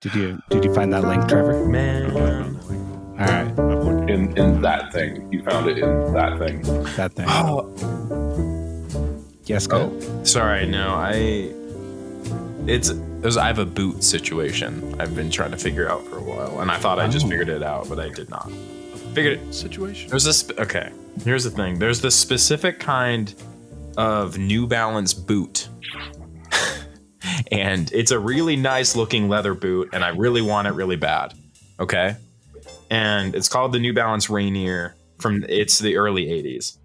Did you did you find that link, Trevor? Man. All right, In in that thing, you found it in that thing. that thing. Oh, Yes, go. oh, sorry. No, I. It's. It was, I have a boot situation. I've been trying to figure out for a while, and I thought I just Oh. figured it out, but I did not. Figured it. Situation. There's this. Okay. Here's the thing. There's this specific kind of New Balance boot. And it's a really nice looking leather boot, and I really want it really bad. Okay. And it's called the New Balance Rainier from it's the early 80s.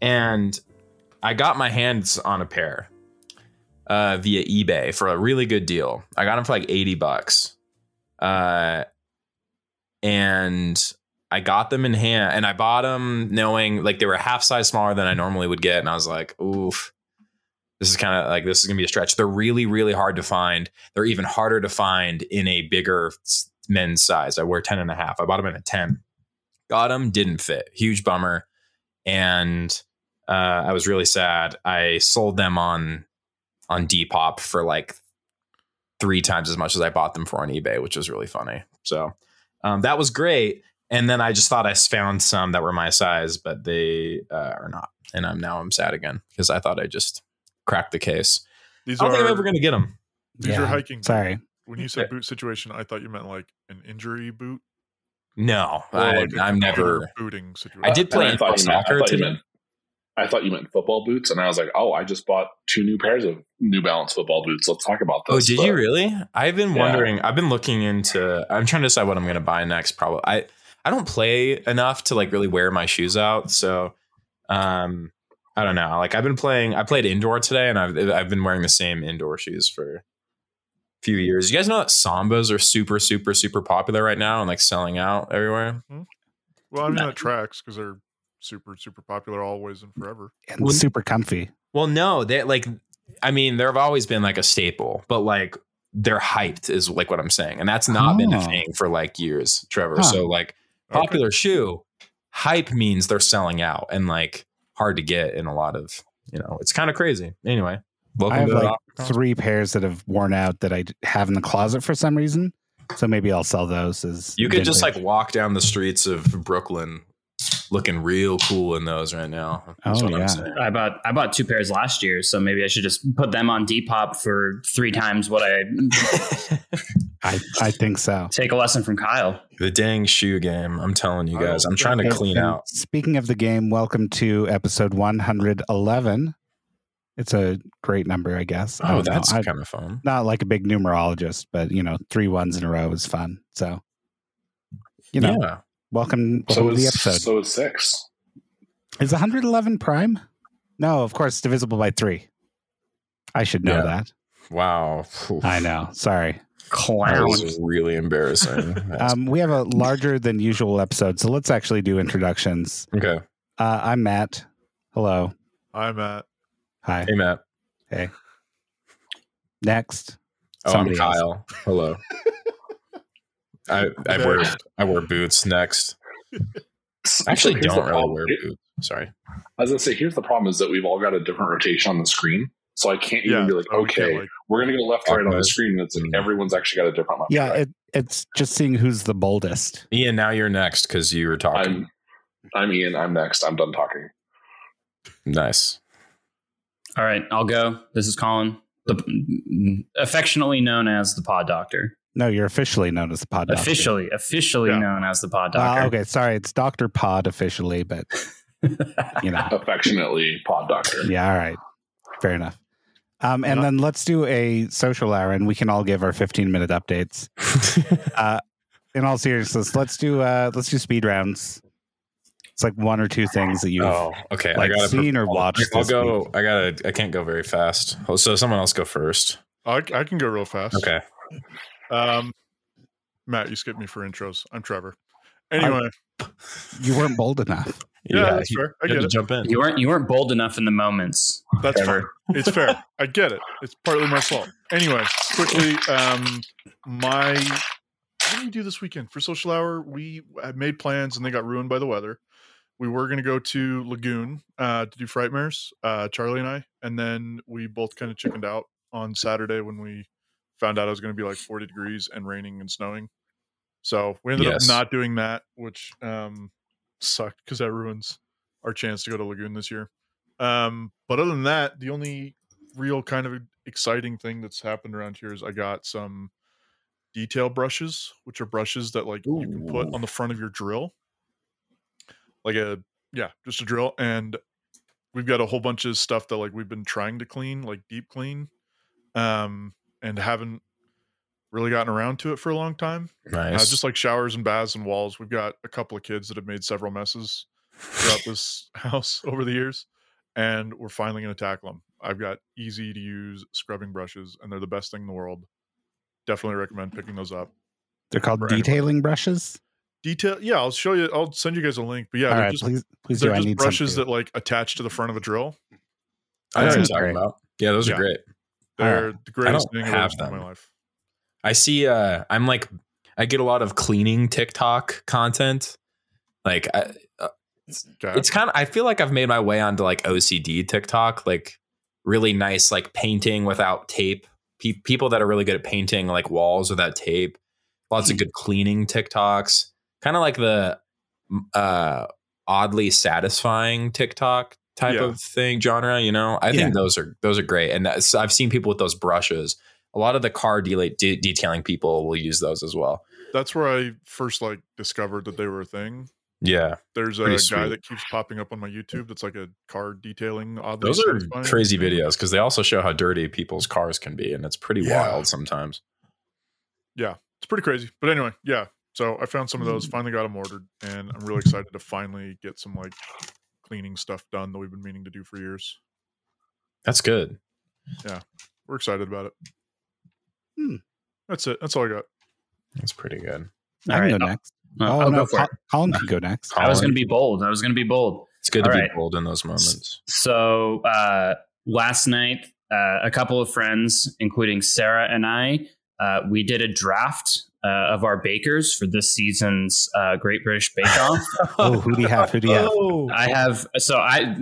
And I got my hands on a pair uh, via eBay for a really good deal. I got them for like 80 bucks. Uh, and I got them in hand and I bought them knowing like they were half size smaller than I normally would get. And I was like, oof, this is kind of like, this is going to be a stretch. They're really, really hard to find. They're even harder to find in a bigger men's size. I wear 10 and a half. I bought them in a 10. Got them, didn't fit. Huge bummer. And uh, I was really sad. I sold them on on Depop for like three times as much as I bought them for on eBay, which was really funny. So um, that was great. And then I just thought I found some that were my size, but they uh, are not. And I'm now I'm sad again because I thought I just cracked the case. These I don't are think I'm ever going to get them. these Yeah, are hiking. boots. Sorry. When you said boot situation, I thought you meant like an injury boot. No, I, like a I'm never. booting situation. I did play And I thought you meant- I soccer thought you meant- I thought you meant football boots, and I was like, "Oh, I just bought two new pairs of New Balance football boots. Let's talk about those. Oh, did But you really? I've been Yeah. wondering. I've been looking into. I'm trying to decide what I'm going to buy next. Probably. I I don't play enough to like really wear my shoes out. So, um, I don't know. Like I've been playing. I played indoor today, and I've I've been wearing the same indoor shoes for a few years. You guys know that sambas are super super super popular right now and like selling out everywhere. Mm-hmm. Well, I mean No. that tracks because they're super super popular always and forever. And Well- super comfy. Well, no, they like. I mean, there have always been like a staple, but like they're hyped is like what I'm saying, and that's not been a Oh. thing for like years, Trevor. Huh. So like Okay. popular shoe hype means they're selling out and like hard to get in a lot of you know it's kind of crazy. Anyway welcome I have like three pairs that have worn out that i have in the closet for some reason. So maybe I'll sell those as you could just like walk down the streets of brooklyn looking real cool in those right now That's Oh, what I'm yeah. I bought I bought two pairs last year, so maybe I should just put them on Depop for three times what I I, I think so. take a lesson from Kyle. the dang shoe game i'm telling you guys don't i'm oh, trying to clean and out Speaking of the game, welcome to episode 111. It's a great number, I guess. I oh don't know. that's I- kind of fun not like a big numerologist, but you know, three ones in a row is fun. So, you know, yeah welcome, welcome So to the episode. so it's six. Is 111 prime? No, of course, divisible by three. I should know Yeah. that. wow I know. Sorry. that Clown. was really embarrassing Um, we have a larger than usual episode, so let's actually do introductions. okay Uh, I'm Matt. Hello. I'm Matt. Hi. hey matt Hey. Next. Oh, Somebody I'm else. Kyle. Hello. I I wear I wear boots next. I actually So don't the really wear boots. Sorry. As I say, here's the problem: is that we've all got a different rotation on the screen, so I can't yeah. even be like, okay, like- we're gonna go left, right on the screen. And it's like Mm. everyone's actually got a different left. Yeah, right. it, it's just seeing who's the boldest. Ian, now you're next because you were talking. I'm I'm Ian. I'm next. I'm done talking. nice. All right, I'll go. This is Colin, the affectionately known as the Pod Doctor. No, you're officially known as the pod. Doctor. Officially, officially Yeah. known as the Pod Uh, Doctor. okay, sorry, it's Doctor Pod officially, but you know, Affectionately, Pod Doctor. yeah, all right, fair enough. Um, and then let's do a social hour, and we can all give our 15 minute updates. Uh, in all seriousness, let's do uh, let's do speed rounds. It's like one or two things that you've oh, okay. like I gotta seen or watched. I'll this go. week. I gotta. I can't go very fast. Oh, So someone else go first. I, I can go real fast. Okay. Um, Matt, you skipped me for intros. I'm Trevor. Anyway, You weren't bold enough. yeah, that's you- fair. I you had get to it. jump in. You weren't you weren't bold enough in the moments. That's fine. Trevor. It's fair. I get it. It's partly my fault. Anyway, quickly, um, my what did we do this weekend for social hour? We had made plans and they got ruined by the weather. We were going to go to Lagoon uh, to do Frightmares, uh, Charlie and I, and then we both kind of chickened out on Saturday when we found out it was going to be like 40 degrees and raining and snowing. So we ended Yes. up not doing that, which um, sucked because that ruins our chance to go to Lagoon this year. Um, but other than that, the only real kind of exciting thing that's happened around here is I got some detail brushes, which are brushes that like you can put on the front of your drill, like a yeah, just a drill. And we've got a whole bunch of stuff that like we've been trying to clean, like deep clean, um, and haven't really gotten around to it for a long time. Uh, just like showers and baths and walls. We've got a couple of kids that have made several messes throughout this house over the years, and we're finally going to tackle them. I've got easy to use scrubbing brushes, and they're the best thing in the world. Definitely recommend picking those up. They're called For anyone. detailing brushes. Detail, yeah, I'll show you. I'll send you guys a link. But yeah, All they're right, just please, please they're I just need brushes that like attach to the front of a drill. I know what you're talking about. Yeah, those Yeah. are great. They're the greatest don't thing I've ever have in my life. I see. Uh, I'm like, I get a lot of cleaning TikTok content. Like, I, Okay. it's kind of. I feel like I've made my way onto like OCD TikTok, like really nice, like painting without tape. Pe- people that are really good at painting like walls without tape. Lots of good cleaning TikToks. Kind of like the uh, oddly satisfying TikTok type Yeah. of thing genre. You know, I Yeah. think those are those are great, and that's, I've seen people with those brushes. A lot of the car de- de- detailing people will use those as well. That's where I first like discovered that they were a thing. Yeah, There's a guy sweet. that keeps popping up on my YouTube. That's like a car detailing. Those are crazy videos because they also show how dirty people's cars can be, and it's pretty Yeah. wild sometimes. Yeah, it's pretty crazy. But anyway, yeah. So I found some of Mm. those. Finally got them ordered, and I'm really excited to finally get some like cleaning stuff done that we've been meaning to do for years. That's good. Yeah, we're excited about it. Hmm. That's it. That's all I got. That's pretty good. I All can right, go I'll- next. I'll- oh I'll no, go for Col- it. Colin can go next. I was going to be bold. I was going to be bold. It's good to All be bold in those moments. So uh, last night, uh, a couple of friends, including Sarah and I, uh, we did a draft uh, of our bakers for this season's uh, Great British Bake Off. Oh, who do you have? Who do you have? Oh. I have so I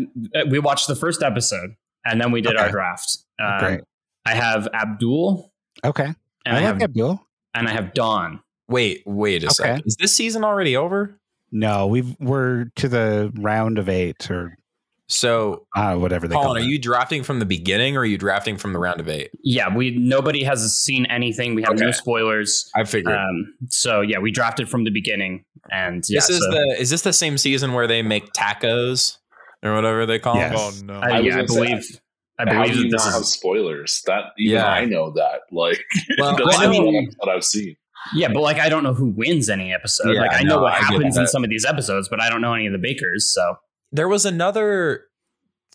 we watched the first episode and then we did our draft. Um, Great. I have Abdul Okay, and I, I, have Abdul. and I have Dawn. Wait, wait a Okay. second. Is this season already over? No, we've we're to the round of eight or So, uh, whatever they call Colin, are it. you drafting from the beginning or are you drafting from the round of eight? Yeah, we nobody has seen anything. We have no spoilers. I figured. Um, so yeah, we drafted from the beginning, and yeah, this is so- the is this the same season where they make tacos or whatever they call Yes. Oh no. I, I yeah, I gonna say, believe. I How believe do you that not this have spoilers? That even Yeah. I know that. Like Well, that's I the know- one that I've seen. Yeah, but like I don't know who wins any episode. Yeah, like I know no, what I happens in some of these episodes, but I don't know any of the bakers. So there was another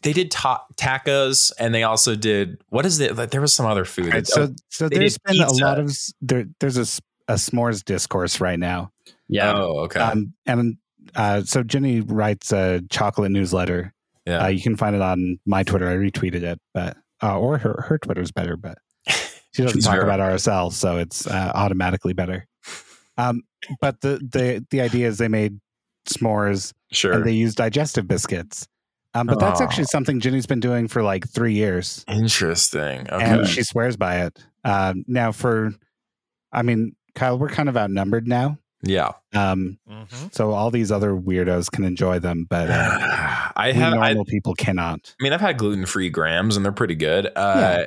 they did ta- tacos and they also did what is it like there was some other food Right, so so they there's did been a lot of there. There's a, a s'mores discourse right now, yeah, oh okay um, and uh, so Jenny writes a chocolate newsletter. yeah Uh, you can find it on my Twitter. I retweeted it, but uh, or her her Twitter's better, but she doesn't talk very- about RSL, so it's uh, automatically better. Um, but the the the idea is they made s'mores sure and they use digestive biscuits. Um, but that's Oh. actually something Ginny's been doing for like three years, interesting okay and she swears by it. Um, now, for I mean, Kyle, we're kind of outnumbered now. yeah Um, Mhm. so all these other weirdos can enjoy them, but uh, i we have I, normal people cannot. I mean i've had gluten-free grams and they're pretty good uh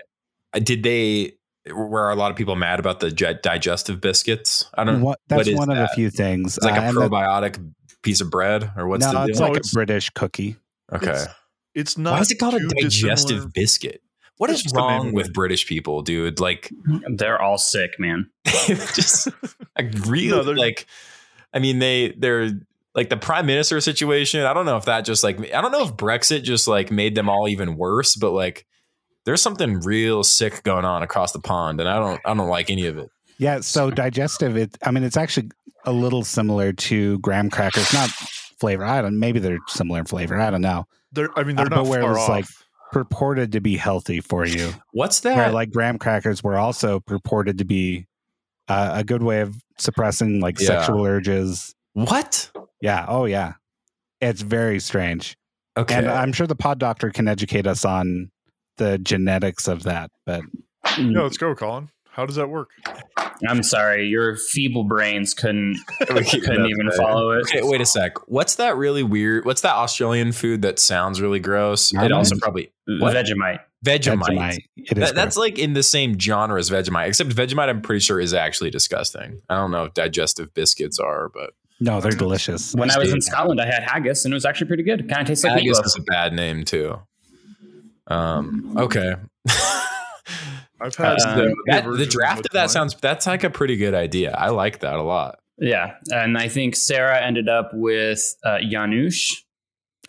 did they were a lot of people mad about the digestive biscuits i don't What, that's what is one of the that? few things. it's like Uh, a the- probiotic piece of bread or what's no, the it's deal like No, a British cookie. okay It's, it's not. why is it called a digestive dissimilar. biscuit what It's is just the name wrong with it. british people dude like they're all sick, man. just like really No, like i mean they they're like the prime minister situation i don't know if that just like i don't know if brexit just like made them all even worse but like there's something real sick going on across the pond and i don't i don't like any of it Yeah, so digestive. It. I mean, it's actually a little similar to graham crackers. Not flavor. I don't. Maybe they're similar in flavor. I don't know. They're. I mean, they're Uh, not but where it far was, off. like, Purported to be healthy for you. what's that Where like graham crackers were also purported to be uh, a good way of suppressing like Yeah. sexual urges. what Yeah. Oh yeah. It's very strange. okay And I'm sure the pod doctor can educate us on the genetics of that. But yeah, let's go, Colin. How does that work? I'm sorry, your feeble brains couldn't We keep couldn't even there. follow it. Okay, wait a sec. What's that really weird? What's that Australian food that sounds really gross? It also probably What? Vegemite. Vegemite. Vegemite. It is That, that's like in the same genre as Vegemite, except Vegemite, I'm pretty sure is actually disgusting. I don't know if digestive biscuits are, but no, they're delicious. When I was in Scotland, I had haggis, and it was actually pretty good. Kind of tastes like haggis meatloaf. is a bad name too. Um. Okay. I've had the, The, that, the draft of that mine. sounds that's like a pretty good idea. I like that a lot. Yeah, and I think Sarah ended up with uh, Janusz,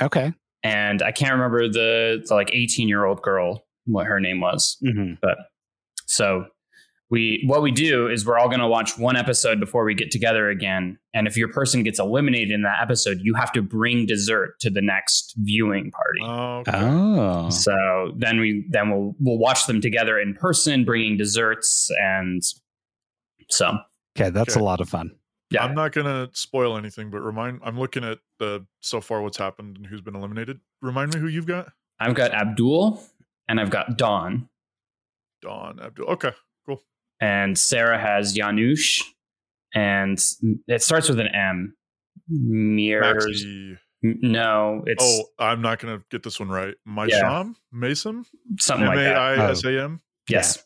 Okay. and I can't remember the, the like 18 year old girl what her name was. hmm But so we what we do is we're all going to watch one episode before we get together again. And if your person gets eliminated in that episode, you have to bring dessert to the next viewing party. Oh, okay. Oh. So then we then we'll we'll watch them together in person, bringing desserts, and so Okay, that's Okay. a lot of fun. yeah. I'm not gonna spoil anything, but remind. I'm looking at the so far what's happened and who's been eliminated. Remind me who you've got. I've got Abdul and I've got Dawn, Dawn Abdul. Okay, and Sarah has Janusz, and it starts with an M. Mirrors. Maxi. M- No, it's Oh, I'm not gonna get this one right. My Yeah. Sham Mason. something M like that. I S A M. Yes.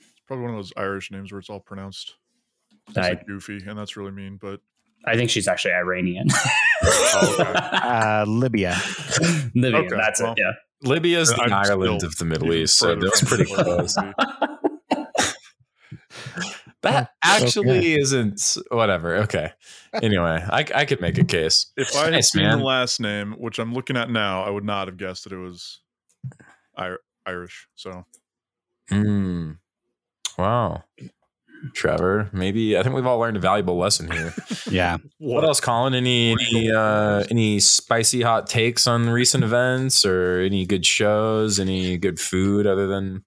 It's probably one of those Irish names where it's all pronounced just I, like goofy, and that's really mean. But I think she's actually Iranian. Oh, okay. Uh, Libya. Libya, Okay, that's well. it. Yeah. Libya's the I'm Ireland of the Middle East, so further that's pretty close. see. That so actually isn't whatever. Okay. Anyway, I I could make a case. If I had Nice, seen man. the last name, which I'm looking at now, I would not have guessed that it was Irish. So Hmm. Wow. Trevor, maybe I think we've all learned a valuable lesson here. Yeah. What else, Colin? Any any uh, any spicy hot takes on recent events or any good shows? Any good food other than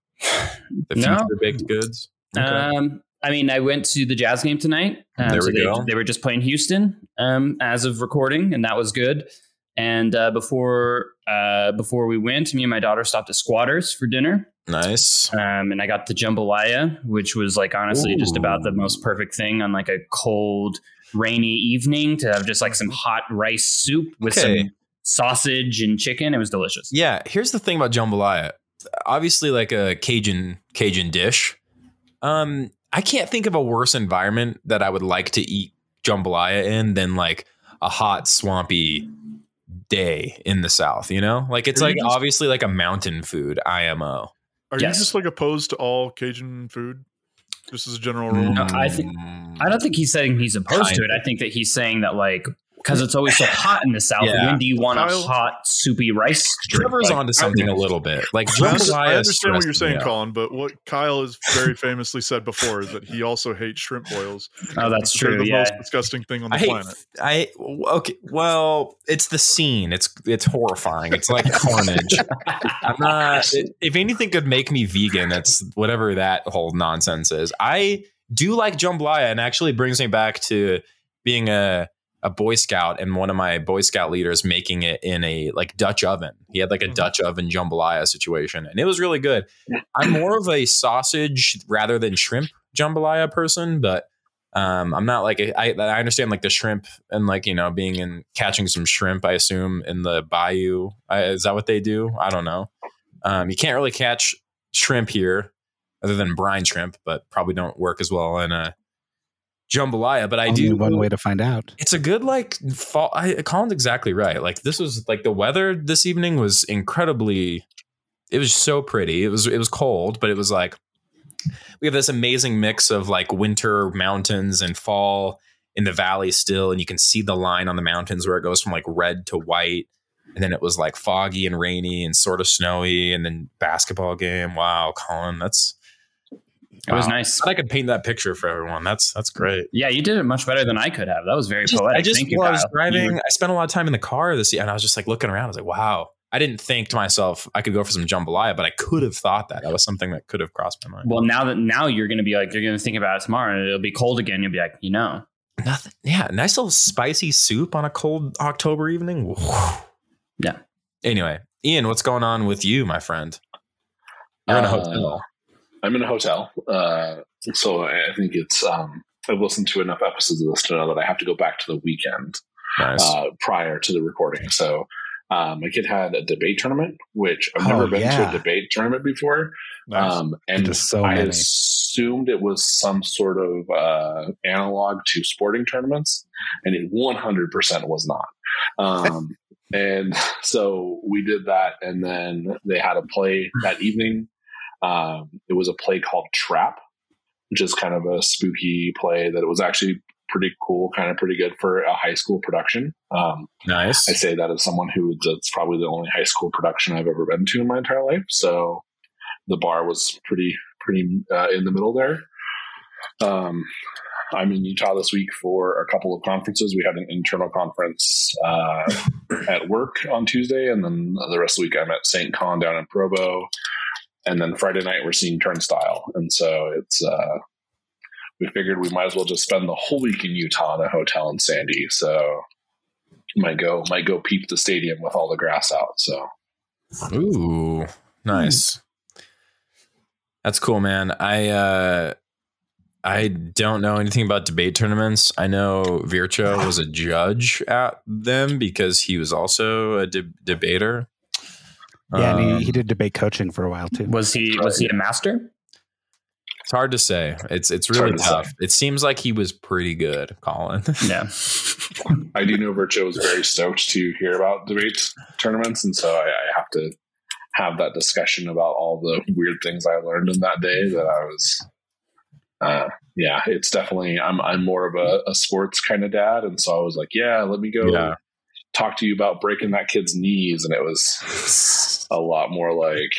the No. future baked goods? Okay. Um, I mean, I went to the Jazz game tonight. Um, There so we they, go. they were just playing Houston um, as of recording, and that was good. And uh, before uh, before we went, me and my daughter stopped at Squatters for dinner, nice. um, and I got the jambalaya, which was like honestly just about the most perfect thing on like a cold, rainy evening to have just like some hot rice soup with Okay. some sausage and chicken. It was delicious. Yeah, here's the thing about jambalaya. Obviously, like a Cajun Cajun dish. Um, I can't think of a worse environment that I would like to eat jambalaya in than like a hot, swampy day in the South. You know, like it's Are like just- obviously like a mountain food. IMO. Are Yes. you just like opposed to all Cajun food? This is a general rule. No, I think-. I don't think he's saying he's opposed to it. I think that he's saying that like because it's always so hot in the south. Yeah. When do you want Kyle- a hot soupy rice? drink? Trevor's Like, onto something a little bit. Like I jambalaya. I understand what you're saying. Colin, but what Kyle has very famously said before is that he also hates shrimp boils. Oh, that's They're true. the Yeah. most disgusting thing on the I hate. planet. I okay. Well, it's the scene. It's it's horrifying. It's like carnage. I'm not. If anything could make me vegan, it's whatever that whole nonsense is. I do like jambalaya, and actually brings me back to being a a Boy Scout and one of my Boy Scout leaders making it in a like Dutch oven. He had like a Mhm. Dutch oven jambalaya situation, and it was really good. I'm more of a sausage rather than shrimp jambalaya person, but um, I'm not like I, I understand like the shrimp and like you know being in catching some shrimp. I assume in the bayou I, is that what they do? I don't know. Um, you can't really catch shrimp here other than brine shrimp, but probably don't work as well in a jambalaya. But I Only do one way to find out. it's a good like fall. I, Colin's exactly right. Like this was like the weather this evening was incredibly. It was so pretty. It was it was cold, but it was like we have this amazing mix of like winter mountains and fall in the valley still, and you can see the line on the mountains where it goes from like red to white. And then it was like foggy and rainy and sort of snowy, and then basketball game. Wow, Colin, that's It was nice. I could paint that picture for everyone. That's that's great. Yeah, you did it much better than I could have. That was very just- poetic. I just Thank you, I was driving, You- I spent a lot of time in the car this year, and I was just like looking around. I was like, wow. I didn't think to myself I could go for some jambalaya, but I could have thought that. That was something that could have crossed my mind. well, now that now you're going to be like you're going to think about it tomorrow, and it'll be cold again. You'll be like, you know, Nothing. Yeah, nice little spicy soup on a cold October evening. Whew. Yeah. Anyway, Ian, what's going on with you, my friend? You're in a Uh, hotel. I'm in a hotel, uh, so I think it's. Um, I've listened to enough episodes of this to know that I have to go back to the weekend Nice. uh, prior to the recording. So um, my kid had a debate tournament, which I've Oh, never been to a debate tournament before. Nice. Um, and so I many. assumed it was some sort of uh, analog to sporting tournaments, and it 100% was not. Um, and so we did that, and then they had a play that evening. Um, it was a play called Trap, which is kind of a spooky play that it was actually pretty cool, kind of pretty good for a high school production. Um, nice. I say that as someone who that's probably the only high school production I've ever been to in my entire life. So the bar was pretty pretty uh, in the middle there. Um, I'm in Utah this week for a couple of conferences. We had an internal conference uh, at work on Tuesday, and then the rest of the week I'm at SAINTCON down in Provo. And then Friday night we're seeing Turnstile, and so it's uh, we figured we might as well just spend the whole week in Utah in a hotel in Sandy. So might go might go peep the stadium with all the grass out. So Ooh, nice. That's cool, man. I uh I don't know anything about debate tournaments. I know Vircho was a judge at them because he was also a de- debater. Yeah, and Um, he, he did debate coaching for a while too. Was he was he a master? It's hard to say. It's it's really to tough. say. It seems like he was pretty good, Colin. Yeah. I do know Vircho was very stoked to hear about debate tournaments, and so I, I have to have that discussion about all the weird things I learned in that day. That I was, uh, yeah, it's definitely. I'm I'm more of a, a sports kind of dad, and so I was like, yeah, let me go Yeah. Talk to you about breaking that kid's knees, and it was a lot more like,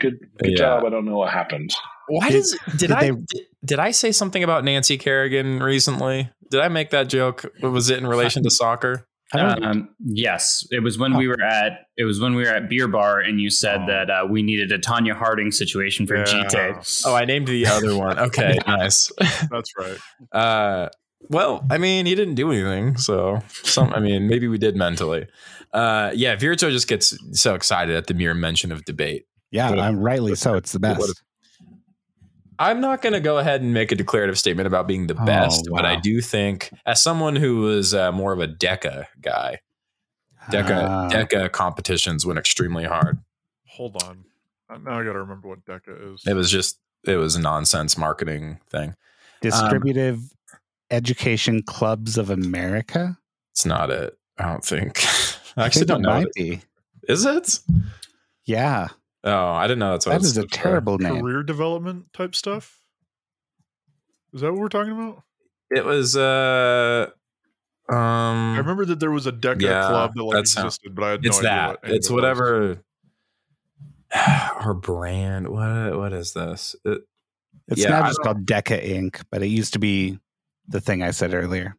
good good Yeah. job. I don't know what happened. Why Did- does did, did I they- did, did I say something about Nancy Kerrigan recently? Did I make that joke? Was it in relation to soccer? Um, yes, it was when we were at it was when we were at beer bar, and you said Oh. that uh, we needed a Tonya Harding situation for Yeah. GT. Oh, I named the other one. Okay, nice. That's right. Uh, well, I mean, he didn't do anything, so some. I mean, maybe we did mentally. Uh, yeah, Virto just gets so excited at the mere mention of debate. yeah, what a- I'm rightly so. It's the what a- best. I'm not going to go ahead and make a declarative statement about being the Oh, best, but I do think, as someone who was uh, more of a Deca guy, Deca Ah. Deca competitions went extremely hard. Hold on. Uh, Now I got to remember what DECA is. It was just it was a nonsense marketing thing. Distributive Education Clubs of America. It's not it. I don't think. I I actually think don't it know. Might it. be. Is it? Yeah, Oh, I didn't know that's what that it is a stood for. terrible name. Career development type stuff. Is that what we're talking about? It was uh I um remember that there was a DECA yeah, club that like that sounds- existed, but I had it's no idea that. what it's it was. whatever our brand. What what is this? It, It's Yeah, now just called Deca Inc., but it used to be the thing I said earlier.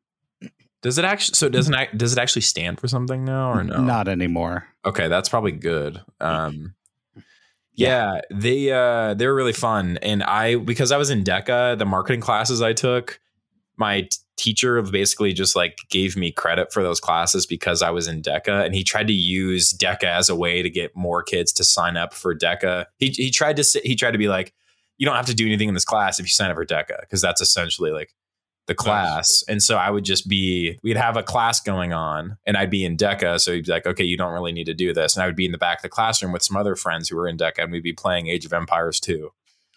does it actually so doesn't act, does it actually stand for something now or no? Not anymore. Okay, that's probably good. Um yeah, they uh they were really fun and I because I was in DECA, the marketing classes I took, my t- teacher basically just like gave me credit for those classes because I was in DECA and he tried to use DECA as a way to get more kids to sign up for DECA. He he tried to he tried to be like you don't have to do anything in this class if you sign up for DECA because that's essentially like the class. And so I would just be, we'd have a class going on and I'd be in DECA. So he'd be like, okay, you don't really need to do this. And I would be in the back of the classroom with some other friends who were in DECA and we'd be playing Age of Empires 2.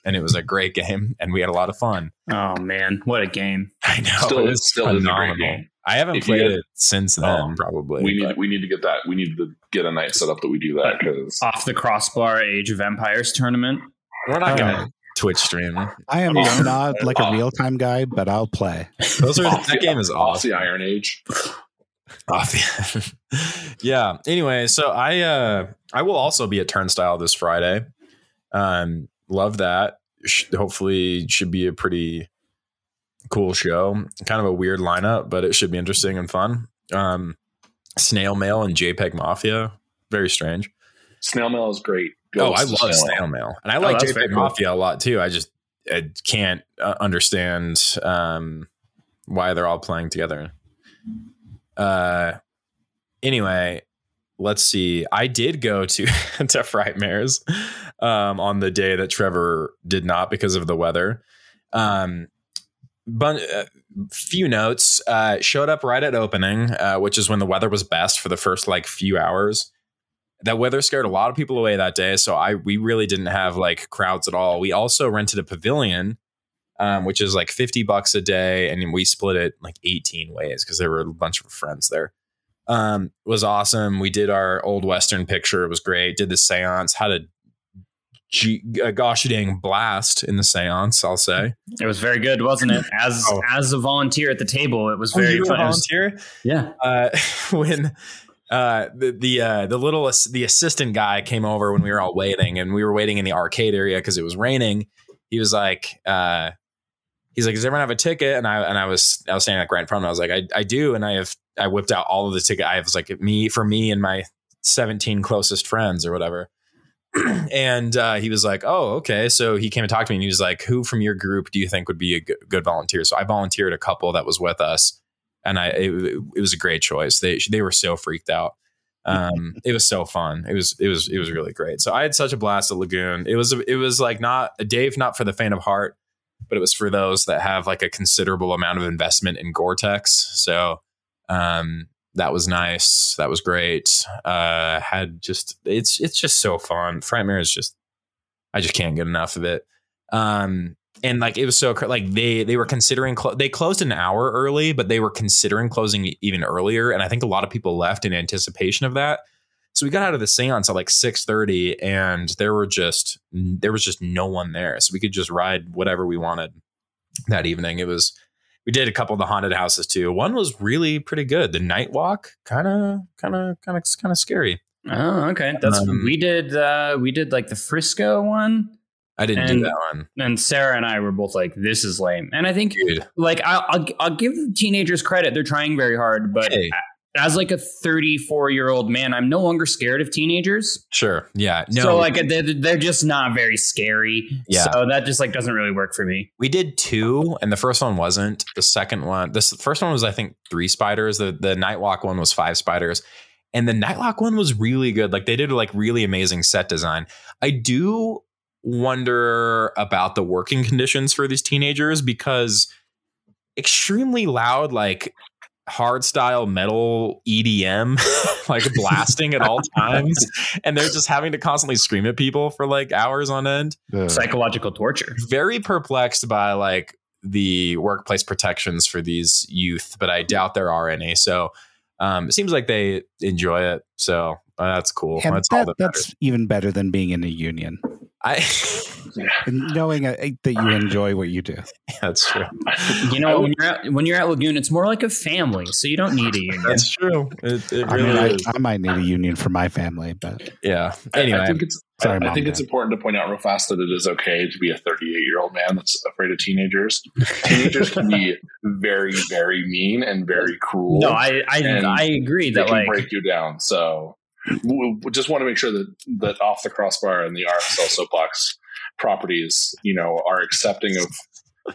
And it was a great game and we had a lot of fun. Oh man, what a game! I know. Still- it was still is a great game. I haven't If played get- it since then, Oh, probably. We need but we need to get that. We need to get a night set up that we do that because Off the crossbar Age of Empires tournament. we're not going Uh, to Twitch stream. I am Oh. not like a Oh. real time guy, but I'll play. Those are, off that the- game is off awesome. the Iron Age. Off the- yeah. Anyway, so I uh I will also be at Turnstile this Friday. Um, love that. Hopefully, should be a pretty cool show. Kind of a weird lineup, but it should be interesting and fun. Um, Snail Mail and JPEG Mafia, very strange. Snail mail is great. Oh, I love Snail Mail. Snail Mail, and I like that's JPEG very cool. Mafia a lot too. I just I can't uh, understand um, why they're all playing together. Uh, anyway, let's see. I did go to to Frightmares um, on the day that Trevor did not because of the weather. Um, but uh, few notes uh, showed up right at opening, uh, which is when the weather was best for the first like few hours. That weather scared a lot of people away that day, so I we really didn't have like crowds at all. We also rented a pavilion, um, which is like fifty bucks a day, and we split it like eighteen ways because there were a bunch of friends there. Um, was awesome. We did our old western picture. It was great. Did the seance. Had a, G- a gosh dang blast in the seance. I'll say It was very good, wasn't it? As Oh. as a volunteer at the table, it was Oh, very a fun. Was- volunteer. yeah. uh, when uh, the the uh, the little the assistant guy came over when we were all waiting, and we were waiting in the arcade area because it was raining. He was like, uh, he's like, "Does everyone have a ticket?" And I and I was I was standing like right in front. of him. I was like, "I I do," and I have I whipped out all of the ticket. I was like, me for me and my seventeen closest friends or whatever. and uh, he was like, "Oh, okay." So he came and talked to me, and he was like, "Who from your group do you think would be a good, good volunteer?" So I volunteered a couple that was with us, and I it, it was a great choice. They they were so freaked out. Um, it was so fun. It was it was it was really great. So I had such a blast at Lagoon. It was it was like not a Dave, not for the faint of heart, but it was for those that have like a considerable amount of investment in Gore-Tex. So um, that was nice. That was great. Uh, had just it's it's just so fun. Frightmare is just I just can't get enough of it. Um, and like it was so like they they were considering clo- they closed an hour early, but they were considering closing even earlier. And I think a lot of people left in anticipation of that. So we got out of the seance at like six thirty, and there were just there was just no one there, so we could just ride whatever we wanted that evening. It was we did a couple of the haunted houses too. One was really pretty good. The night walk, kind of, kind of, kind of, kind of scary. Oh, okay. That's Um, we did. uh We did like the Frisco one, I didn't do that one, and Sarah and I were both like, "This is lame." And I think, dude. like, I'll I'll, I'll give teenagers credit; they're trying very hard. But Hey. as like a 34 year old man, I'm no longer scared of teenagers. Sure, yeah, no. so like they're, they're just not very scary. Yeah. So that just like doesn't really work for me. we did two, and the first one wasn't. The second one, the s- first one was I think three spiders. The the Nightwalk one was five spiders, and the Nightlock one was really good. Like they did like really amazing set design. I do wonder about the working conditions for these teenagers because extremely loud, like hard style metal EDM, like blasting at all times, and they're just having to constantly scream at people for like hours on end Ugh. Psychological torture. very perplexed by like the workplace protections for these youth, but I doubt there are any. So um, it seems like they enjoy it. So uh, that's cool. And that's all that, that that's even better than being in a union matters. and knowing uh, that you enjoy what you do. That's true. You know, when you're at, when you're at Lagoon, it's more like a family, so you don't need a union. That's true. It, it I mean, I, is. I might need a union for my family, but yeah. I- Anyway, I think it's Sorry, I, I think Dad. it's important to point out real fast that it is okay to be a 38 year old man that's afraid of teenagers. Teenagers can be very, very mean and very cruel. No, I I, I agree they that can like break you down. So we, we just want to make sure that that off the crossbar and the RSL soapbox properties, you know, are accepting of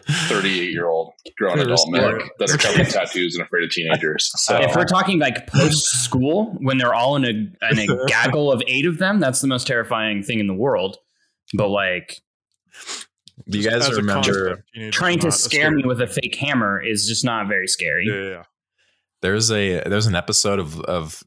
38 year old grown They're adult men smart. that are covered in tattoos and afraid of teenagers. So if we're talking like post school when they're all in a in a gaggle of eight of them, that's the most terrifying thing in the world. But like do you guys As remember? trying to scare me with a fake hammer is just not very scary. Yeah, yeah, yeah. There's a there's an episode of of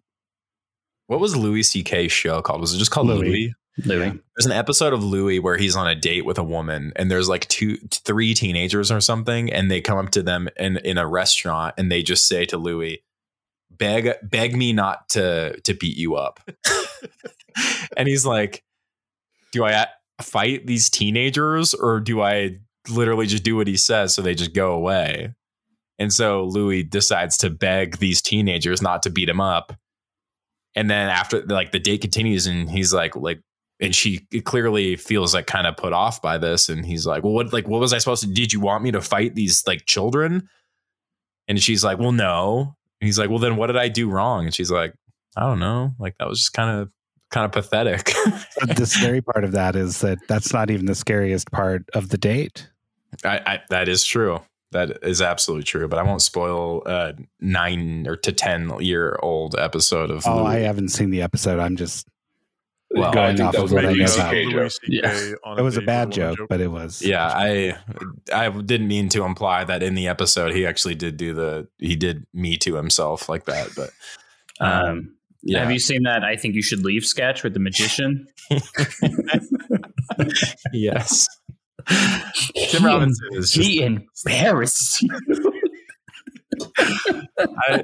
what was Louis C.K.'s show called? Was it just called Louie. Louie? Louie. There's an episode of Louie where he's on a date with a woman, and there's like two, three teenagers or something, and they come up to them in in a restaurant, and they just say to Louis, "Beg, beg me not to to beat you up," and he's like, "Do I fight these teenagers, or do I literally just do what he says so they just go away?" And so Louis decides to beg these teenagers not to beat him up. And then after like the date continues and he's like like and she clearly feels like kind of put off by this. And he's like well what like what was i supposed to did you want me to fight these like children? And she's like well no. And he's like well then what did i do wrong? And she's like i don't know. Like that was just kind of kind of pathetic the scary part of that is that that's not even the scariest part of the date. I, I that is true that is absolutely true. But I won't spoil a nine or to ten year old episode of. Oh, Louie. I haven't seen the episode. I'm just Well, going off of what I know about. CK joke. Louis CK on it was a bad with a woman joke, but it was. Yeah, I I didn't mean to imply that in the episode he actually did do the he did me to himself like that, but um, Um, yeah, Have you seen that? I think you should leave sketch with the magician. yes. He Tim Robinson is just he embarrassed you. I,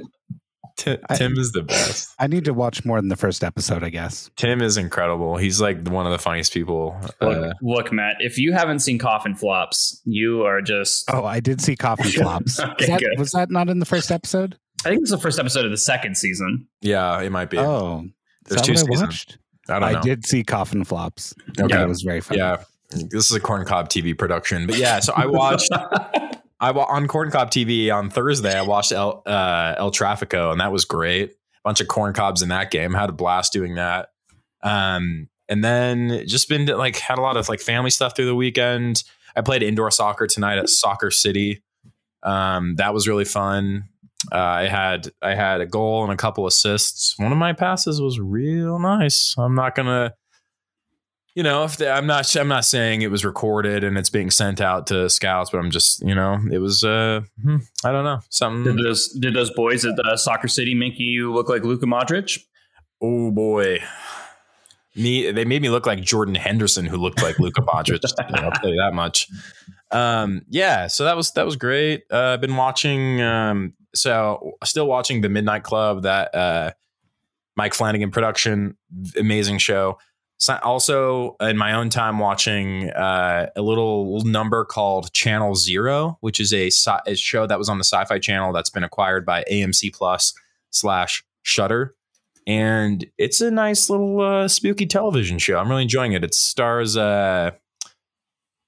Tim, Tim is the best. I need to watch more than the first episode, I guess. Tim is incredible. He's like one of the funniest people. Uh, Look, look, Matt, if you haven't seen Coffin Flops, you are just. Oh, I did see Coffin Flops. Okay, Was that, was that not in the first episode? I think it's the first episode of the second season. yeah, it might be. Oh, There's is two that what I seasons. watched? I don't know. I did see Coffin Flops. Okay. Yeah, it was very funny. Yeah, this is a corn cob TV production, but yeah. So I watched. I on Corn Cob TV on Thursday. I watched El uh, El Trafico, and that was great. A bunch of corn cobs in that game. Had a blast doing that. Um, and then just been to, like had a lot of like family stuff through the weekend. I played indoor soccer tonight at Soccer City. Um, that was really fun. Uh, I had I had a goal and a couple assists. One of my passes was real nice. I'm not gonna you know, if the, I'm not, I'm not saying it was recorded and it's being sent out to scouts, but I'm just, you know, it was, uh, hmm, I don't know, something. Did those did those boys at the Soccer City make you look like Luka Modric? Oh boy, me, they made me look like Jordan Henderson, who looked like Luka Modric. I'll tell you that much. Um, yeah, so that was that was great. Uh, I've been watching, um, so still watching the Midnight Club, that uh, Mike Flanagan production, amazing show. So also in my own time watching uh, a little number called Channel Zero, which is a, sci- a show that was on the Sci-Fi Channel that's been acquired by AMC Plus slash Shudder, and it's a nice little uh, spooky television show. I'm really enjoying it. It stars. Uh,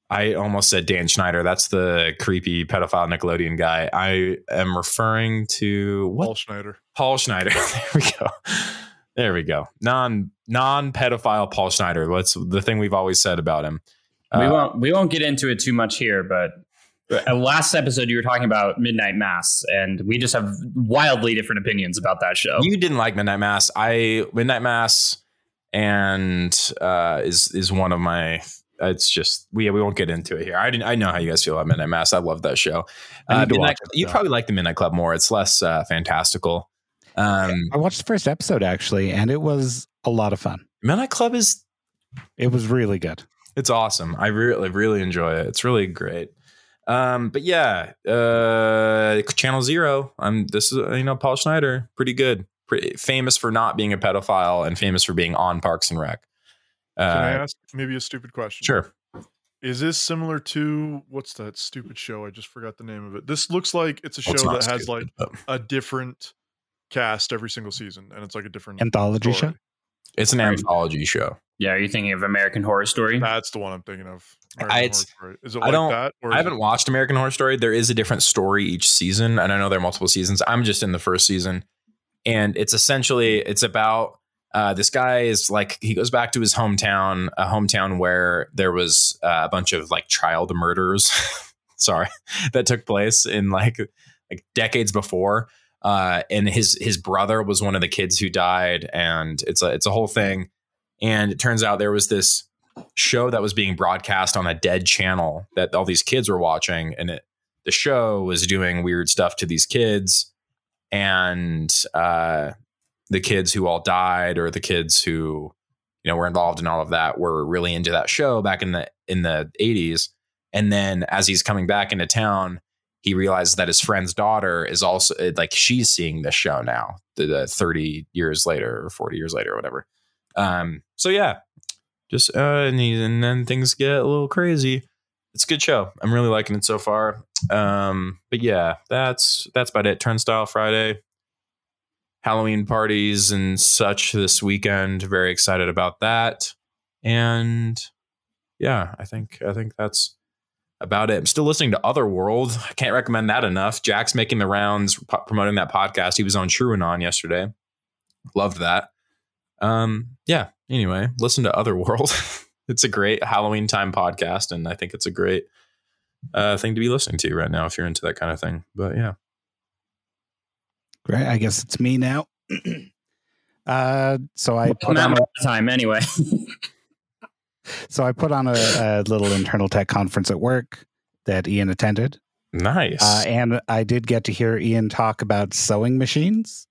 I almost said Dan Schneider. That's the creepy pedophile Nickelodeon guy. I am referring to what Paul Schneider. Paul Schneider. there we go. There we go. Non non pedophile Paul Schneider. That's the thing we've always said about him. we Uh, won't we won't get into it too much here, but last episode you were talking about Midnight Mass, and we just have wildly different opinions about that show. You didn't like Midnight Mass. I Midnight Mass and uh, is is one of my. It's just we we won't get into it here. I didn't. I know how you guys feel about Midnight Mass. I love that show. Uh, Midnight, you probably like the Midnight Club more. It's less uh, fantastical. Um, I watched the first episode actually, and it was a lot of fun. Midnight Club is It was really good. It's awesome. I really, really enjoy it. It's really great. Um, but yeah, uh, Channel Zero. I'm this is you know Paul Schneider, pretty good, pretty famous for not being a pedophile and famous for being on Parks and Rec. Can I Uh, ask maybe a stupid question? sure. Is this similar to what's that stupid show? I just forgot the name of it. This looks like it's a show Well, it's that has stupid, like but a different cast every single season, and it's like a different Anthology story. show. it's an Right. anthology show. yeah, are you thinking of American Horror Story? That's the one I'm thinking of. I- it's- Is it I like don't- that? Or I haven't it- watched American Horror Story. There is a different story each season, and I know there are multiple seasons. I'm just in the first season, and it's essentially it's about uh, this guy is like he goes back to his hometown, a hometown where there was uh, a bunch of like child murders. sorry, that took place in like like decades before. Uh, and his his brother was one of the kids who died, and it's a it's a whole thing. And it turns out there was this show that was being broadcast on a dead channel that all these kids were watching and it, the show was doing weird stuff to these kids and uh, the kids who all died or the kids who you know were involved in all of that were really into that show back in the in the 80s and then as he's coming back into town he realizes that his friend's daughter is also like she's seeing this show now the, the 30 years later or 40 years later or whatever. Um so yeah. Just uh and, he, and then things get a little crazy. It's a good show. I'm really liking it so far. Um but yeah that's that's about it. Turnstile friday. Halloween parties and such this weekend. Very excited about that. And yeah i think i think that's about it i'm still listening to otherworld i can't recommend that enough jack's making the rounds po- promoting that podcast he was on TrueAnon yesterday loved that um yeah anyway listen to otherworld it's a great halloween time podcast and i think it's a great uh, thing to be listening to right now if you're into that kind of thing. But yeah, Great. I guess it's me now. uh, so I Well, put not on a, time anyway. so I put on a, a little internal tech conference at work that Ian attended, nice. uh, and I did get to hear Ian talk about sewing machines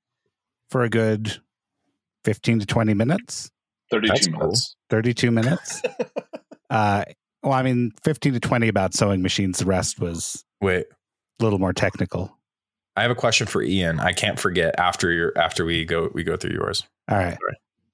for a good fifteen to twenty minutes, Thirty-two That's cool. minutes. thirty-two minutes. uh, well, I mean, fifteen to twenty about sewing machines. The rest was Wait, a little more technical. I have a question for Ian. I can't forget after your after we go we go through yours. All right.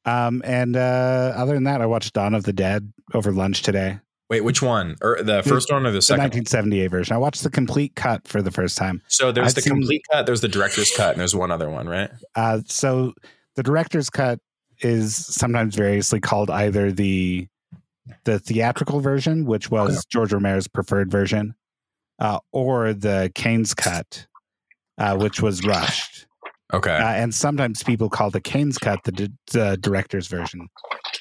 Um, and uh, other than that, I watched Dawn of the Dead over lunch today. Wait, which one? Or the first one or the second? The 1978 version. I watched the complete cut for the first time. So there's I've the seen- complete cut, there's the director's cut, and there's one other one, right? Uh, so the director's cut is sometimes variously called either the the theatrical version, which was George Romero's preferred version, uh, or the Cannes cut, uh, which was rushed. Okay. Uh, and sometimes people call the Cannes cut the, di- the director's version.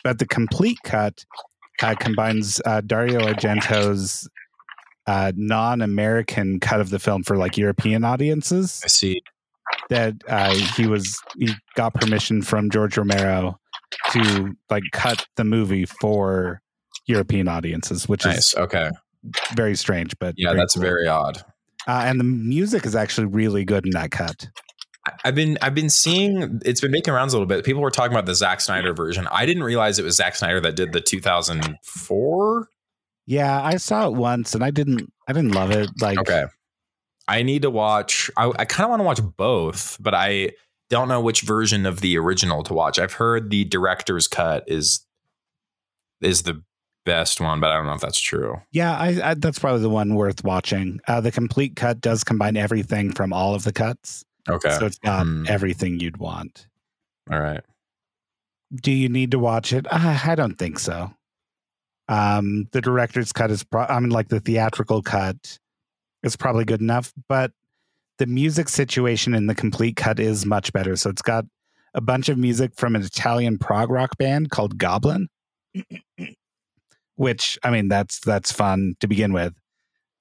But the complete cut uh, combines uh, Dario Argento's uh, non-American cut of the film for like European audiences. I see. That uh, he was he got permission from George Romero to like cut the movie for European audiences, which Nice. is Okay. very strange. But Yeah, that's cool. very odd. Uh, and the music is actually really good in that cut. I've been I've been seeing it's been making rounds a little bit. People were talking about the Zack Snyder version. I didn't realize it was Zack Snyder that did the 2004. Yeah, I saw it once and I didn't I didn't love it. Like Okay. I need to watch. I, I kind of want to watch both, but I don't know which version of the original to watch. I've heard the director's cut is is the best one, but I don't know if that's true. Yeah, I, I that's probably the one worth watching. Uh, the complete cut does combine everything from all of the cuts, Okay. so it's got Hmm. everything you'd want. All right. Do you need to watch it? Uh, I don't think so. Um, the director's cut is, pro- I mean, like the theatrical cut is probably good enough, but the music situation in the complete cut is much better. So it's got a bunch of music from an Italian prog rock band called Goblin, which I mean, that's that's fun to begin with.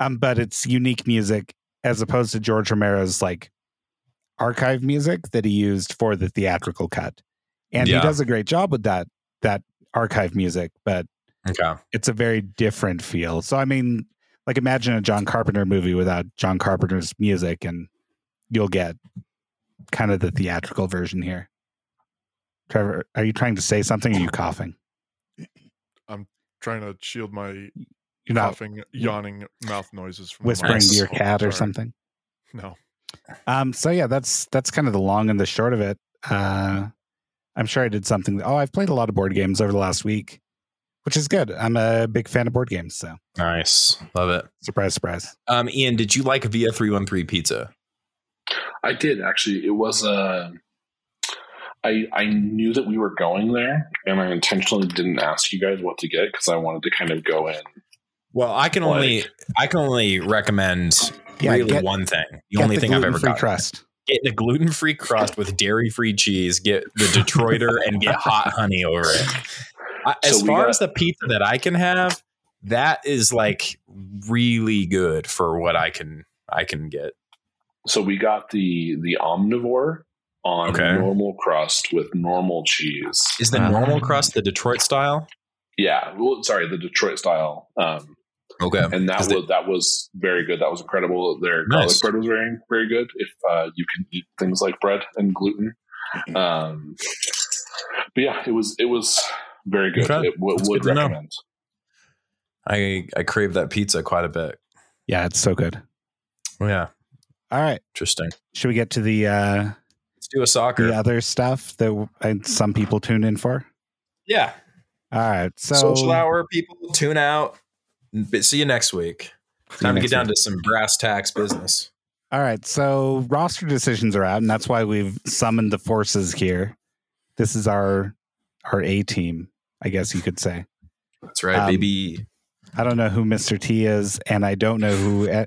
Um, but it's unique music as opposed to George Romero's like archive music that he used for the theatrical cut. And Yeah. he does a great job with that that archive music, but Okay. it's a very different feel. So I mean, like imagine a John Carpenter movie without John Carpenter's music and you'll get kind of the theatrical version here. Trevor, are you trying to say something? Or are you coughing? I'm trying to shield my You're not coughing, yawning mouth noises from whispering to your cat or Sorry. something. No. Um, so yeah, that's that's kind of the long and the short of it. Uh, I'm sure I did something. Oh, I've played a lot of board games over the last week, which is good. I'm a big fan of board games, so Nice. Love it. surprise, surprise. Um, Ian, did you like Via 313 pizza? I did actually. It was Uh, I I knew that we were going there, and I intentionally didn't ask you guys what to get because I wanted to kind of go in. Well, I can Like- only I can only recommend Yeah, really get- one thing. The only the thing I've ever gluten-free got. crust. Get the gluten free crust with dairy free cheese. Get the Detroiter and get hot honey over it. I, So as far got- as the pizza that I can have, that is like really good for what I can I can get. So we got the the omnivore on Okay. normal crust with normal cheese. Is the Ah. normal crust the Detroit style? Yeah, well, sorry, the Detroit style. Um, Okay, and that was it- that was very good. That was incredible. Their Nice. garlic bread was very very good. If uh, you can eat things like bread and gluten, um, but yeah, it was it was very good. Okay. It w- would good recommend. I I crave that pizza quite a bit. Yeah, it's so good. Yeah, All right, interesting. should we get to the uh, Let's do a soccer. the other stuff that uh, some people tune in for? yeah. All right, so Social hour people tune out. But see you next week. See Time to get down week. to some brass tacks business. All right, so roster decisions are out, and that's why we've summoned the forces here. This is our our A team, I guess you could say. That's right, Um, baby. I don't know who Mr. T is, and I don't know who.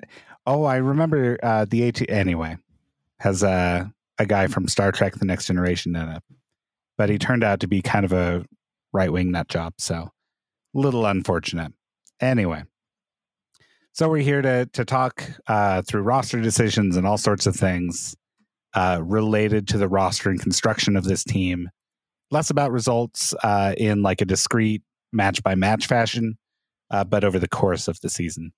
oh, I remember uh, the A team. Anyway, has a a guy from Star Trek: The Next Generation in it, but he turned out to be kind of a right wing nut job, so little unfortunate. Anyway, So we're here to to talk uh, through roster decisions and all sorts of things uh, related to the roster and construction of this team. Less about results uh, in like a discrete match by match fashion, uh, but over the course of the season.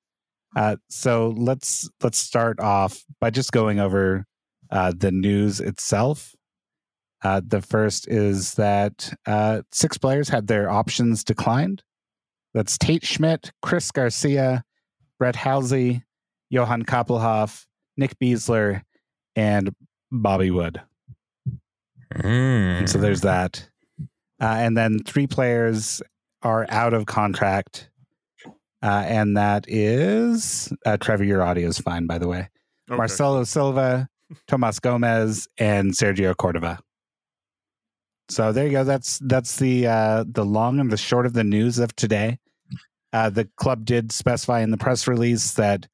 Uh, so let's let's start off by just going over uh, the news itself. The first is that six players had their options declined. That's Tate Schmidt, Chris Garcia, Brett Halsey, Johan Kappelhof, Nick Besler, and Bobby Wood. And so there's that. Uh, and then three players are out of contract. Uh, and that is uh, Trevor, your audio is fine, by the way. Okay. Marcelo Silva, Tomas Gomez, and Sergio Cordova. So there you go. That's that's the uh, the long and the short of the news of today. Uh, the club did specify in the press release that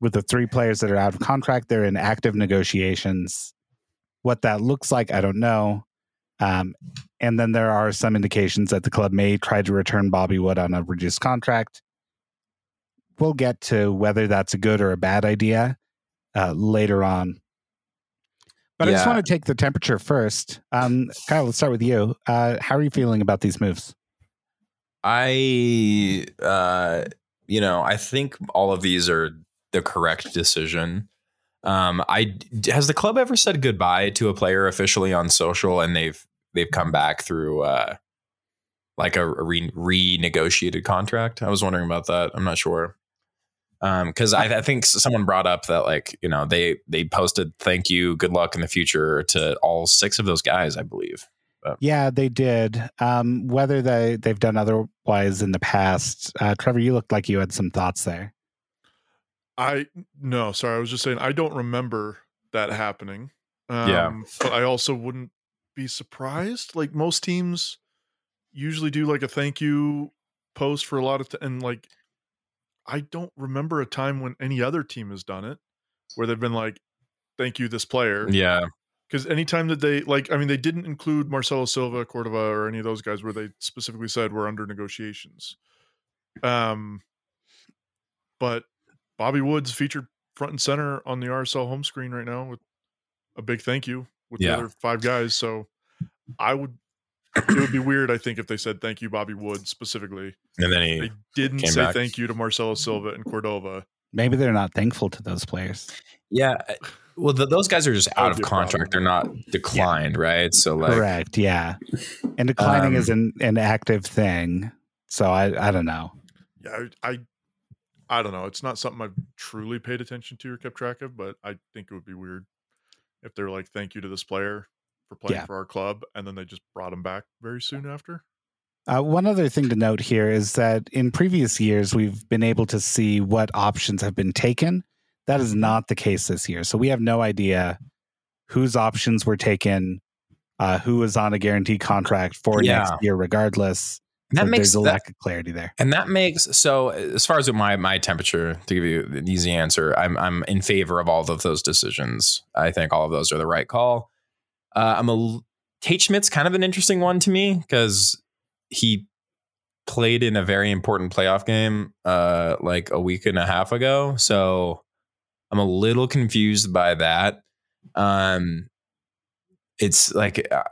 with the three players that are out of contract, they're in active negotiations. What that looks like, I don't know. Um, and then there are some indications that the club may try to return Bobby Wood on a reduced contract. We'll get to whether that's a good or a bad idea uh, later on. But I just want to take the temperature first. Um, Kyle, let's start with you. Uh, how are you feeling about these moves? I, uh, you know, I think all of these are the correct decision. Um, I has the club ever said goodbye to a player officially on social, and they've they've come back through uh, like a re- renegotiated contract? I was wondering about that. I'm not sure. Um, because I, I think someone brought up that like you know they they posted thank you, good luck in the future to all six of those guys, I believe. Yeah, they did. Um, whether they they've done otherwise in the past, uh, Trevor, you looked like you had some thoughts there. I no, sorry, I was just saying I don't remember that happening. Um, Yeah. but I also wouldn't be surprised. Like most teams usually do like a thank you post for a lot of t- and like I don't remember a time when any other team has done it where they've been like thank you this player. Yeah, because anytime that they like i mean they didn't include marcelo silva cordova or any of those guys where they specifically said we're under negotiations. Um but bobby woods featured front and center on the rsl home screen right now with a big thank you with Yeah. the other five guys so i would it would be weird i think if they said thank you bobby wood specifically and then he they didn't say back. thank you to marcelo silva and cordova Maybe they're not thankful to those players. Yeah. Well, th those guys are just out of be a problem. contract. They're not declined, right? So, like, Correct. Yeah, and declining Um, is an, an active thing. So I I don't know. yeah I, I i don't know it's not something i've truly paid attention to or kept track of but i think it would be weird if they're like thank you to this player for playing Yeah. for our club and then they just brought him back very soon after Uh, one other thing to note here is that in previous years, we've been able to see what options have been taken. That is not the case this year. So we have no idea whose options were taken, uh, who was on a guaranteed contract for Yeah. next year, regardless. that So makes there's a that, lack of clarity there. and that makes so. As far as my my temperature, to give you an easy answer, I'm I'm in favor of all of those decisions. I think all of those are the right call. Uh, I'm a Tate Schmidt's kind of an interesting one to me because he played in a very important playoff game uh like a week and a half ago. So i'm a little confused by that. Um it's like uh,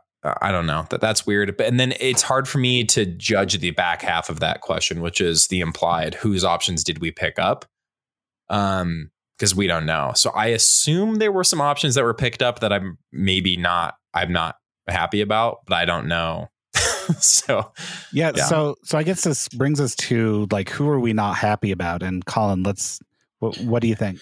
i don't know that that's weird but and then it's hard for me to judge the back half of that question which is the implied whose options did we pick up? Um because we don't know so i assume there were some options that were picked up that i'm maybe not i'm not happy about but i don't know so Yeah, Yeah. So so I guess this brings us to like who are we not happy about? And Colin, let's. What, what do you think?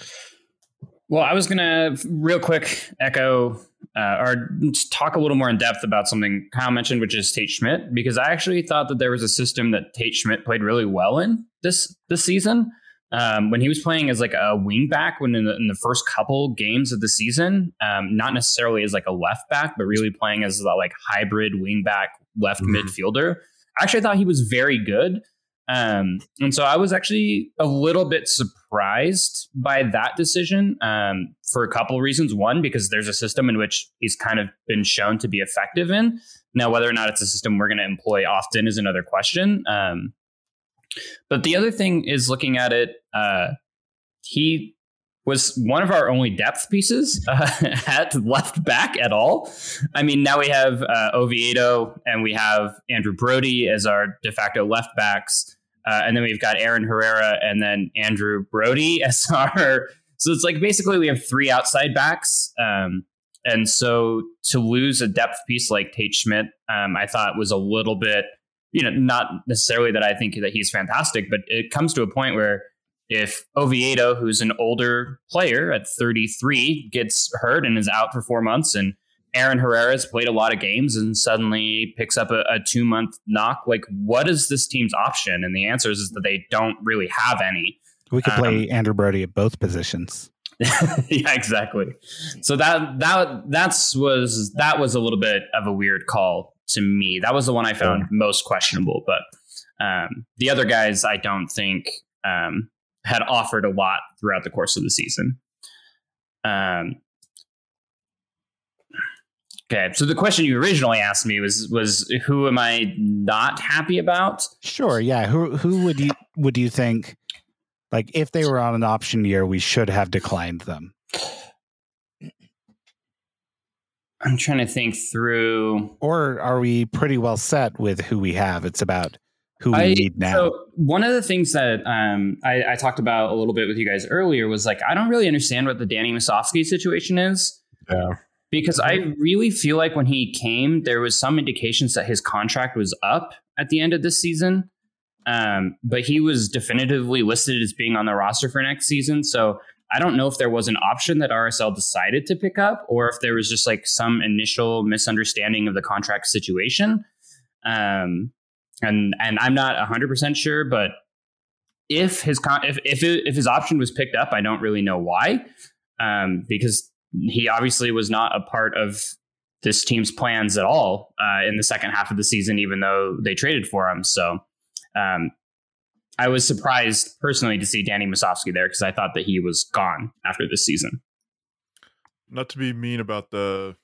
Well, I was gonna real quick echo uh, or talk a little more in depth about something Kyle mentioned, which is Tate Schmidt, because I actually thought that there was a system that Tate Schmidt played really well in this this season. Um, when he was playing as like a wing back, when in the, in the first couple games of the season, um, not necessarily as like a left back, but really playing as a like hybrid wing back left Mhm. midfielder. I thought he was very good. Um, and so I was actually a little bit surprised by that decision um, for a couple of reasons. One, because there's a system in which he's kind of been shown to be effective in. Now, whether or not it's a system we're going to employ often is another question. Um, but the other thing is looking at it uh, he was one of our only depth pieces uh, at left back at all. I mean, now we have uh, Oviedo and we have Andrew Brody as our de facto left backs. Uh, and then we've got Aaron Herrera and then Andrew Brody as our. So it's like basically we have three outside backs. Um, and so to lose a depth piece like Tate Schmidt, um, I thought was a little bit, you know, not necessarily that I think that he's fantastic, but it comes to a point where if Oviedo, who's an older player at 33, gets hurt and is out for four months, and Aaron Herrera's played a lot of games and suddenly picks up a, a two month knock, like what is this team's option? And the answer is, is that they don't really have any. We could play um, Andrew Brody at both positions. yeah, exactly. So that that that's was that was a little bit of a weird call to me. That was the one I found most questionable. But um, the other guys, I don't think um, had offered a lot throughout the course of the season. Um, okay, so the question you originally asked me was was who am I not happy about? Sure, yeah. Who who would you would you think like if they were on an option year, we should have declined them? I'm trying to think through. Or are we pretty well set with who we have? It's about who we I, need now. So one of the things that um, I, I, talked about a little bit with you guys earlier was like I don't really understand what the Danny Musovski situation is. Yeah. Because I really feel like when he came, there was some indications that his contract was up at the end of this season. Um, but he was definitively listed as being on the roster for next season. So I don't know if there was an option that RSL decided to pick up or if there was just like some initial misunderstanding of the contract situation. Um, and and I'm not 100% sure, but if his con- if if, it, if his option was picked up, I don't really know why, um, because he obviously was not a part of this team's plans at all uh, in the second half of the season, even though they traded for him. So um, I was surprised personally to see Danny Musovski there because I thought that he was gone after this season. Not to be mean about the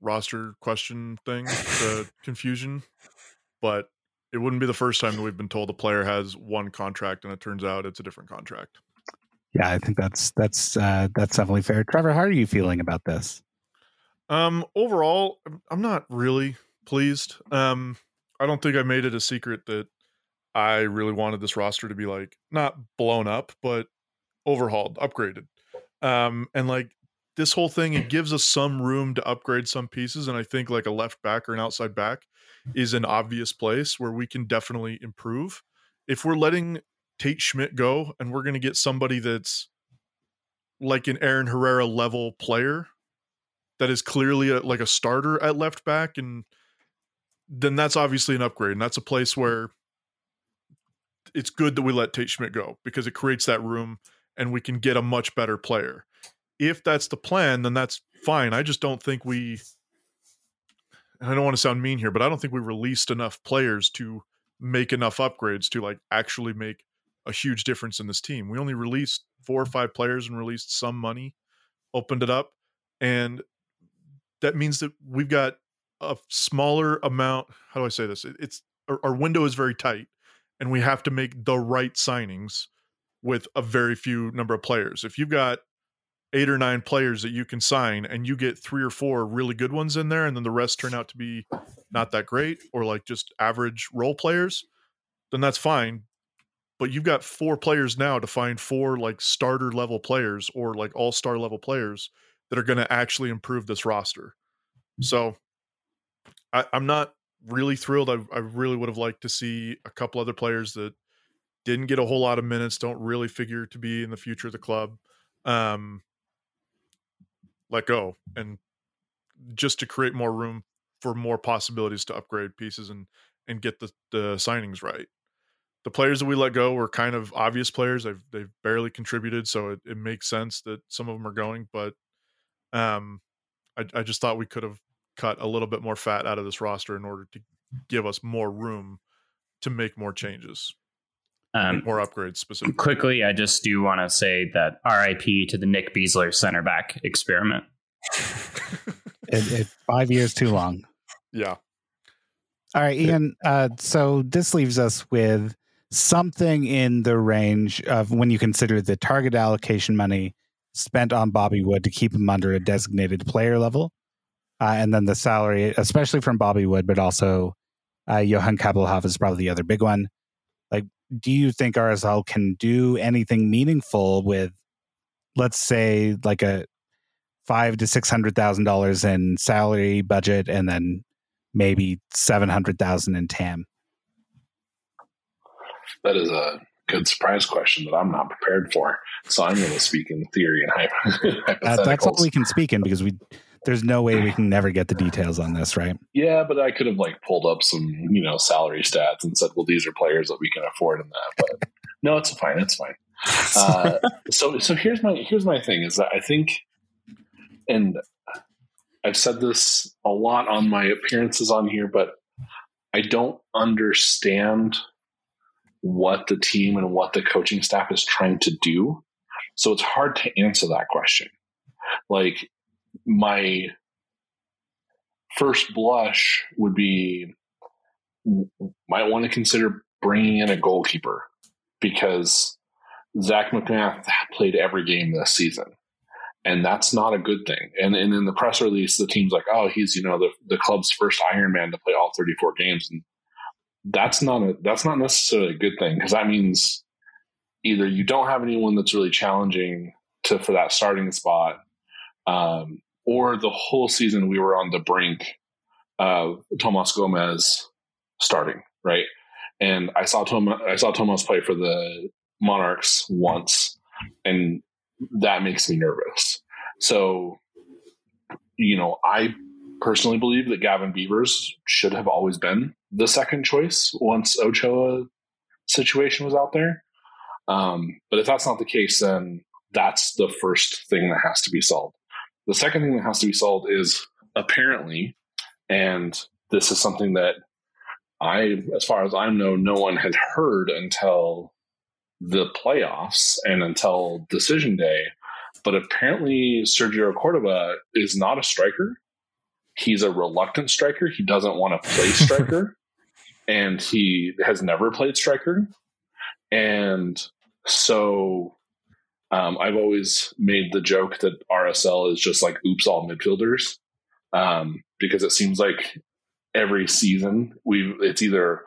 roster question thing, the confusion but it wouldn't be the first time that we've been told a player has one contract and it turns out it's a different contract. Yeah, I think that's that's uh, that's definitely fair. Trevor, how are you feeling about this? Um, overall, I'm not really pleased. Um, I don't think I made it a secret that I really wanted this roster to be like not blown up, but overhauled, upgraded. Um, and like this whole thing, it gives us some room to upgrade some pieces. And I think like a left back or an outside back is an obvious place where we can definitely improve. If we're letting Tate Schmidt go and we're going to get somebody that's like an Aaron Herrera level player that is clearly a, like a starter at left back and then that's obviously an upgrade and that's a place where it's good that we let Tate Schmidt go because it creates that room and we can get a much better player. If that's the plan, then that's fine. I just don't think we I don't want to sound mean here, but I don't think we released enough players to make enough upgrades to like actually make a huge difference in this team. We only released four or five players and released some money, opened it up, and that means that we've got a smaller amount. How do I say this? It's our, our window is very tight, and we have to make the right signings with a very few number of players. If you've got eight or nine players that you can sign and you get three or four really good ones in there and then the rest turn out to be not that great or like just average role players then that's fine but you've got four players now to find four like starter level players or like all star level players that are going to actually improve this roster so I, am not really thrilled I, I really would have liked to see a couple other players that didn't get a whole lot of minutes don't really figure to be in the future of the club um let go and just to create more room for more possibilities to upgrade pieces and and get the, the signings right. The players that we let go were kind of obvious players. They've they've barely contributed, so it, it makes sense that some of them are going. But um, I, I just thought we could have cut a little bit more fat out of this roster in order to give us more room to make more changes. Um, more upgrades specifically. Quickly, I just do want to say that RIP to the Nick Besler center back experiment. it, it, five years too long. Yeah. All right, Ian. Uh, so this leaves us with something in the range of when you consider the target allocation money spent on Bobby Wood to keep him under a designated player level, uh, and then the salary, especially from Bobby Wood, but also uh, Johan Kappelhof is probably the other big one. Like, do you think RSL can do anything meaningful with, let's say, like a five to six hundred thousand dollars in salary budget, and then maybe seven hundred thousand in TAM? That is a good surprise question that I'm not prepared for. So I'm going to speak in theory and hypotheticals. Uh, that's all we can speak in because we there's no way we can never get the details on this, right? Yeah, but I could have like pulled up some, you know, salary stats and said, well, these are players that we can afford in that. But no, it's fine. It's fine. Uh, so, so here's my here's my thing is that I think, and I've said this a lot on my appearances on here, but I don't understand what the team and what the coaching staff is trying to do. So it's hard to answer that question. Like my first blush would be might want to consider bringing in a goalkeeper because Zach MacMath played every game this season. And that's not a good thing. And, and in the press release, the team's like, oh, he's, you know, the, the club's first Iron Man to play all 34 games. And that's not a, that's not necessarily a good thing because that means either you don't have anyone that's really challenging to, for that starting spot um, or the whole season we were on the brink of Tomas Gomez starting, right? And I saw Tom, I saw Tomas play for the Monarchs once, and that makes me nervous. So, you know, I personally believe that Gavin Beavers should have always been the second choice once Ochoa situation was out there. Um, but if that's not the case, then that's the first thing that has to be solved. The second thing that has to be solved is apparently, and this is something that I, as far as I know, no one had heard until the playoffs and until decision day. But apparently, Sergio Cordova is not a striker. He's a reluctant striker. He doesn't want to play striker, and he has never played striker. And so um, I've always made the joke that RSL is just like oops all midfielders um, because it seems like every season we it's either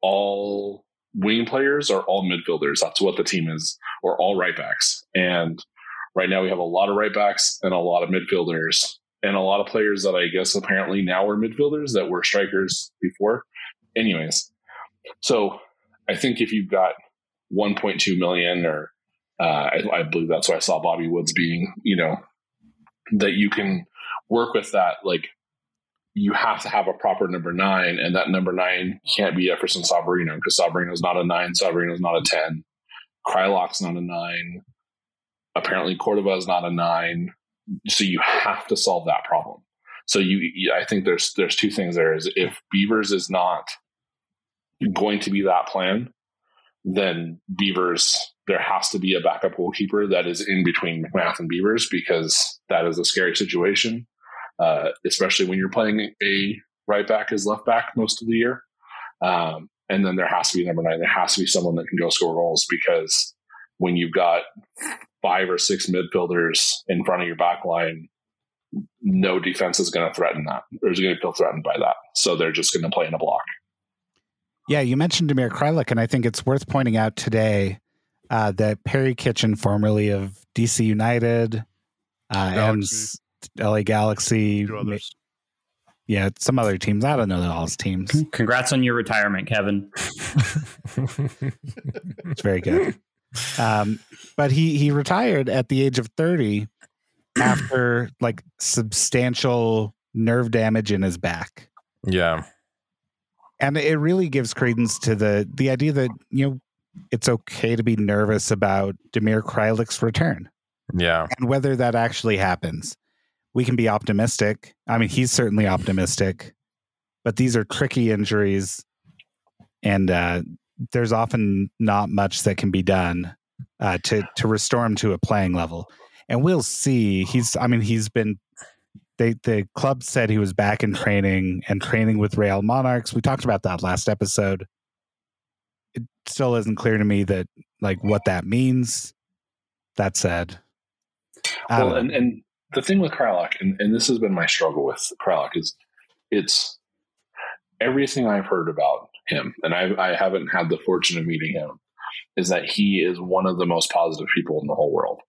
all wing players or all midfielders. That's what the team is, or all right backs. And right now we have a lot of right backs and a lot of midfielders and a lot of players that I guess apparently now are midfielders that were strikers before. Anyways, so I think if you've got 1.2 million or uh, I, I, believe that's why I saw Bobby Woods being, you know, that you can work with that. Like you have to have a proper number nine, and that number nine can't be Jefferson Savarino because is not a nine, is not a 10. Kreilach's not a nine. Apparently, Cordova is not a nine. So you have to solve that problem. So you, I think there's there's two things there. Is if Beavers is not going to be that plan, then Beavers there has to be a backup goalkeeper that is in between MacMath and Beavers because that is a scary situation, uh, especially when you're playing a right back as left back most of the year. Um, and then there has to be number nine. There has to be someone that can go score goals because when you've got five or six midfielders in front of your back line, no defense is going to threaten that. Or is going to feel threatened by that. So they're just going to play in a block. Yeah, you mentioned Damir Kreilach, and I think it's worth pointing out today uh, that Perry Kitchen, formerly of DC United uh, and LA Galaxy, yeah, some other teams. I don't know all his teams. Congrats on your retirement, Kevin. it's very good. Um, but he he retired at the age of thirty after like substantial nerve damage in his back. Yeah and it really gives credence to the the idea that you know it's okay to be nervous about Damir Kreilach's return. Yeah, and whether that actually happens, we can be optimistic. I mean, he's certainly optimistic, but these are tricky injuries, and uh, there's often not much that can be done uh, to to restore him to a playing level. And we'll see. He's, I mean, he's been they the club said he was back in training and training with Real Monarchs. We talked about that last episode. Still isn't clear to me that like what that means. That said, Well, and, and the thing with Kreilach, and, and this has been my struggle with Kreilach, is it's everything I've heard about him, and I, I haven't had the fortune of meeting him, is that he is one of the most positive people in the whole world.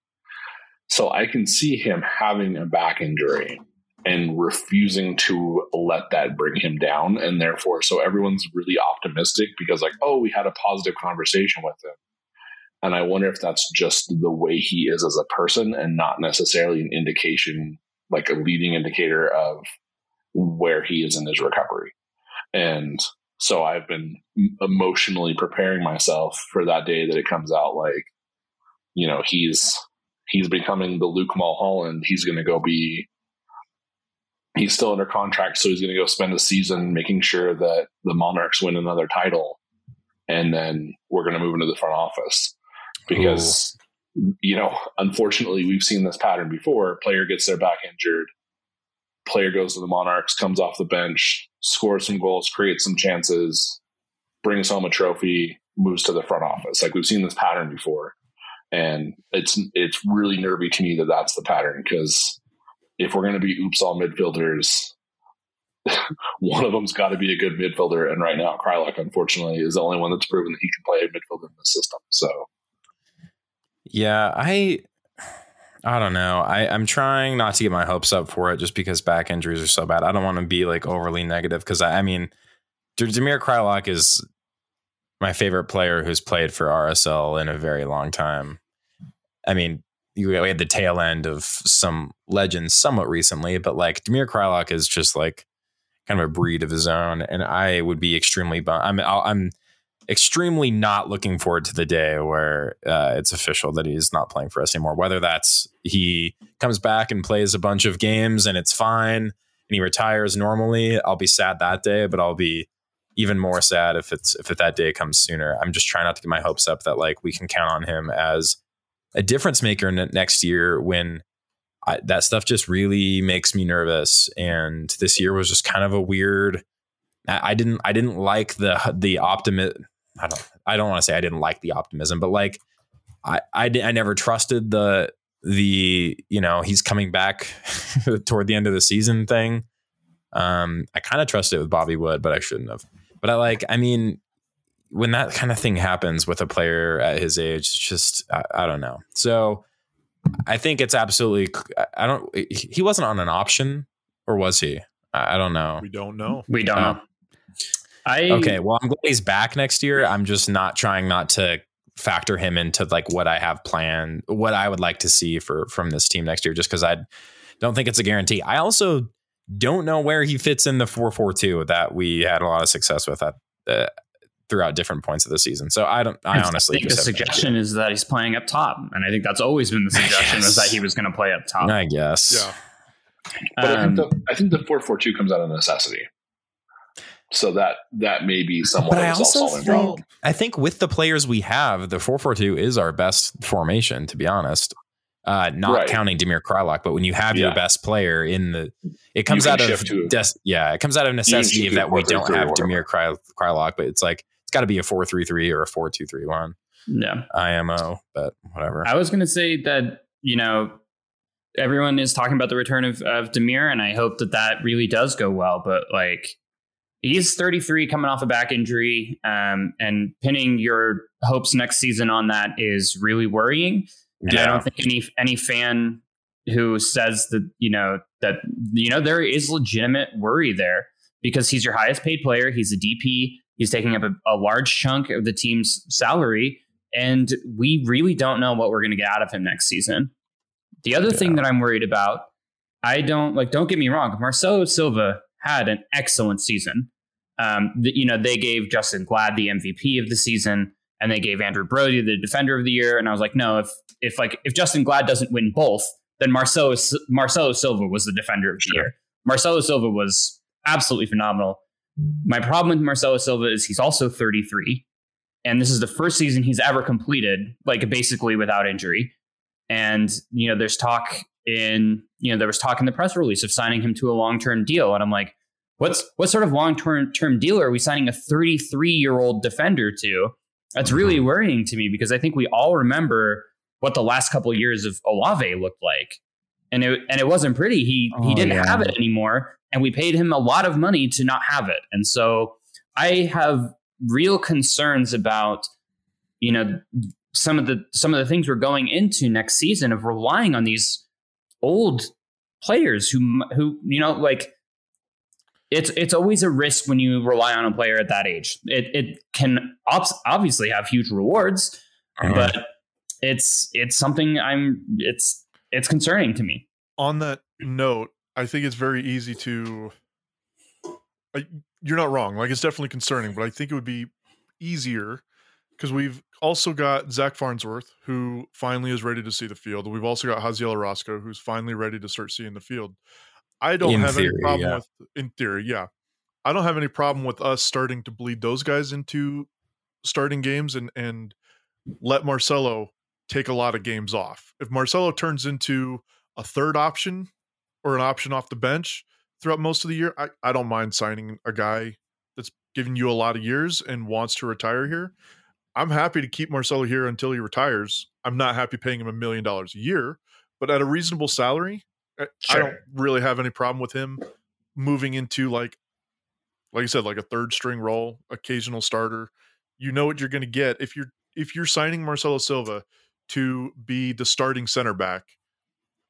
So I can see him having a back injury and refusing to let that bring him down. And therefore, so everyone's really optimistic because, like, oh, we had a positive conversation with him. And I wonder if that's just the way he is as a person and not necessarily an indication, like a leading indicator of where he is in his recovery. And so I've been emotionally preparing myself for that day that it comes out like, you know, he's he's becoming the Luke Mulholland. He's going to go be he's still under contract, so he's going to go spend a season making sure that the Monarchs win another title, and then we're going to move into the front office because you know, unfortunately, we've seen this pattern before. Player gets their back injured, player goes to the Monarchs, comes off the bench, scores some goals, creates some chances, brings home a trophy, moves to the front office. Like we've seen this pattern before, and it's it's really nervy to me that that's the pattern because if we're going to be oops all midfielders, one of them's got to be a good midfielder. And right now, Kreilach, unfortunately, is the only one that's proven that he can play a midfielder in the system. So Yeah, I I don't know. I, I'm trying not to get my hopes up for it just because back injuries are so bad. I don't want to be like overly negative because I, I mean, Damir Kreilach is my favorite player who's played for RSL in a very long time. I mean, you we had the tail end of some legends somewhat recently, but like Damir Kreilach is just like kind of a breed of his own, and I would be extremely bummed. I'm I'm extremely not looking forward to the day where uh, it's official that he's not playing for us anymore. Whether that's he comes back and plays a bunch of games and it's fine, and he retires normally, I'll be sad that day, but I'll be even more sad if it's if that day comes sooner. I'm just trying not to get my hopes up that like we can count on him as a difference maker next year when I, that stuff just really makes me nervous. And this year was just kind of a weird. I, I didn't I didn't like the the optimism. I don't I don't want to say I didn't like the optimism, but like I I, I never trusted the the you know he's coming back toward the end of the season thing. Um, I kind of trusted it with Bobby Wood, but I shouldn't have. But I like I mean when that kind of thing happens with a player at his age, it's just I, I don't know. So I think it's absolutely. I don't. He wasn't on an option, or was he? I I don't know. We don't know. We don't Oh. know. I Okay, well, I'm glad he's back next year. I'm just not trying not to factor him into like what I have planned, what I would like to see for from this team next year, just because I don't think it's a guarantee. I also don't know where he fits in the four four two that we had a lot of success with at, uh, throughout different points of the season. So I don't. I honestly think the just have suggestion is that he's playing up top, and I think that's always been the suggestion was that he was going to play up top. I guess. Yeah. But I Um, think the I think the four four two comes out of necessity. So that that may be somewhat But I of a also self-solving problem. think I think with the players we have, the four four two is our best formation. To be honest, uh, not Right. counting Damir Kreilach, but when you have your best player in the, it comes out of des- yeah, it comes out of necessity shift that we don't have Damir Kry- Kreilach, but it's like it's got to be a four three three or a four two three one yeah. IMO, but whatever. I was going to say that you know everyone is talking about the return of of Damir, and I hope that that really does go well. But like, he's 33, coming off a back injury, um, and pinning your hopes next season on that is really worrying. And I don't think any any fan who says that you know that you know there is legitimate worry there because he's your highest paid player. He's a DP. He's taking up a, a large chunk of the team's salary, and we really don't know what we're going to get out of him next season. The other thing that I'm worried about, I don't like. Don't get me wrong, Marcelo Silva had an excellent season. Um, the, you know, they gave Justen Glad the MVP of the season, and they gave Andrew Brody the Defender of the Year. And I was like, no, if if like if Justen Glad doesn't win both, then Marcelo Marcelo Silva was the Defender of the Year. Marcelo Silva was absolutely phenomenal. My problem with Marcelo Silva is he's also 33, and this is the first season he's ever completed, like basically without injury. And you know, there's talk in you know there was talk in the press release of signing him to a long term deal, and I'm like, what's what sort of long term deal are we signing a 33 year old defender to? That's really mm-hmm. worrying to me because I think we all remember what the last couple of years of Olave looked like. And it and it wasn't pretty. He he Oh, didn't yeah. have it anymore and we paid him a lot of money to not have it. And so I have real concerns about you know some of the some of the things we're going into next season of relying on these old players who who you know like it's it's always a risk when you rely on a player at that age. It it can obviously have huge rewards, Uh-huh. but it's it's something I'm it's it's concerning to me. on that note, I think it's very easy to. I, you're not wrong. Like it's definitely concerning, but I think it would be easier because we've also got Zach Farnsworth, who finally is ready to see the field. We've also got Jaziel Orozco, who's finally ready to start seeing the field. I don't In have any problem yeah. with, in theory, yeah. I don't have any problem with us starting to bleed those guys into starting games and and let Marcelo take a lot of games off. If Marcelo turns into a third option or an option off the bench throughout most of the year, I, I don't mind signing a guy that's giving you a lot of years and wants to retire here. I'm happy to keep Marcelo here until he retires. I'm not happy paying him a million dollars a year, but at a reasonable salary, I- I don't really have any problem with him moving into like like I said, like a third string role, occasional starter. You know what you're going to get if you're if you're signing Marcelo Silva to be the starting center back.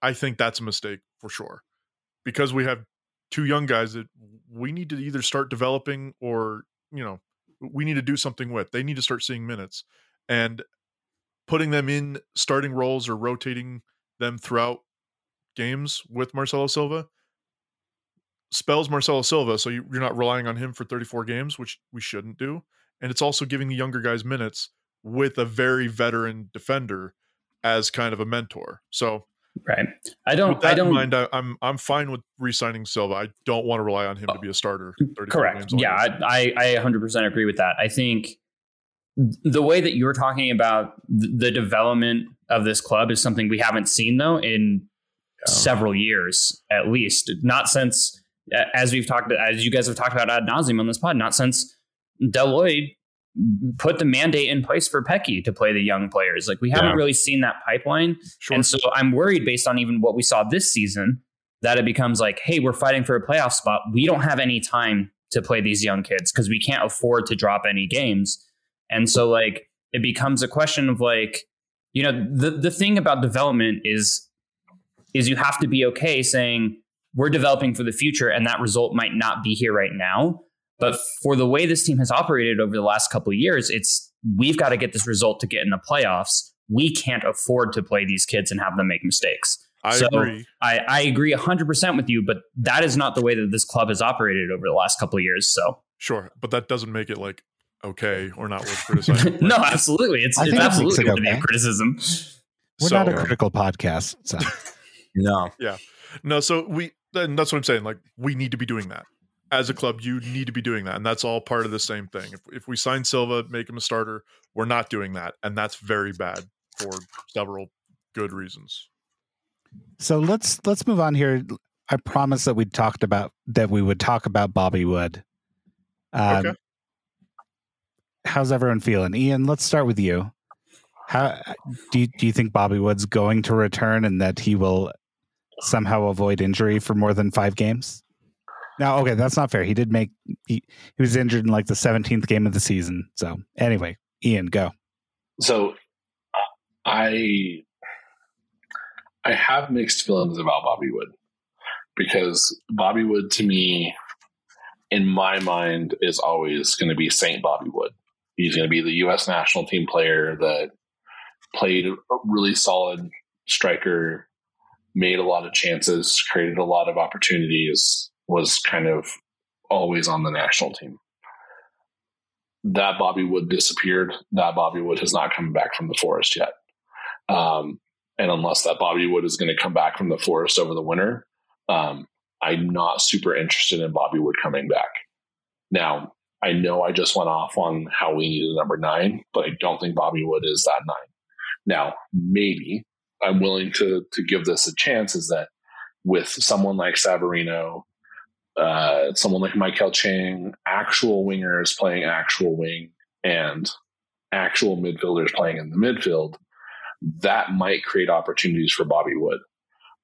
I think that's a mistake for sure, because we have two young guys that we need to either start developing or you know we need to do something with. They need to start seeing minutes and putting them in starting roles or rotating them throughout games with Marcelo Silva spells Marcelo Silva, so you- you're not relying on him for 34 games, which we shouldn't do. And it's also giving the younger guys minutes with a very veteran defender as kind of a mentor. So Right. I don't. I don't. mind, I, I'm I'm fine with re-signing Silva. I don't want to rely on him to oh, be a starter. Correct. Yeah. I, I, I 100% agree with that. I think the way that you're talking about the development of this club is something we haven't seen though in several years at least. Not since, as we've talked, as you guys have talked about ad nauseum on this pod, not since Dell Loy put the mandate in place for Petke to play the young players. Like we haven't Yeah. really seen that pipeline. Sure. And so I'm worried based on even what we saw this season that it becomes like, hey, we're fighting for a playoff spot. We don't have any time to play these young kids because we can't afford to drop any games. And so like it becomes a question of like, you know, the the thing about development is is you have to be okay saying we're developing for the future and that result might not be here right now. But for the way this team has operated over the last couple of years, it's we've got to get this result to get in the playoffs. We can't afford to play these kids and have them make mistakes. I so- agree. I, I agree 100% with you, but that is not the way that this club has operated over the last couple of years. So, Sure, but that doesn't make it like okay or not worth criticizing. no, absolutely. It's, it's think it makes absolutely it going to be a okay. criticism. We're So- not a uh, critical podcast. So No. Yeah. No, so we and that's what I'm saying. Like we need to be doing that as a club. You need to be doing that, and that's all part of the same thing. If if we sign Silva, make him a starter, we're not doing that, and that's very bad for several good reasons. so let's let's move on here. I promised that we talked about that we would talk about Bobby Wood. Um, Okay. How's everyone feeling, Ian? Let's start with you. How do you, do you think Bobby Wood's going to return and that he will somehow avoid injury for more than five games? No, okay, that's not fair. He did make he, he was injured in like the seventeenth game of the season. So anyway, Ian, go. So I I have mixed feelings about Bobby Wood because Bobby Wood to me in my mind is always going to be Saint Bobby Wood. He's going to be the US national team player that played a really solid striker, made a lot of chances, created a lot of opportunities, was kind of always on the national team that Bobby Wood disappeared. That Bobby Wood has not come back from the forest yet. Um, and unless that Bobby Wood is going to come back from the forest over the winter, um, I'm not super interested in Bobby Wood coming back. Now, I know I just went off on how we needed number nine, but I don't think Bobby Wood is that nine. Now, maybe I'm willing to to give this a chance. Is that with someone like Savarino, uh, someone like Maikel Chang, actual wingers playing actual wing, and actual midfielders playing in the midfield, that might create opportunities for Bobby Wood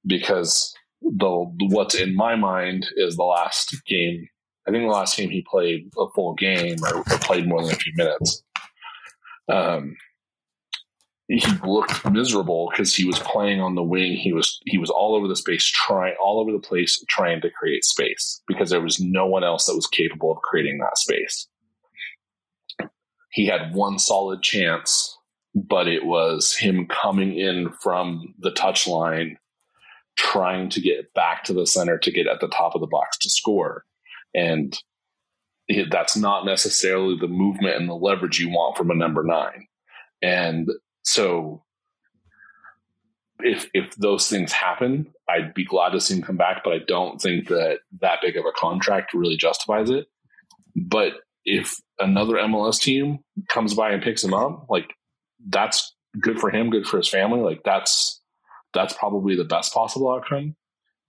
because the what's in my mind is the last game. I think the last game he played a full game or, or played more than a few minutes. Um, he looked miserable because he was playing on the wing. He was he was all over the space, trying all over the place, trying to create space because there was no one else that was capable of creating that space. He had one solid chance, but it was him coming in from the touch line, trying to get back to the center to get at the top of the box to score, and that's not necessarily the movement and the leverage you want from a number nine. And so if if those things happen, I'd be glad to see him come back, but I don't think that that big of a contract really justifies it. But if another MLS team comes by and picks him up, like that's good for him, good for his family. Like that's that's probably the best possible outcome.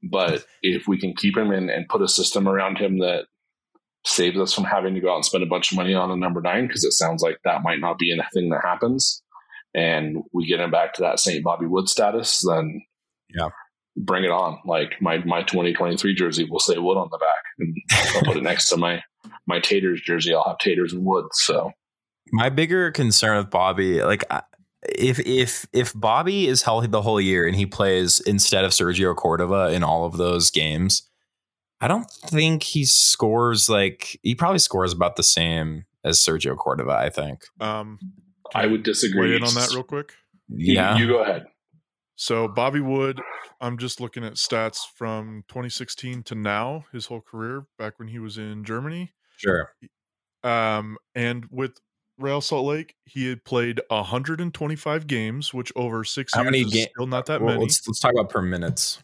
But if we can keep him and, and put a system around him that saves us from having to go out and spend a bunch of money on a number nine, because it sounds like that might not be anything that happens, and we get him back to that St. Bobby Wood status, then yeah, bring it on. Like my my 2023 jersey will say Wood on the back, and I'll put it next to my my Taters jersey. I'll have Taters and Wood. So my bigger concern with Bobby, like if if if Bobby is healthy the whole year and he plays instead of Sergio Cordova in all of those games, I don't think he scores like he probably scores about the same as Sergio Cordova. I think. Um, I would disagree. Weigh in on that real quick. Yeah, you, you go ahead. So Bobby Wood, I'm just looking at stats from 2016 to now, his whole career back when he was in Germany. Sure. Um, and with Real Salt Lake, he had played 125 games, which over six How years many is ga- still not that Well, many. let's let's talk about per minutes.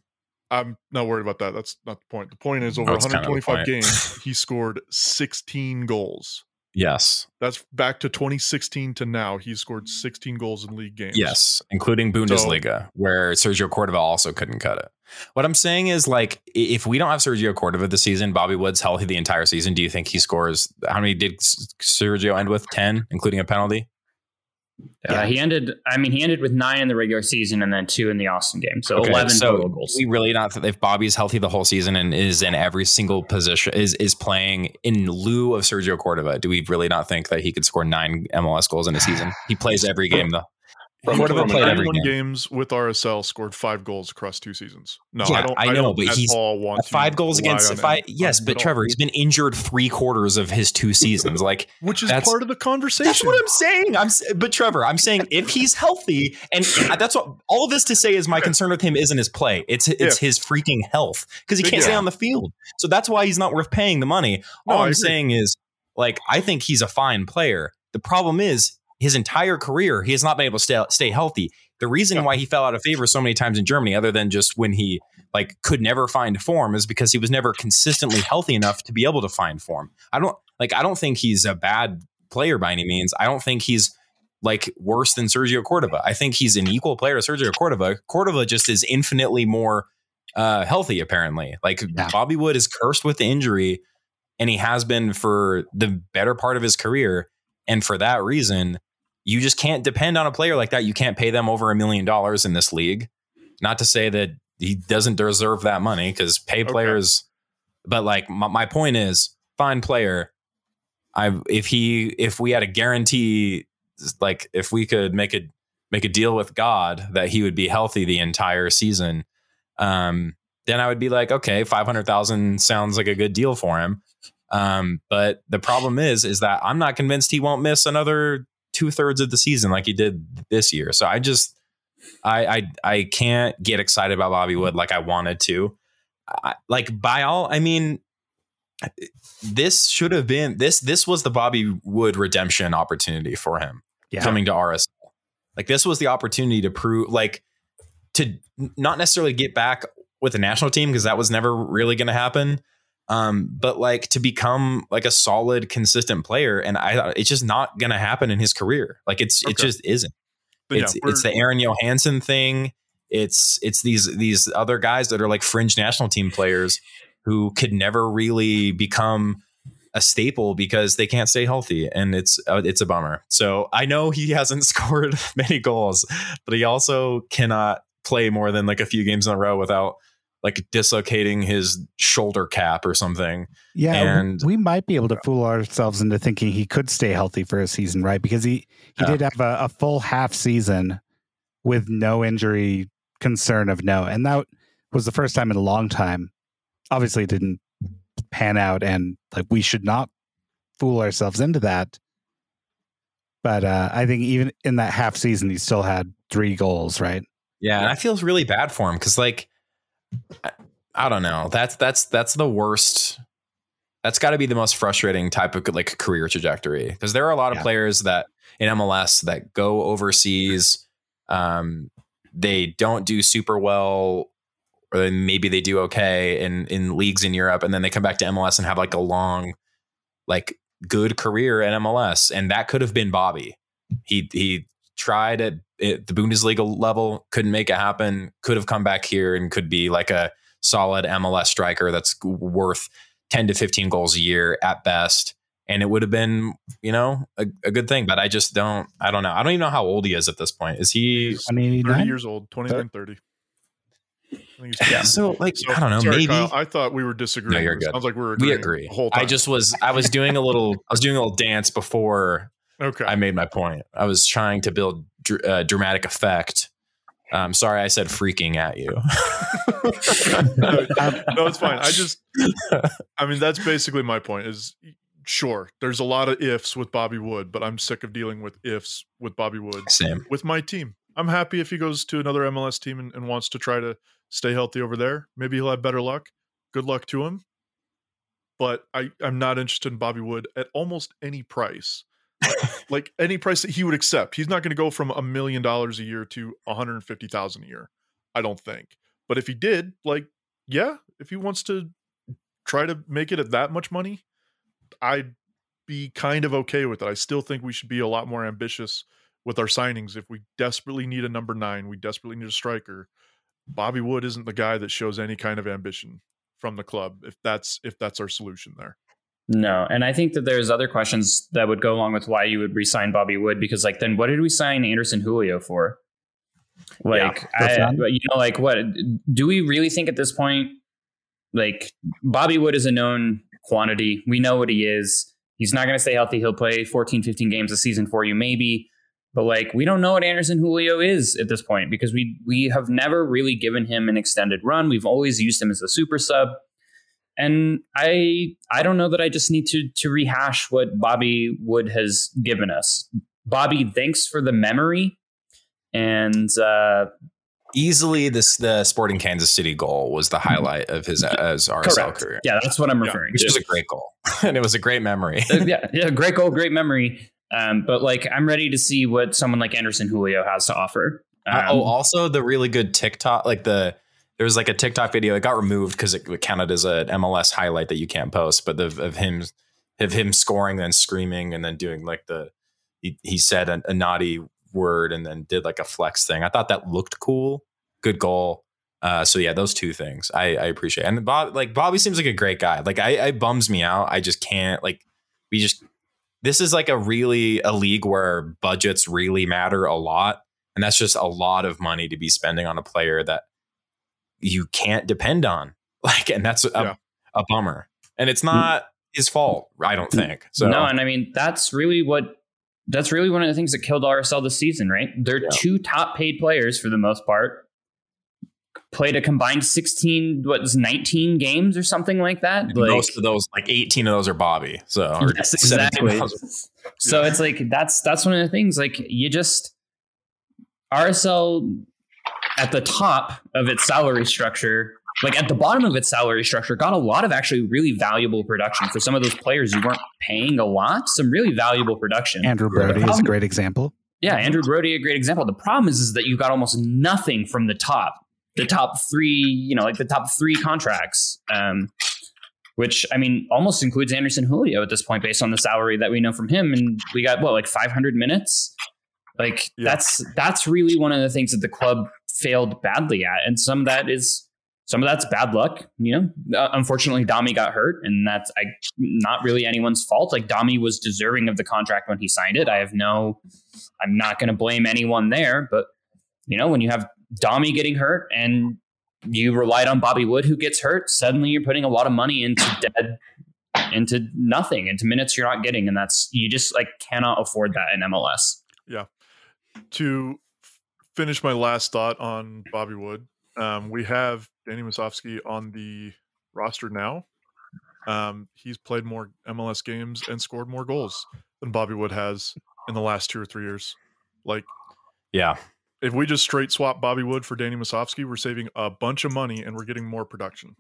I'm not worried about that. That's not the point. The point is, over That's kind of 125 games, he scored 16 goals. Yes, That's back to 2016 to now. He scored 16 goals in league games. yes, including Bundesliga, where Sergio Cordova also couldn't cut it. What I'm saying is, like, if we don't have Sergio Cordova this season, Bobby Wood's healthy the entire season. Do you think he scores? How many did Sergio end with? Ten, including a penalty. Uh, he ended. I mean, he ended with nine in the regular season and then two in the Austin game. So Okay, eleven so total goals. We really not if Bobby's healthy the whole season and is in every single position is is playing in lieu of Sergio Cordova. Do we really not think that he could score nine MLS goals in a season? He plays every game though. From- Cordova from played every 31 game. games with RSL, scored five goals across two seasons. No, Yeah, I don't. I know, don't but he's- all Five goals against on five. Yes, but Trevor, he's been injured three quarters of his two seasons. Like which is part of the conversation. That's what I'm saying. I'm, but Trevor, I'm saying if he's healthy, and that's what all of this to say is my concern with him isn't his play. It's it's his freaking health because he can't stay on the field. So that's why he's not worth paying the money. All I I'm saying is, like, I think he's a fine player. The problem is his entire career he has not been able to stay, stay healthy. The reason Yeah. why he fell out of favor so many times in Germany, other than just when he like could never find form, is because he was never consistently healthy enough to be able to find form. I don't like. I don't think he's a bad player by any means. I don't think he's like worse than Sergio Cordova. I think he's an equal player to Sergio Cordova. Cordova just is infinitely more uh, healthy, apparently. Like Yeah. Bobby Wood is cursed with the injury, and he has been for the better part of his career. And for that reason, you just can't depend on a player like that. You can't pay them over a million dollars in this league. Not to say that he doesn't deserve that money because pay Okay. players. But like my, my point is, fine player. I if he if we had a guarantee, like if we could make a make a deal with God that he would be healthy the entire season, um, then I would be like, okay, five hundred thousand sounds like a good deal for him. Um, but the problem is, is that I'm not convinced he won't miss another two thirds of the season like he did this year. So I just, I, I, I can't get excited about Bobby Wood like I wanted to. I, like by all, I mean, this should have been this. This was the Bobby Wood redemption opportunity for him Yeah. coming to RSL. Like this was the opportunity to prove, like, to not necessarily get back with the national team because that was never really going to happen. Um, but like to become like a solid, consistent player, and I it's just not going to happen in his career. Like it's it just isn't. Yeah, It's we're- it's the Aron Jóhannsson thing. It's it's these these other guys that are like fringe national team players who could never really become a staple because they can't stay healthy, and it's uh, it's a bummer. So I know he hasn't scored many goals, but he also cannot play more than like a few games in a row without like dislocating his shoulder cap or something. Yeah, And- we might be able to fool ourselves into thinking he could stay healthy for a season, right? Because he he Yeah. did have a, a full half season with no injury concern of no, and that was the first time in a long time. Obviously, it didn't pan out, and like we should not fool ourselves into that. But uh, I think even in that half season, he still had three goals, right? Yeah, and I feel really bad for him because like I, I don't know. That's that's that's the worst. That's got to be the most frustrating type of like career trajectory because there are a lot of Yeah. players that in MLS that go overseas. Um, they don't do super well, or maybe they do okay in in leagues in Europe, and then they come back to MLS and have like a long, like good career in MLS, and that could have been Bobby. He he tried at, at the Bundesliga level, couldn't make it happen. Could have come back here and could be like a solid MLS striker that's worth ten to fifteen goals a year at best, and it would have been you know a, a good thing. But I just don't. I don't know. I don't even know how old he is at this point. Is he? I mean, 30 years old, 29, 30. I think he's Yeah. So like So- I don't know. sorry, maybe Kyle, I thought we were disagreeing. No, you're good. Sounds like we were we agree. The whole time. I just was. I was doing a little. I was doing a little dance before okay. I made my point. I was trying to build dr- uh, dramatic effect. Um, sorry, I said freaking at you. no, no, it's fine. I just, I mean, that's basically my point. Is sure, there's a lot of ifs with Bobby Wood, but I'm sick of dealing with ifs with Bobby Wood Same. with my team. I'm happy if he goes to another MLS team and, and wants to try to stay healthy over there. Maybe he'll have better luck. Good luck to him. But I, I'm not interested in Bobby Wood at almost any price. like any price that he would accept. He's not going to go from a million dollars a year to 150,000 a year. I don't think. But if he did, like, yeah, if he wants to try to make it at that much money, I'd be kind of okay with it. I still think we should be a lot more ambitious with our signings. If we desperately need a number nine, we desperately need a striker. Bobby Wood isn't the guy that shows any kind of ambition from the club. If that's if that's our solution there. No, and I think that there's other questions that would go along with why you would re-sign Bobby Wood because, like, then what did we sign Anderson Julio for? Like, for I, you know, like, what do we really think at this point? Like, Bobby Wood is a known quantity. We know what he is. He's not going to stay healthy. He'll play 14, 15 games a season for you, maybe. But like, we don't know what Anderson Julio is at this point because we we have never really given him an extended run. We've always used him as a super sub and I I don't know that I just need to to rehash what Bobby Wood has given us. Bobby, thanks for the memory, and uh, Easily, this the Sporting Kansas City goal was the highlight of his as RSL correct. career, Yeah, that's what I'm Yeah, referring which to. was a great goal, and it was a great memory. Uh, yeah, yeah, great goal, great memory. Um, but like, I'm ready to see what someone like Anderson Julio has to offer. Um, Uh, oh, also the really good TikTok, like the there was like a TikTok video. It got removed because it counted as an MLS highlight that you can't post. But the, of him, of him scoring, then screaming, and then doing like the he, he said a, a naughty word and then did like a flex thing. I thought that looked cool. Good goal. Uh, so yeah, those two things I, I appreciate. And Bob, like Bobby seems like a great guy. Like I, I bums me out. I just can't like we just this is like a really a league where budgets really matter a lot and that's just a lot of money to be spending on a player that you can't depend on like and that's a, Yeah. a bummer and it's mm. not his fault i don't think so no, and I mean that's really what that's really one of the things that killed RSL this season, right? They're Yeah. two top paid players for the most part. Played a combined 16, what's 19 games or something like that. Like, most of those like 18 of those are bobby so yes, exactly. of those- So it's like that's that's one of the things. Like you just RSL at the top of its salary structure, like at the bottom of its salary structure, got a lot of actually really valuable production for some of those players you weren't paying a lot. Some really valuable production. Andrew Brody is a great example. Yeah, Andrew Brody, a great example. The problem is, is that you got almost nothing from the top, the top three, you know, like the top three contracts, um, which I mean, almost includes Anderson Julio at this point, based on the salary that we know from him. And we got what, like 500 minutes. Like Yeah. that's that's really one of the things that the club failed badly at, and some of that is some of that's bad luck. You know, uh, unfortunately, Dami got hurt, and that's I, not really anyone's fault. Like Dami was deserving of the contract when he signed it. I have no, I'm not going to blame anyone there. But you know, when you have Dami getting hurt and you relied on Bobby Wood who gets hurt, suddenly you're putting a lot of money into dead, into nothing, into minutes you're not getting, and that's you just like cannot afford that in MLS. Yeah. To f- finish my last thought on Bobby Wood, um, we have Danny Musovski on the roster now. Um, he's played more MLS games and scored more goals than Bobby Wood has in the last two or three years. Like, Yeah. if we just straight swap Bobby Wood for Danny Musovski, we're saving a bunch of money and we're getting more production.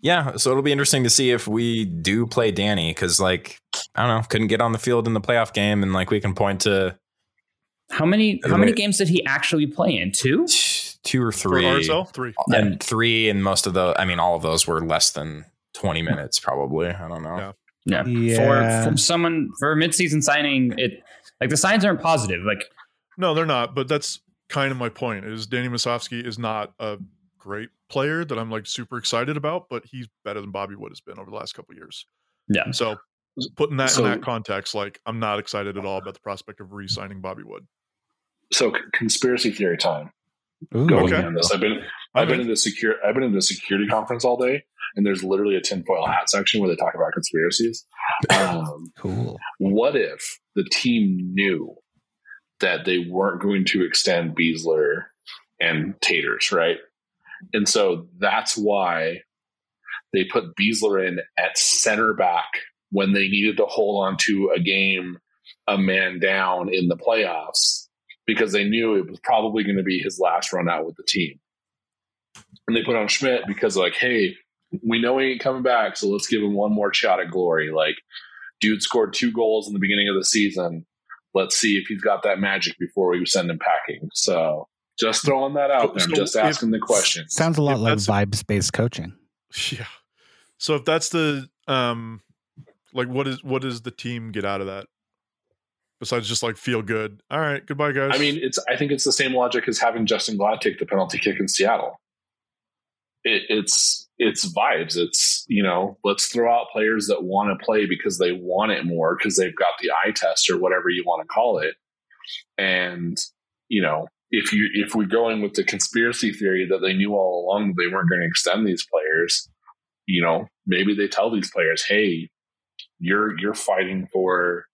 Yeah. So it'll be interesting to see if we do play Danny because, like, I don't know, couldn't get on the field in the playoff game. And, like, we can point to How many how many games did he actually play in? Two. two or For three. RSL, three. And three, and most of those, I mean, all of those were less than 20 minutes, probably. I don't know. Yeah. Yeah. Yeah. For for someone for a midseason signing, it like the signs aren't positive. Like No, they're not. But that's kind of my point. Is Danny Musovski is not a great player that I'm like super excited about, but he's better than Bobby Wood has been over the last couple of years. yeah. So putting that So- in that context, like I'm not excited at all about the prospect of re-signing Bobby Wood. So c- conspiracy theory time. Ooh. Going Okay. on this, I've been I've been in the secure I've been in the security conference all day, and there's literally a tinfoil hat section where they talk about conspiracies. Um, Cool. what if the team knew that they weren't going to extend Besler and Taters, right? And so that's why they put Besler in at center back when they needed to hold on to a game a man down in the playoffs because they knew it was probably going to be his last run out with the team. And they put on Schmitt because like, hey, we know he ain't coming back, so let's give him one more shot at glory. Like dude scored two goals in the beginning of the season. Let's see if he's got that magic before we send him packing. So just throwing that out there. I'm So just if- asking the question. Sounds a lot If like vibes based coaching. Yeah. So if that's the um like what is what does the team get out of that? Besides just like feel good. All right, goodbye guys. I mean, it's I think it's the same logic as having Justen Glad take the penalty kick in Seattle. It, it's it's vibes. It's you know, let's throw out players that want to play because they want it more because they've got the eye test or whatever you want to call it. And you know, if you if we're going with the conspiracy theory that they knew all along they weren't going to extend these players, you know, maybe they tell these players, "Hey, you're you're fighting for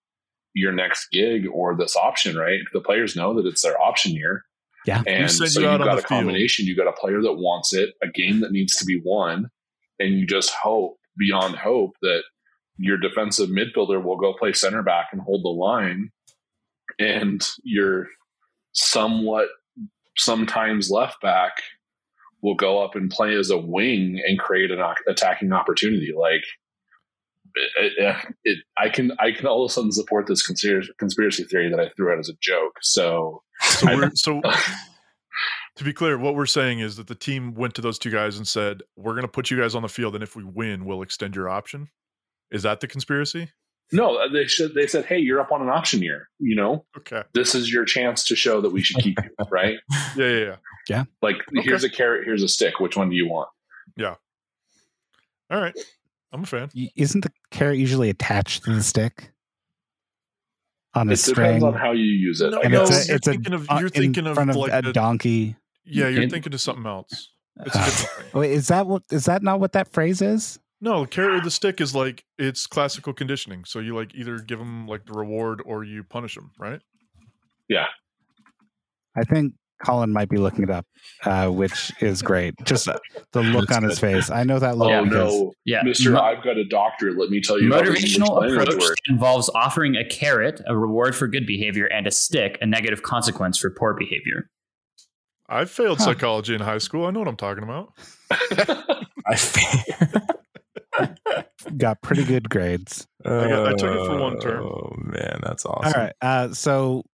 your next gig or this option, right? The players know that it's their option year. Yeah. And send so you you've got the a field. combination. You got a player that wants it, a game that needs to be won, and you just hope beyond hope that your defensive midfielder will go play center back and hold the line, and your somewhat sometimes left back will go up and play as a wing and create an attacking opportunity. Like it, it, it, I can I can all of a sudden support this conspiracy conspiracy theory that I threw out as a joke. So so we're so to be clear, what we're saying is that the team went to those two guys and said, "We're going to put you guys on the field, and if we win, we'll extend your option." Is that the conspiracy? no, uh, they should. They said, "Hey, you're up on an option year. You know, Okay. this is your chance to show that we should keep you." Right? Yeah, yeah, yeah. Like, Okay. here's a carrot, here's a stick. Which one do you want? Yeah. All right. I'm a fan. Isn't the carrot usually attached to the stick on a It string? depends on how you use it. No, I and no, it's a, you're it's a thinking of- uh, you're in thinking of front of like a the- donkey. Yeah, you're It- thinking of something else. It's Uh, different thing. Wait, is that what is that not what that phrase is? No, the carrot or the stick is like it's classical conditioning. So you like either give them like the reward or you punish them, right? Yeah. I think Colin might be looking it up, uh, which is great. Just uh, the look on his face. I know that look oh no, Yeah. Mister, Mo- I've got a doctor. Let me tell you. how the English Motivational approach involves offering a carrot, a reward for good behavior, and a stick, a negative consequence for poor behavior. I failed Huh. psychology in high school. I know what I'm talking about. I feel- got pretty good grades. I got- I took it for one term. Oh man, that's awesome. All right. Uh, so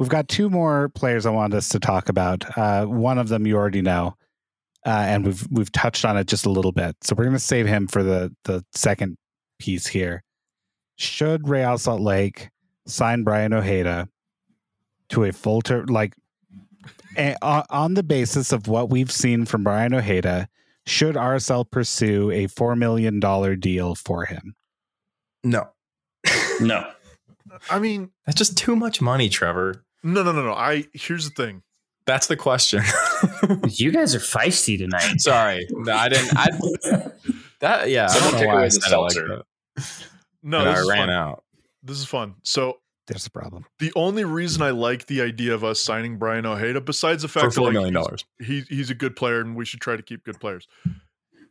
we've got two more players I want us to talk about. Uh, one of them you already know, uh, and we've we've touched on it just a little bit. So we're going to save him for the the second piece here. Should Real Salt Lake sign Braian Ojeda to a full term? Like a- on on the basis of what we've seen from Braian Ojeda, should RSL pursue a four million dollar deal for him? No. No. I mean, That's just too much money, Trevor. No, no, no, no. I here's the thing. That's the question. You guys are feisty tonight. Sorry. No, I didn't I that yeah, I Someone don't know take why away I the said it like that. No, this I is ran fun. out. This is fun. So There's a problem. the only reason I like the idea of us signing Braian Ojeda, besides the fact For that four like, he's- dollars. he he's a good player and we should try to keep good players.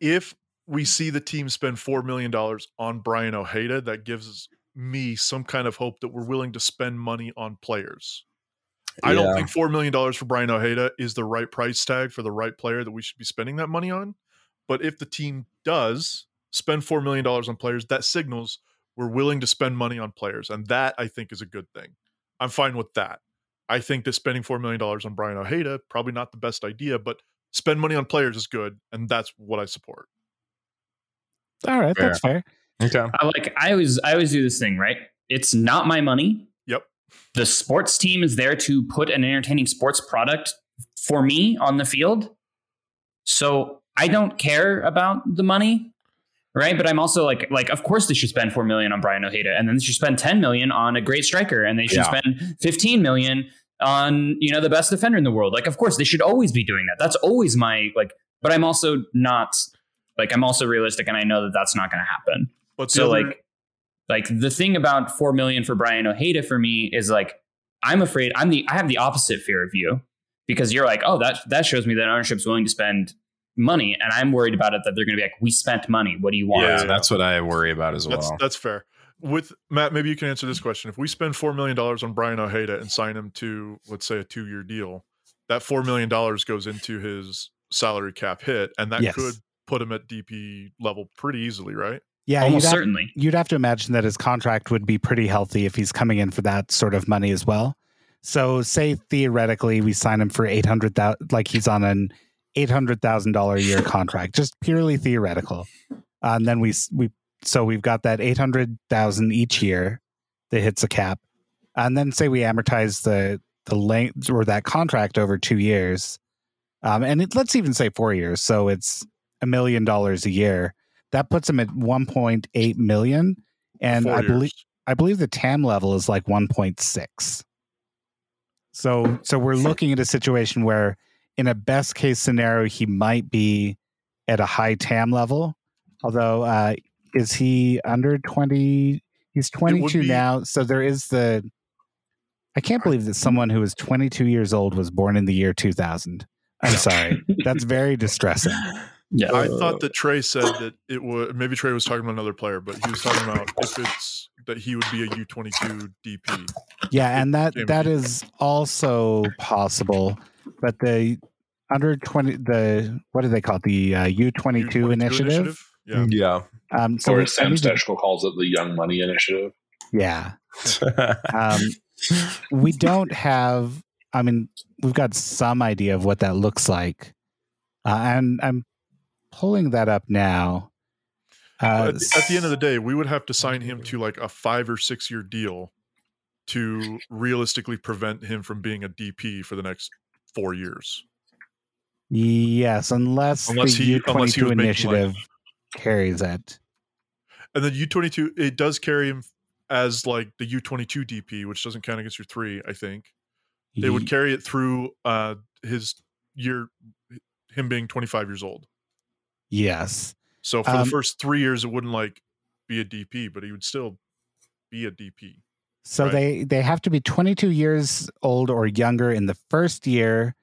If we see the team spend four million dollars on Braian Ojeda, that gives me some kind of hope that we're willing to spend money on players. I don't think four million dollars for Braian Ojeda is the right price tag for the right player that we should be spending that money on. But if the team does spend four million dollars on players, that signals we're willing to spend money on players, and that I think is a good thing. I'm fine with that. I think that spending four million dollars on Braian Ojeda probably not the best idea, but spend money on players is good, and that's what I support. All right, Fair. that's fair. Okay. I like I always I always do this thing, right? It's not my money. Yep. The sports team is there to put an entertaining sports product for me on the field. So I don't care about the money. Right. But I'm also like, like, of course they should spend four million on Braian Ojeda, and then they should spend 10 million on a great striker, and they should Yeah. spend 15 million on, you know, the best defender in the world. Like, of course, they should always be doing that. That's always my like, but I'm also not like I'm also realistic and I know that that's not going to happen. But So other- like like the thing about 4 million for Braian Ojeda for me is like I'm afraid I'm the I have the opposite fear of you because you're like, "Oh, that that shows me that ownership's willing to spend money." And I'm worried about it that they're going to be like, "We spent money. What do you want?" Yeah, that's what I worry about as that's well. that's fair. With Matt, maybe you can answer this question. If we spend four million dollars on Braian Ojeda and sign him to, let's say, a two-year deal, that four million dollars goes into his salary cap hit, and that Yes. could put him at DP level pretty easily, right? Yeah, Almost you'd have, certainly. you'd have to imagine that his contract would be pretty healthy if he's coming in for that sort of money as well. So, say theoretically we sign him for eight hundred thousand, like he's on an eight hundred thousand dollar a year contract, just purely theoretical. And then we we so we've got that eight hundred thousand each year that hits a cap, and then say we amortize the the length or that contract over two years, um, and it, let's even say four years. So it's a million dollars a year. That puts him at one point eight million, and Four I believe. I believe the TAM level is like 1.6. So so we're looking at a situation where in a best case scenario he might be at a high TAM level. Although uh is he under 20 he's 22 be- now so there is the I can't believe that someone who is 22 years old was born in the year 2000. I'm sorry. That's very distressing. Yeah. I thought that Trey said that it would. Maybe Trey was talking about another player, but he was talking about if it's that he would be a U twenty two DP. Yeah, and that Same that also possible. But the under twenty, the what do they call it? The uh, U twenty two initiative. Yeah. yeah. Um, so or as Sam I need to- Stejskal calls it, the Young Money Initiative. yeah, um, we don't have. I mean, we've got some idea of what that looks like, uh, and I'm pulling that up now. Uh, At, the- at the end of the day, we would have to sign him to like a five or six year deal to realistically prevent him from being a DP for the next four years. yes, unless, Unless the he- U twenty unless he two was making, like- initiative carries it. And then U twenty two, it does carry him as like the U twenty two DP, which doesn't count against your three. I think they would carry it through uh his year, him being twenty five years old. Yes. So for Um, the first three years, it wouldn't like be a DP, but he would still be a DP. So Right. they they have to be 22 years old or younger in the first year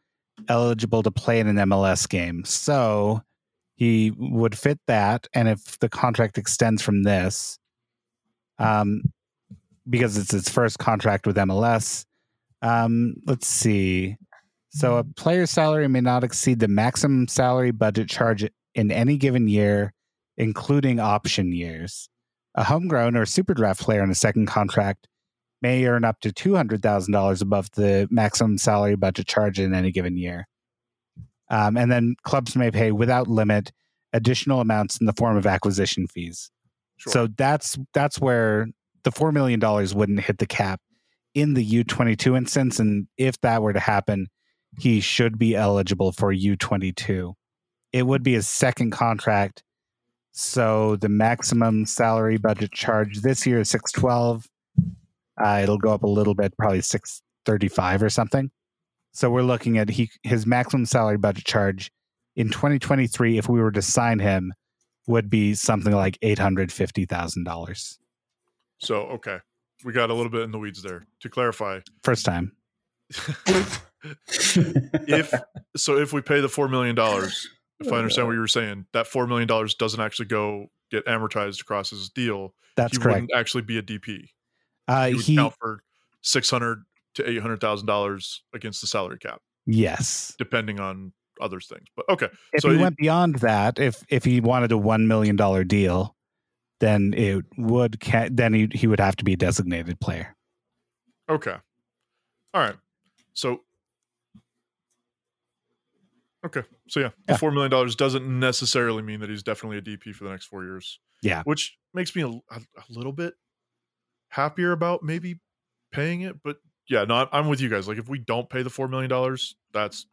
eligible to play in an MLS game. So he would fit that and if the contract extends from this um because it's his first contract with MLS um let's see. So a player's salary may not exceed the maximum salary budget charge in any given year including option years. A homegrown or super draft player in a second contract may earn up to $200,000 above the maximum salary budget charge in any given year. Um, and then clubs may pay without limit additional amounts in the form of acquisition fees. Sure. So that's that's where the $4 million wouldn't hit the cap in the U22 instance. And if that were to happen, he should be eligible for U22. It would be his second contract. So the maximum salary budget charge this year is 612. Uh, it'll go up a little bit, probably 635 or something. So we're looking at he his maximum salary budget charge in 2023 if we were to sign him would be something like $850,000. So okay, we got a little bit in the weeds there. To clarify, First time. if so, if we pay the four million dollars, if I understand what you were saying, that four million dollars doesn't actually go get amortized across his deal. That's he correct. wouldn't actually be a DP. Uh, He would he count for six hundred to eight hundred thousand dollars against the salary cap, yes. depending on other things. But okay, If so he you- went beyond that, if if he wanted a one million dollar deal, then it would ca- then he he would have to be a designated player. Okay. All right. So Okay. So yeah, the Yeah. four million dollars doesn't necessarily mean that he's definitely a DP for the next four years. Yeah. Which makes me a, a, a little bit happier about maybe paying it. But yeah, no, I'm- I'm with you guys. Like if we don't pay the four million dollars, that's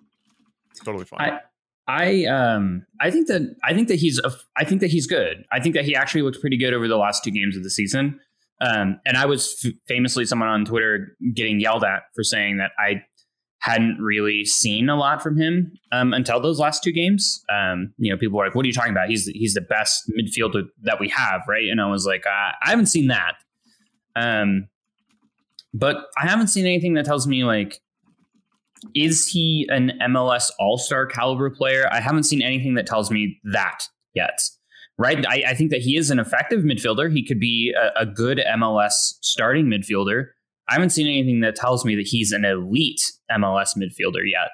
totally fine. I I um I think that I think that he's a, I think that he's good. I think that he actually looked pretty good over the last two games of the season. Um, and I was f- famously someone on Twitter getting yelled at for saying that I hadn't really seen a lot from him um, until those last two games. Um, you know, people were like, "What are you talking about? He's he's the best midfielder that we have, right?" And I was like, uh, "I haven't seen that." Um, but I haven't seen anything that tells me like is he an MLS All Star caliber player? I haven't seen anything that tells me that yet. Right? I, I think that he is an effective midfielder. He could be a, a good MLS starting midfielder. I haven't seen anything that tells me that he's an elite MLS midfielder yet.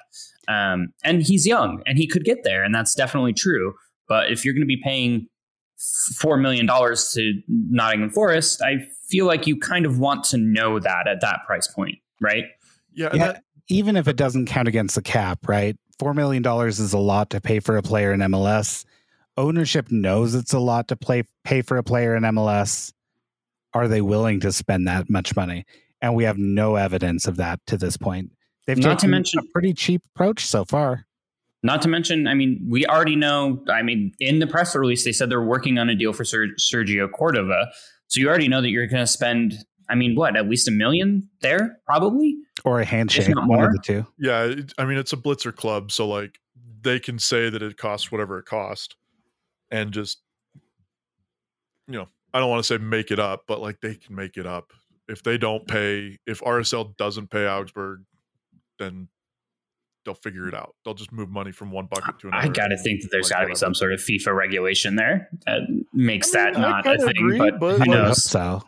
Um, and he's young and he could get there, and that's definitely true. But if you're going to be paying four million dollars to Nottingham Forest, I feel like you kind of want to know that at that price point, right? yeah, Yeah, that, even if it doesn't count against the cap, right? Four million dollars is a lot to pay for a player in MLS. Ownership knows it's a lot to play pay for a player in MLS. Are they willing to spend that much money? And we have no evidence of that to this point. They've Not to mention- a pretty cheap approach so far. Not to mention, I mean, we already know. I mean, in the press release, they said they're working on a deal for Ser- Sergio Cordova. So you already know that you're going to spend. I mean, what? At least a million there, probably. Or a handshake, not one of the two. yeah, I mean it's a blitzer club, so like they can say that it costs whatever it cost, and just you know, I don't want to say make it up, but like they can make it up if they don't pay. If RSL doesn't pay Augsburg, then they'll figure it mm. out. They'll just move money from one bucket to another. I got to think that there's Like, got to be some sort of FIFA regulation there that makes I mean, that I not a thing. agree, but, but, who I hope knows? so.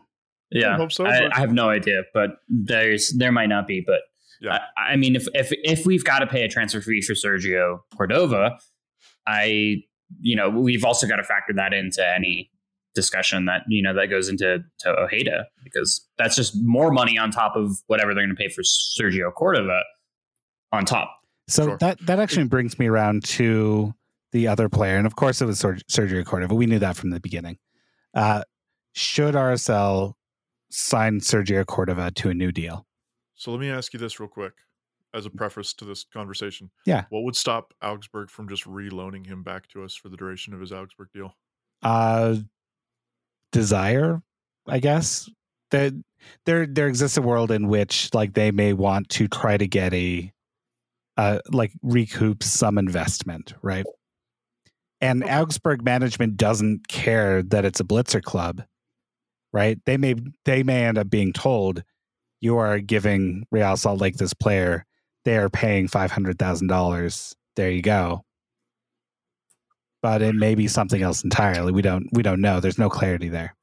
Yeah, I hope so, I, but- I have no idea, but there's there might not be. But Yeah. I, I mean, if if if we've got to pay a transfer fee for Sergio Cordova, I you know we've also got to factor that into any discussion that you know that goes into to Ojeda because that's just more money on top of whatever they're going to pay for Sergio Cordova on top. So Sure. that that actually brings me around to the other player, and of course it was Ser- Sergio Cordova. We knew that from the beginning. Uh, should RSL sign Sergio Cordova to a new deal? So let me ask you this real quick, as a preface to this conversation. Yeah. What would stop Augsburg from just reloaning him back to us for the duration of his Augsburg deal? Uh, desire, I guess. That there there exists a world in which like they may want to try to get a uh like recoup some investment, right? And Okay. Augsburg management doesn't care that it's a blitzer club, right? They may they may end up being told you are giving Real Salt Lake this player, they are paying five hundred thousand dollars. There you go. But it may be something else entirely. We don't we don't know. There's no clarity there.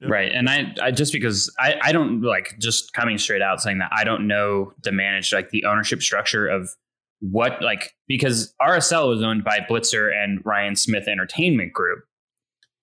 Yep. Right. And I, I just because I, I don't like just coming straight out saying that I don't know the managed like the ownership structure of what like because RSL was owned by Blitzer and Ryan Smith Entertainment Group.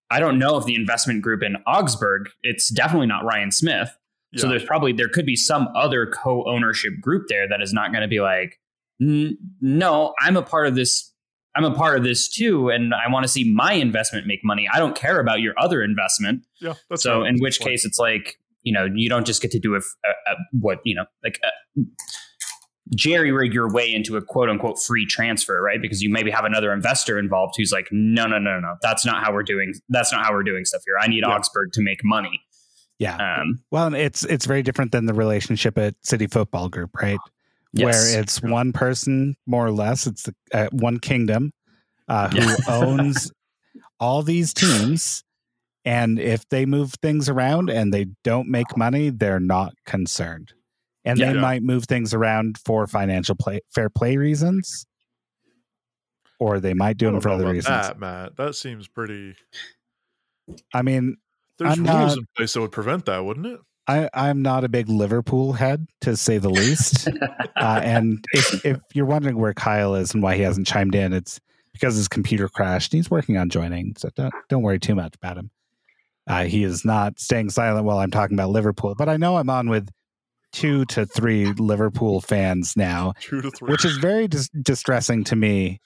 I don't know if the investment group in Augsburg, it's definitely not Ryan Smith. So there's probably there could be some other co-ownership group there that is not going to be like, no, I'm a part of this. I'm a part of this too, and I want to see my investment make money. I don't care about your other investment. Yeah. So right. in which case it's like you know you don't just get to do a, a, a what you know like uh jerry rig your way into a quote unquote free transfer, right? Because you maybe have another investor involved who's like, no, no, no, no, that's not how we're doing. That's not how we're doing stuff here. I need Yeah. Augsburg to make money. Yeah. Um, Well, it's it's very different than the relationship at City Football Group, right? yes. Where it's one person, more or less. It's the, uh, one kingdom uh, who Yeah. owns all these teams, and if they move things around and they don't make money, they're not concerned, and Yeah. they Yeah. might move things around for financial play, fair play reasons, or they might do I them for other reasons. That, Matt, that seems pretty. I mean, There's I'm rules not- in place that would prevent that, wouldn't it? I, I'm not a big Liverpool head, to say the least. uh, and if, if you're wondering where Kyle is and why he hasn't chimed in, it's because his computer crashed. He's working on joining, so don't don't worry too much about him. Uh, he is not staying silent while I'm talking about Liverpool, but I know I'm on with two to three Liverpool fans now, Two to three. which is very dis- distressing to me.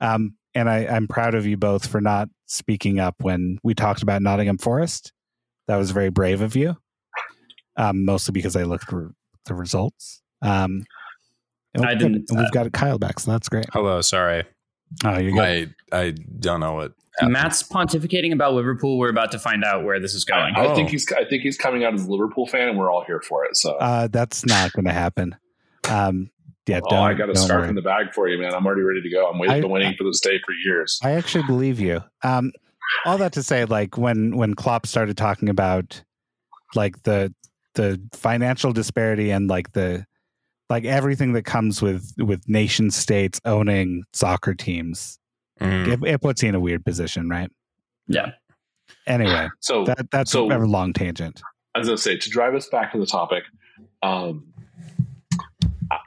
Um, and I, I'm proud of you both for not speaking up when we talked about Nottingham Forest. That was very brave of you. Um, mostly because I looked at the results. Um, and I we've got- didn't, and we've uh, got Kyle back, so that's great. Hello, sorry. Oh, you're good. I I don't know what. Happened. Matt's pontificating about Liverpool. We're about to find out where this is going. I Oh. think he's I think he's coming out as a Liverpool fan, and we're all here for it. So, Uh, that's not going to happen. Um, yeah, oh, I got a scarf worry. in the bag for you, man. I'm already ready to go. I'm waiting, I- been waiting for this day for years. I actually believe you. Um, all that to say, like when when Klopp started talking about like the the financial disparity and like the like everything that comes with with nation states owning soccer teams, Mhm. it, it puts you in a weird position, right? Yeah. Anyway, So, that that's So- a long tangent. As I was going to say to drive us back to the topic. Um,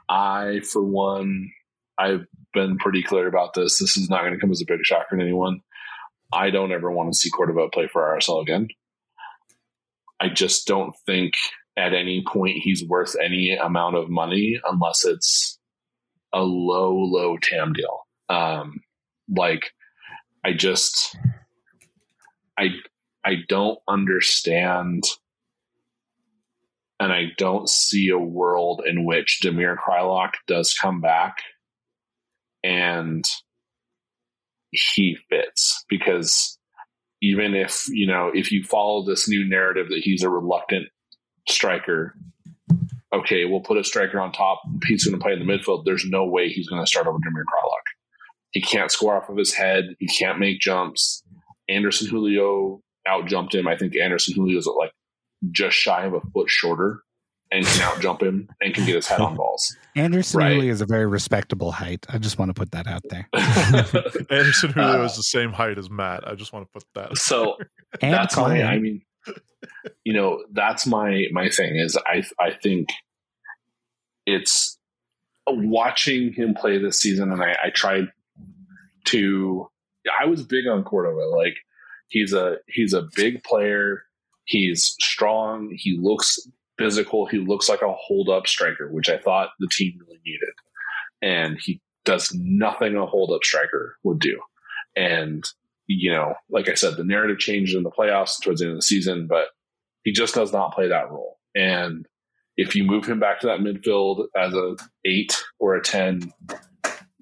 I, for one, I've been pretty clear about this. This is not going to come as a big shocker to anyone. I don't ever want to see Cordova play for RSL again. I just don't think at any point he's worth any amount of money unless it's a low, low TAM deal. Um, like, I just, I, I don't understand. And I don't see a world in which Damir Kreilach does come back and he fits. Because even if you know if you follow this new narrative that he's a reluctant striker okay we'll put a striker on top. He's going to play in the midfield. There's no way he's going to start over Damir Kreilach he can't score off of his head he can't make jumps Anderson Julio out jumped him I think Anderson Julio's like just shy of a foot shorter and can out jump him and can get his head on balls. Anderson Right. really is a very respectable height. I just want to put that out there. Anderson Julio Uh, is the same height as Matt. I just want to put that. so And that's my I mean you know, that's my my thing is I I think it's watching him play this season and I, I tried to I was big on Cordova. Like he's a he's a big player. He's strong. He looks physical. He looks like a hold up striker, which I thought the team really needed. And he does nothing a hold up striker would do. And, you know, like I said, the narrative changed in the playoffs towards the end of the season, but he just does not play that role. And if you move him back to that midfield as a eight or a 10,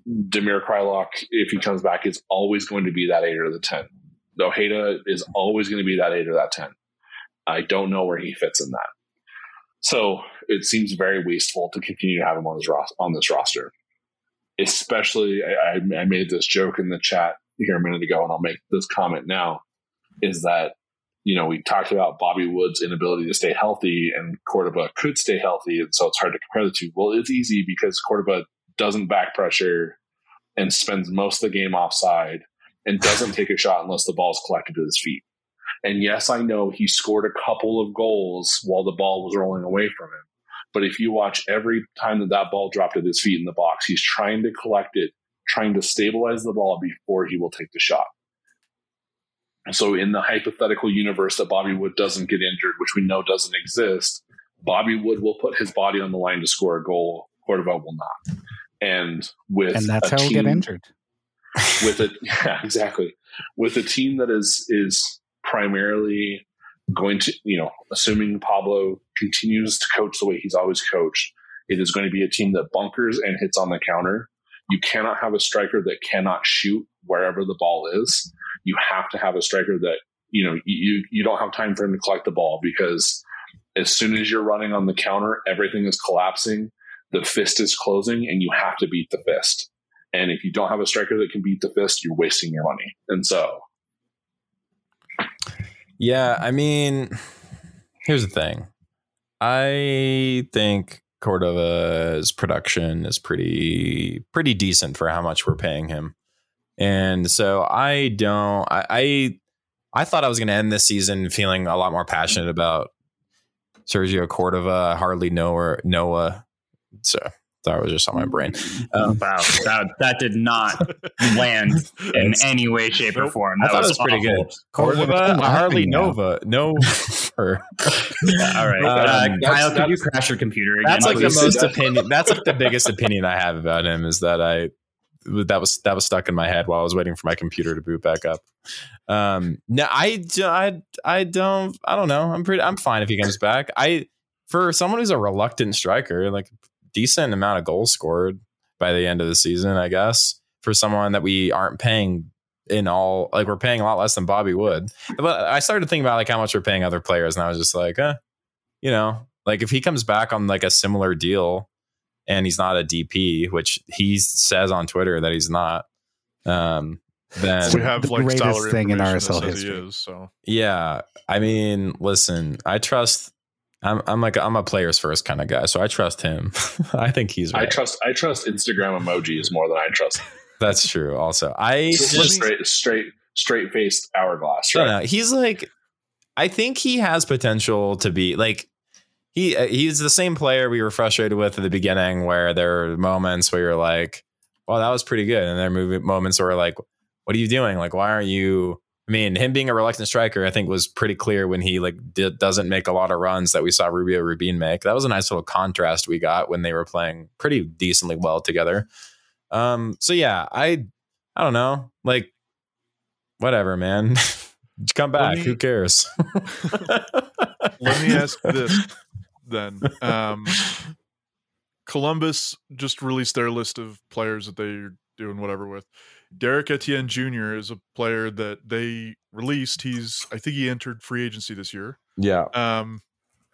Damir Kreilach, if he comes back, is always going to be that eight or the 10. Ojeda is always going to be that eight or that 10. I don't know where he fits in that. So it seems very wasteful to continue to have him on this ros- on this roster. Especially, I- I made this joke in the chat here a minute ago, and I'll make this comment now: is that you know we talked about Bobby Wood's inability to stay healthy, and Cordova could stay healthy, and so it's hard to compare the two. Well, it's easy because Cordova doesn't back pressure and spends most of the game offside and doesn't take a shot unless the ball's collected to his feet. And yes, I know he scored a couple of goals while the ball was rolling away from him. But if you watch every time that that ball dropped at his feet in the box, he's trying to collect it, trying to stabilize the ball before he will take the shot. So, in the hypothetical universe that Bobby Wood doesn't get injured, which we know doesn't exist, Bobby Wood will put his body on the line to score a goal. Cordova will not. And with and that's a how he'll get team- injured. with it yeah exactly with a team that is is primarily going to you know assuming pablo continues to coach the way he's always coached It is going to be a team that bunkers and hits on the counter. You cannot have a striker that cannot shoot wherever the ball is. You have to have a striker that you know you you don't have time for him to collect the ball because as soon as you're running on the counter, everything is collapsing. The fist is closing, and you have to beat the fist. And if you don't have a striker that can beat the fist, you're wasting your money. And so, Yeah, I mean, here's the thing. I think Cordova's production is pretty pretty decent for how much we're paying him. And so I don't I I, I thought I was going to end this season feeling a lot more passionate about Sergio Cordova. Hardly Noah. So that was just on my brain. Um, wow, that, that did not land in any way, shape, or Nope. form. I That thought it was was pretty awful. good. Cordova, Harley laughing now. Nova, no. or- All right, Um, uh, that's- Kyle, could you crash your computer again? that's like the most opinion. That's like the biggest opinion I have about him is that I that was that was stuck in my head while I was waiting for my computer to boot back up. Um, no, I, d- I I don't I don't know. I'm pretty I'm fine if he comes back. I for someone who's a reluctant striker, like decent amount of goals scored by the end of the season, I guess. For someone that we aren't paying in all like we're paying a lot less than Bobby Wood. But I started thinking about like how much we're paying other players, and I was just like, eh, you know, like if he comes back on like a similar deal and he's not a DP, which he says on Twitter that he's not, um, then we have the like greatest thing in information RSL history. is, so yeah, I mean, listen, I trust. I'm I'm like I'm a players first kind of guy, so I trust him. I think he's I right. trust I trust Instagram emojis more than I trust That's true. Also, I just just straight straight straight faced hourglass. Right? no, he's like, I think he has potential to be like, he uh, he's the same player we were frustrated with at the beginning, where there are moments where you're like, well, that was pretty good, and there are moments where like, what are you doing? Like, why aren't you? I mean, him being a reluctant striker, I think was pretty clear when he like did, doesn't make a lot of runs that we saw Rubio Rubin make. That was a nice little contrast we got when they were playing pretty decently well together. Um, so yeah, I I don't know, like whatever, man. Come back. me- Who cares? let me ask this then. Um, Columbus just released their list of players that they're doing whatever with. Derrick Etienne Jr. is a player that they released. He's I think he entered free agency this year. yeah. Um,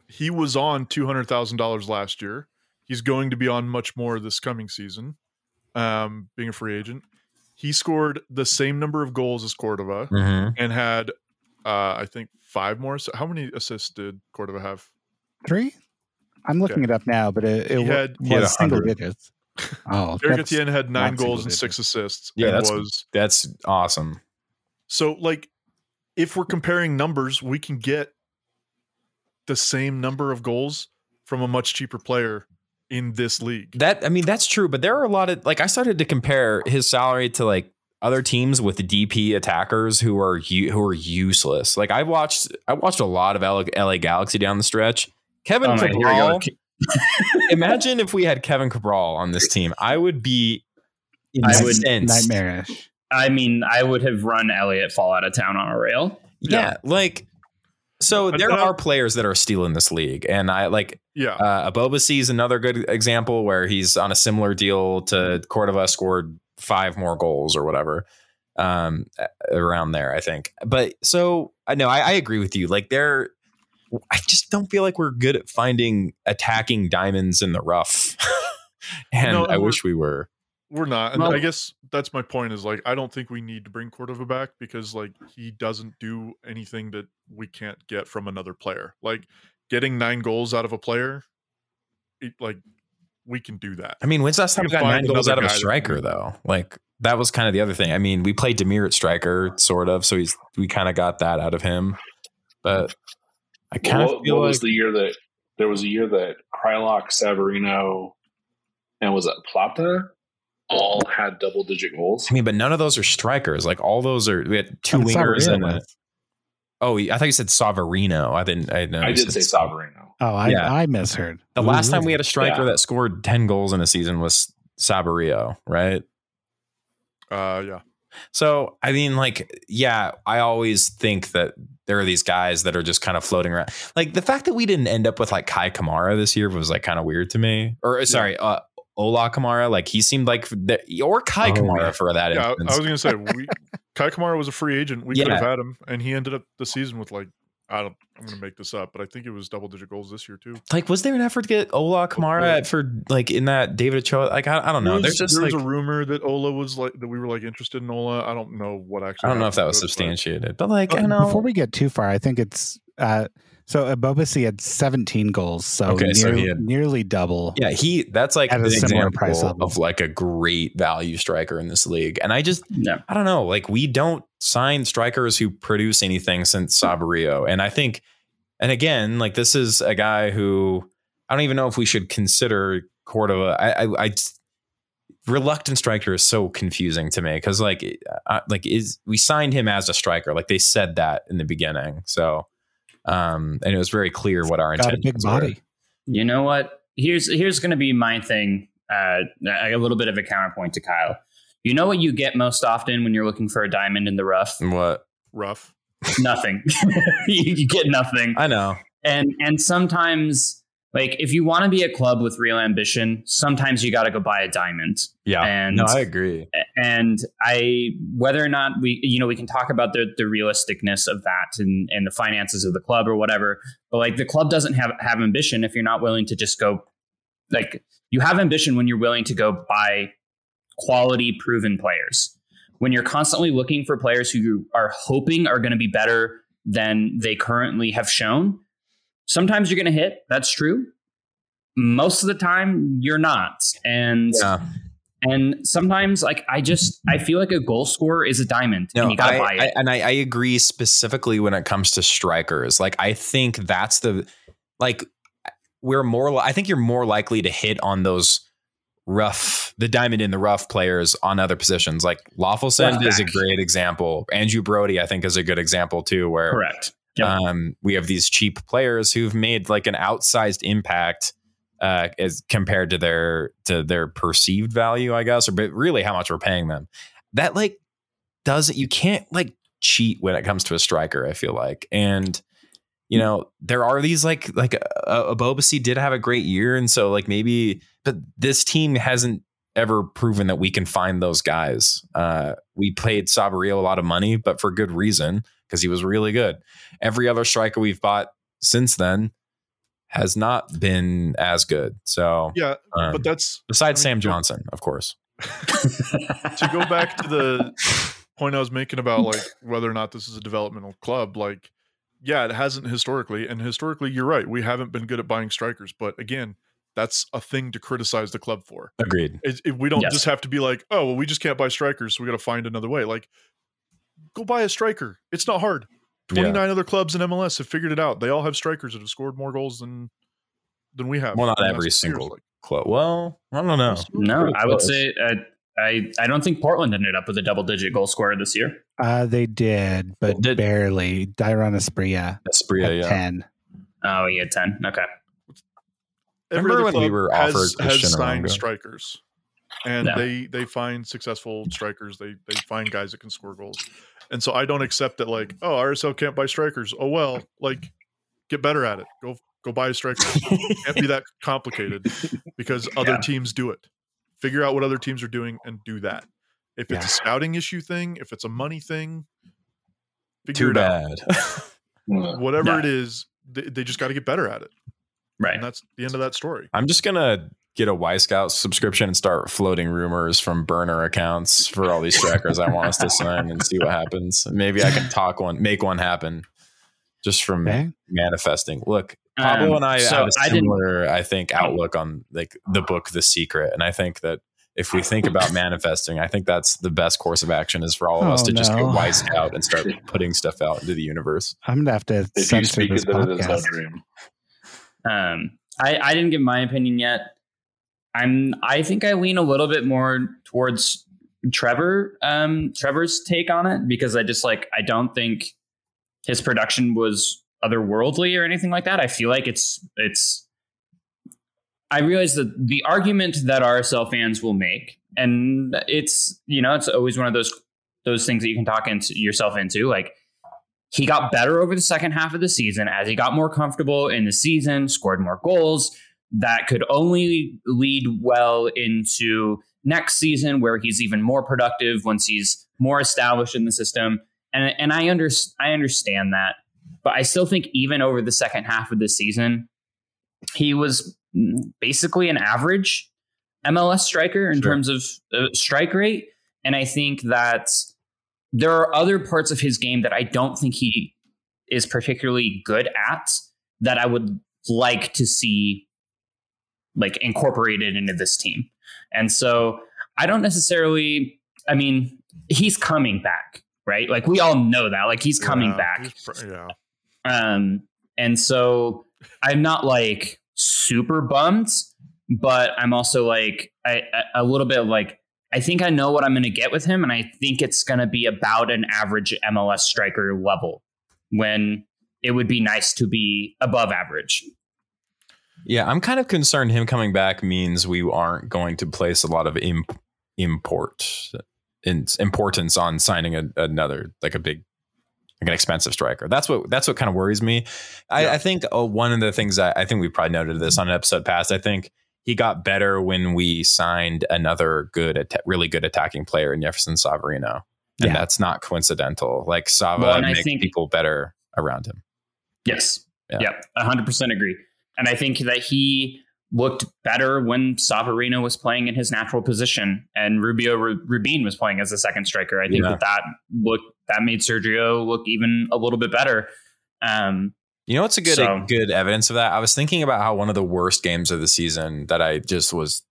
he was on two hundred thousand dollars last year. He's going to be on much more this coming season. Um, being a free agent, he scored the same number of goals as Cordova Mm-hmm. and had, uh, I think, five more. So how many assists did Cordova have? Three? I'm looking it up now, but it, it He had- was he had single digits. Oh, Derrick that's- Etienne had nine goals and six assists. Yeah, and that's- was That's awesome. so like if we're comparing numbers, we can get the same number of goals from a much cheaper player in this league. That I mean, that's true, but there are a lot of like I started to compare his salary to like other teams with DP attackers who are u- who are useless. Like I watched I watched a lot of LA, LA Galaxy down the stretch. Kevin Oh, my, here we go. Cabral. Imagine if we had Kevin Cabral on this team. I would be I would- incensed. nightmarish. I mean, I would have run Elliot fall out of town on a rail. Yeah, like so But there then- are players that are stealing this league, and I like Yeah. uh, Ebobisse is another good example where he's on a similar deal to Cordova, scored five more goals or whatever um, around there, I think. But so I know I, I agree with you. Like there, I just don't feel like we're good at finding attacking diamonds in the rough, and No, I wish we were. We're not. And Well- I guess that's my point is like I don't think we need to bring Cordova back because like he doesn't do anything that we can't get from another player. Like getting nine goals out of a player, it, like we can do that. I mean, when's the last time we got nine goals out of a guy that striker though? Like that was kind of the other thing. I mean, we played Damir at striker, sort of, so he's we kind of got that out of him. But I kind of what, feel what like was the year that there was a year that Kreilach, Savarino, and was it Plata all had double digit goals? I mean, but none of those are strikers. Like all those are we had two And wingers Savarino and a, oh, I thought you said Savarino. I didn't. I, know I did say Savarino. Oh, I, Yeah. I misheard. The last time we had a striker Yeah. that scored ten goals in a season was Saborio, right? Uh yeah. So I mean, like, yeah, I always think that there are these guys that are just kind of floating around. Like the fact that we didn't end up with like Kai Kamara this year was like kind of weird to me. Or sorry, uh, Ola Kamara, like he seemed like the, or Kai Oh, Kamara yeah. for that Yeah, I, I was going to say, we, Kai Kamara was a free agent. We could have had him, and he ended up the season with like, I don't, I'm going to make this up, but I think it was double digit goals this year too. like, was there an effort to get Ola Kamara for like in that David Ochoa? Like, I, I don't know. There was, There's just there like was a rumor that Ola was like that we were like interested in Ola. I don't know what actually. I don't know if that was to it, but- substantiated, but like Uh, I don't know. Before we get too far, I think it's uh, so Ebobisse had 17 goals, so, Okay, so near- he had- nearly double. Yeah, he that's like At an a similar example price level. of like a great value striker in this league. And I just No. I don't know, like we don't sign strikers who produce anything since Saborio. And I think and again, like this is a guy who I don't even know if we should consider Cordova. I I, I reluctant striker is so confusing to me because like uh, like is we signed him as a striker like they said that in the beginning so um and it was very clear what our Got a big body. were. You know what? Here's here's going to be my thing. Uh, a little bit of a counterpoint to Kyle. You know what you get most often when you're looking for a diamond in the rough? what rough. nothing. you, you get nothing. I know And and sometimes, like, if you want to be a club with real ambition, sometimes you got to go buy a diamond. yeah And no I agree and I whether or not we you know we can talk about the the realisticness of that and and the finances of the club or whatever, but like the club doesn't have have ambition if you're not willing to just go like you have ambition when you're willing to go buy quality proven players. When you're constantly looking for players who you are hoping are going to be better than they currently have shown, sometimes you're going to hit. That's true. Most of the time, you're not. And yeah and sometimes, like I just I feel like a goal scorer is a diamond, No, and you gotta I, buy it. I- and I, I agree specifically when it comes to strikers. Like, I think that's the like we're more. I think you're more likely to hit on those rough, the diamond in the rough players on other positions. Like Lawfulson is a great example. Andrew Brody, I think, is a good example too. Where Correct. Yep. um, we have these cheap players who've made like an outsized impact uh, as compared to their to their perceived value, I guess, or but really how much we're paying them. That like doesn't you can't like cheat when it comes to a striker. I feel like, and you know there are these like like uh, Ebobisse did have a great year, and so like maybe, but this team hasn't ever proven that we can find those guys. Uh, we paid Saborio a lot of money, but for good reason because he was really good. Every other striker we've bought since then has not been as good. So, Yeah, um, but that's besides I mean, Sam Johnson, of course. to go back to the point I was making about like whether or not this is a developmental club. Like, yeah, it hasn't historically, and historically, you're right. We haven't been good at buying strikers, but again, that's a thing to criticize the club for. Agreed. It, it- we don't Yes. just have to be like, oh, well, we just can't buy strikers, so we got to find another way. Like, go buy a striker. It's not hard. Yeah. 29 other clubs in MLS have figured it out. They all have strikers that have scored more goals than than we have. Well, not every last few years. single Like, Clo- well, I don't know. no, I would say uh, I I don't think Portland ended up with a double digit goal scorer this year. Uh, they did, but Did- barely. Dairon Asprilla Asprilla, yeah. 10. Oh, he had ten. Okay. Every Remember other when we club were has, offered has Cristian signed Arango? strikers and Yeah. they they find successful strikers they they find guys that can score goals and so i don't accept that like oh rsl can't buy strikers oh well like get better at it go go buy a striker it can't be that complicated because other Yeah. teams do it figure out what other teams are doing and do that if it's a scouting issue thing if it's a money thing figure Too it out bad. Uh, whatever Yeah. it is they, they just got to get better at it Right. and that's the end of that story I'm just gonna get a Y Scout subscription and start floating rumors from burner accounts for all these trackers I want us to sign and see what happens. Maybe I can talk one, make one happen, just from Okay. manifesting. Look, Pablo Um, and I so have a I didn't- similar, I, think, outlook on like the book The Secret, and I think that if we think about manifesting, I think that's the best course of action is for all of us Oh, to just get no. Y Scout and start putting stuff out into the universe. I'm going to have to if you censor speak this it, it is podcast. Um, I, I didn't give my opinion yet. I'm I think I lean a little bit more towards Trevor um Trevor's take on it because I just like I don't think his production was otherworldly or anything like that. I feel like it's it's I realize that the argument that RSL fans will make, and it's you know, it's always one of those those things that you can talk into yourself into. Like he got better over the second half of the season as he got more comfortable in the season, scored more goals. That could only lead well into next season where he's even more productive once he's more established in the system. And and I under, I understand that, but I still think even over the second half of the season, he was basically an average MLS striker in sure. terms of uh, strike rate. And I think that there are other parts of his game that I don't think he is particularly good at that I would like to see like incorporated into this team. And so I don't necessarily I mean, he's coming back, right? Like we all know that. Like he's coming yeah, back. He's, yeah. Um and so I'm not like super bummed, but I'm also like I, a little bit like I think I know what I'm going to get with him, and I think it's going to be about an average MLS striker level. When it would be nice to be above average. Yeah, I'm kind of concerned him coming back means we aren't going to place a lot of imp- import in, importance on signing a, another like a big like an expensive striker. That's what that's what kind of worries me. I, yeah. I think uh, one of the things I, I think we probably noted this on an episode past. I think he got better when we signed another good, really good attacking player in Jefferson Savarino, and yeah. that's not coincidental. Like Sava well, makes think, people better around him. Yes, yeah, hundred percent agree. And I think that he looked better when Savarino was playing in his natural position and Rubio Rubin was playing as a second striker. I think yeah. that that looked that made Sergio look even a little bit better. Um, you know what's a good so, a good evidence of that? I was thinking about how one of the worst games of the season that I just was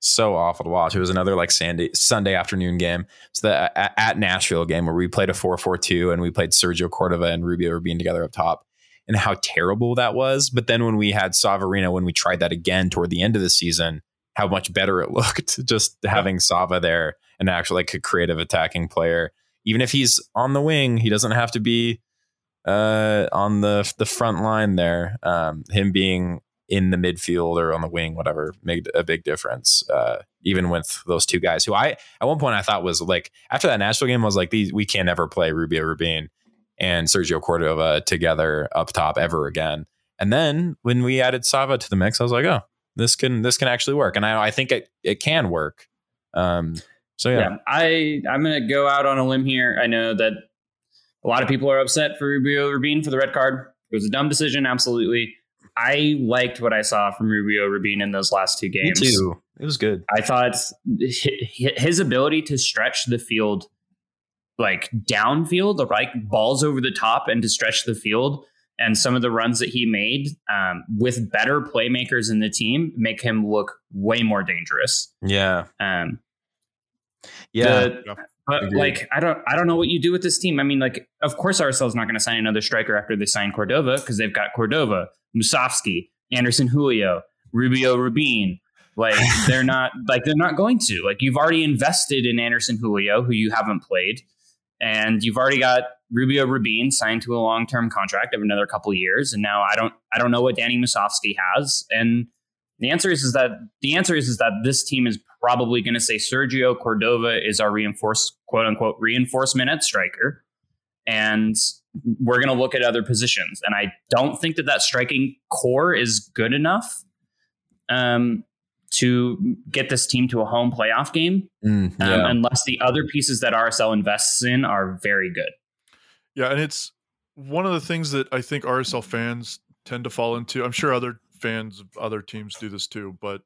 so awful to watch. It was another like Sunday Sunday afternoon game. It's the at, at Nashville game where we played a 4-4-2 and we played Sergio Cordova and Rubio were being together up top and how terrible that was. But then when we had Savarino, when we tried that again toward the end of the season, how much better it looked just having Sava there and actually like a creative attacking player. Even if he's on the wing, he doesn't have to be uh, on the the front line there. Um, him being in the midfield or on the wing, whatever, made a big difference. Uh, even with those two guys, who I at one point I thought was like after that Nashville game, I was like, these we can never play Rubio Rubin and Sergio Cordova together up top ever again. And then when we added Sava to the mix, I was like, oh, this can this can actually work, and I I think it it can work. Um, so yeah. yeah, I I'm gonna go out on a limb here. I know that a lot of people are upset for Rubio Rubin for the red card. It was a dumb decision, absolutely. I liked what I saw from Rubio Rubin in those last two games. Me too. It was good. I thought his ability to stretch the field, like downfield, like balls over the top, and to stretch the field, and some of the runs that he made um, with better playmakers in the team make him look way more dangerous. Yeah. Um, yeah. The, but Agreed. like I don't I don't know what you do with this team. I mean, like of course RSL's not going to sign another striker after they sign Cordova because they've got Cordova, Musovski, Anderson Julio, Rubio Rubin. Like they're not like they're not going to. Like you've already invested in Anderson Julio, who you haven't played, and you've already got Rubio Rubin signed to a long term contract of another couple years. And now I don't I don't know what Danny Musovski has. And the answer is, is that the answer is, is that this team is probably going to say Sergio Cordova is our reinforced quote unquote reinforcement at striker, and we're going to look at other positions. And I don't think that that striking core is good enough um, to get this team to a home playoff game, mm, yeah. um, unless the other pieces that RSL invests in are very good. Yeah, and it's one of the things that I think RSL fans tend to fall into. I'm sure other fans of other teams do this too, but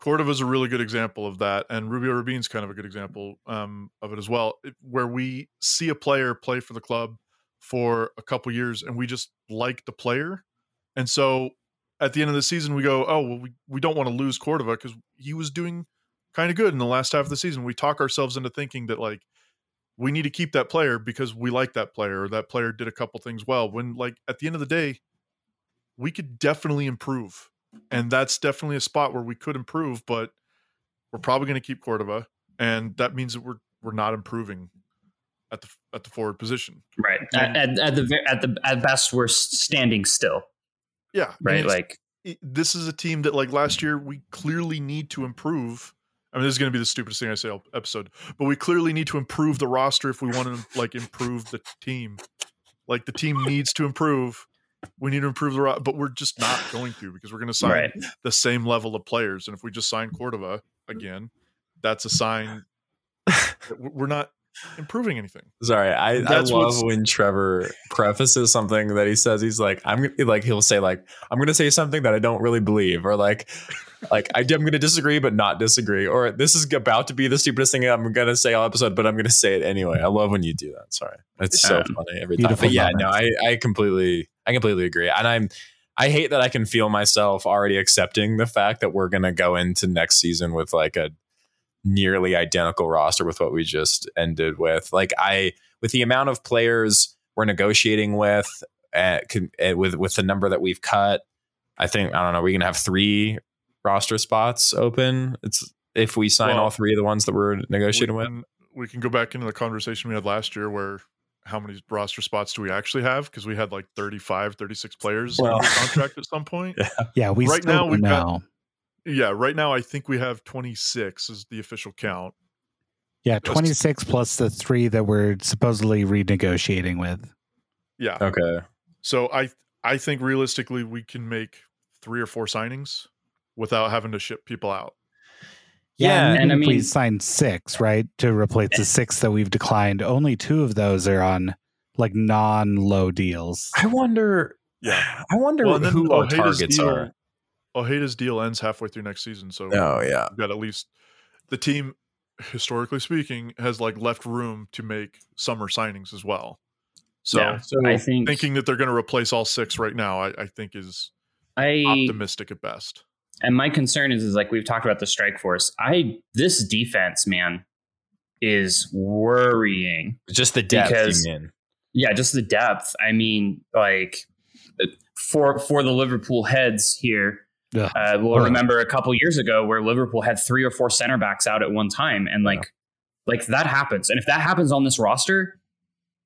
Cordova is a really good example of that, and Rubio Rubin's kind of a good example um, of it as well, where we see a player play for the club for a couple years, and we just like the player, and so at the end of the season we go, oh well, we we don't want to lose Cordova because he was doing kind of good in the last half of the season. We talk ourselves into thinking that like we need to keep that player because we like that player that player did a couple things well. When like at the end of the day, we could definitely improve. And that's definitely a spot where we could improve, but we're probably going to keep Cordova. And that means that we're we're not improving at the at the forward position. Right. At, at, at, the at the at best we're standing still. Yeah. Right. Like this is a team that like last year we clearly need to improve. I mean, this is going to be the stupidest thing I say episode, but we clearly need to improve the roster if we want to like improve the team. Like the team needs to improve. We need to improve the ro- but we're just not going to because we're going to sign Right. the same level of players. And if we just sign Cordova again, that's a sign that we- we're not improving anything. Sorry, I, I That's love when Trevor prefaces something that he says. He's like, I'm gonna like he'll say like I'm gonna say something that I don't really believe, or like like I, am gonna disagree but not disagree, or this is about to be the stupidest thing I'm gonna say all episode, but I'm gonna say it anyway. I love when you do that. Sorry, it's so funny every time. But yeah, no, I. I completely I completely agree, and I'm. I hate that I can feel myself already accepting the fact that we're going to go into next season with like a nearly identical roster with what we just ended with. Like I, with the amount of players we're negotiating with, uh, con- uh, with with the number that we've cut, I think I don't know. We're gonna have three roster spots open. It's if we sign Well, all three of the ones that we're negotiating we with. we can go back into the conversation we had last year where how many roster spots do we actually have? Because we had like 35, 36 players Well. under contract at some point. Yeah, we Right still now we've got- Yeah, right now I think we have 26 is the official count. Yeah, 26 plus the three that we're supposedly renegotiating with. Yeah. Okay. So I I think realistically we can make three or four signings without having to ship people out. Yeah, even and I if we signed six, right, to replace the six that we've declined, only two of those are on like non-low deals. I wonder. Yeah. I wonder Well, who our Ojeda's targets deal, are. Ojeda's deal ends halfway through next season, so Oh yeah. we've got at least the team, historically speaking, has like left room to make summer signings as well. So yeah, I think thinking that they're going to replace all six right now, I, I think is I optimistic at best. And my concern is is like we've talked about the strike force. I this defense, man, is worrying. Just the depth. Because- you mean? Yeah, just the depth. I mean, like for for the Liverpool heads here, Ugh. uh, we'll Ugh. remember a couple years ago where Liverpool had three or four center backs out at one time, and like like that happens. And if that happens on this roster,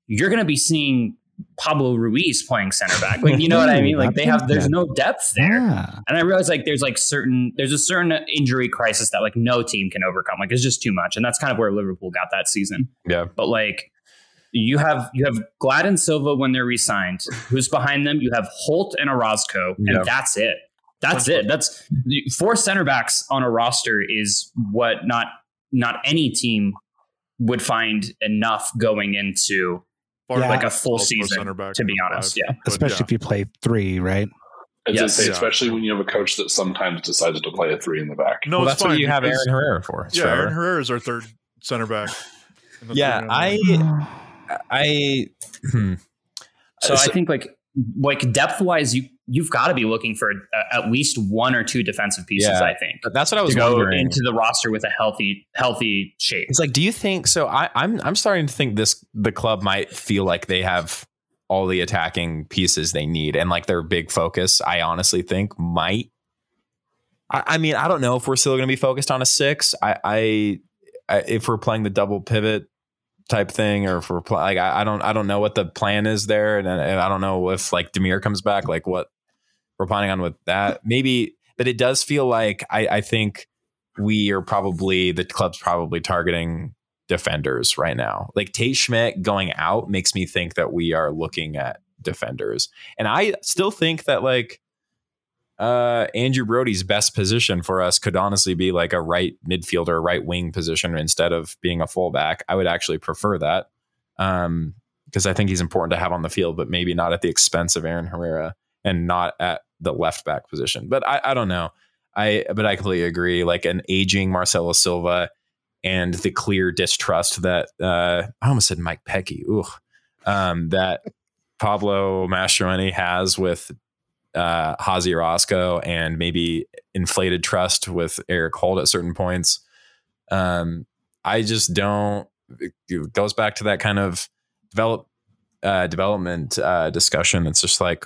you're going to be seeing Pablo Ruiz playing center back. Like you know what I mean? Like they have there's no depth there. Yeah. And I realize like there's like certain there's a certain injury crisis that like no team can overcome. Like it's just too much, and that's kind of where Liverpool got that season. Yeah. But like you have you have Gladden Silva when they're re-signed. Who's behind them? You have Holt and Orozco, and Yeah. that's it. That's it. That's four center backs on a roster is what not not any team would find enough going into Far Yeah. like a full season. center To be honest, five. yeah. But Especially if you play three, right? Yes. say, Yeah. especially when you have a coach that sometimes decides to play a three in the back. No, well, it's that's what you have because- Aaron Herrera for. Yeah, Trevor. Aaron Herrera is our third center back. Yeah, three-man I. I, hmm. So So- I think like like depth wise, you you've got to be looking for uh, at least one or two defensive pieces. Yeah. I think that's what I was to go into the roster with a healthy healthy shape. It's like, do you think so? I, I'm I'm starting to think this the club might feel like they have all the attacking pieces they need, and like their big focus. I honestly think might. I, I mean, I don't know if we're still going to be focused on a six. I, I, I if we're playing the double pivot type thing, or if like, I, I don't, I don't know what the plan is there, and, and I don't know if like Damir comes back, like what we're planning on with that. Maybe, but it does feel like I, I think we are probably the club's probably targeting defenders right now. Like Tate Schmitt going out makes me think that we are looking at defenders. And I still think that like uh Andrew Brody's best position for us could honestly be like a right midfielder, right wing position instead of being a fullback. I would actually prefer that. Um because I think he's important to have on the field, but maybe not at the expense of Aaron Herrera and not at the left back position. But I, I don't know. I but I completely agree. Like an aging Marcelo Silva and the clear distrust that uh, I almost said Mike Petke. Ooh, um, that Pablo Mastroeni has with uh, Hazi Orozco and maybe inflated trust with Eric Holt at certain points. Um, I just don't. It goes back to that kind of develop uh, development uh, discussion. It's just like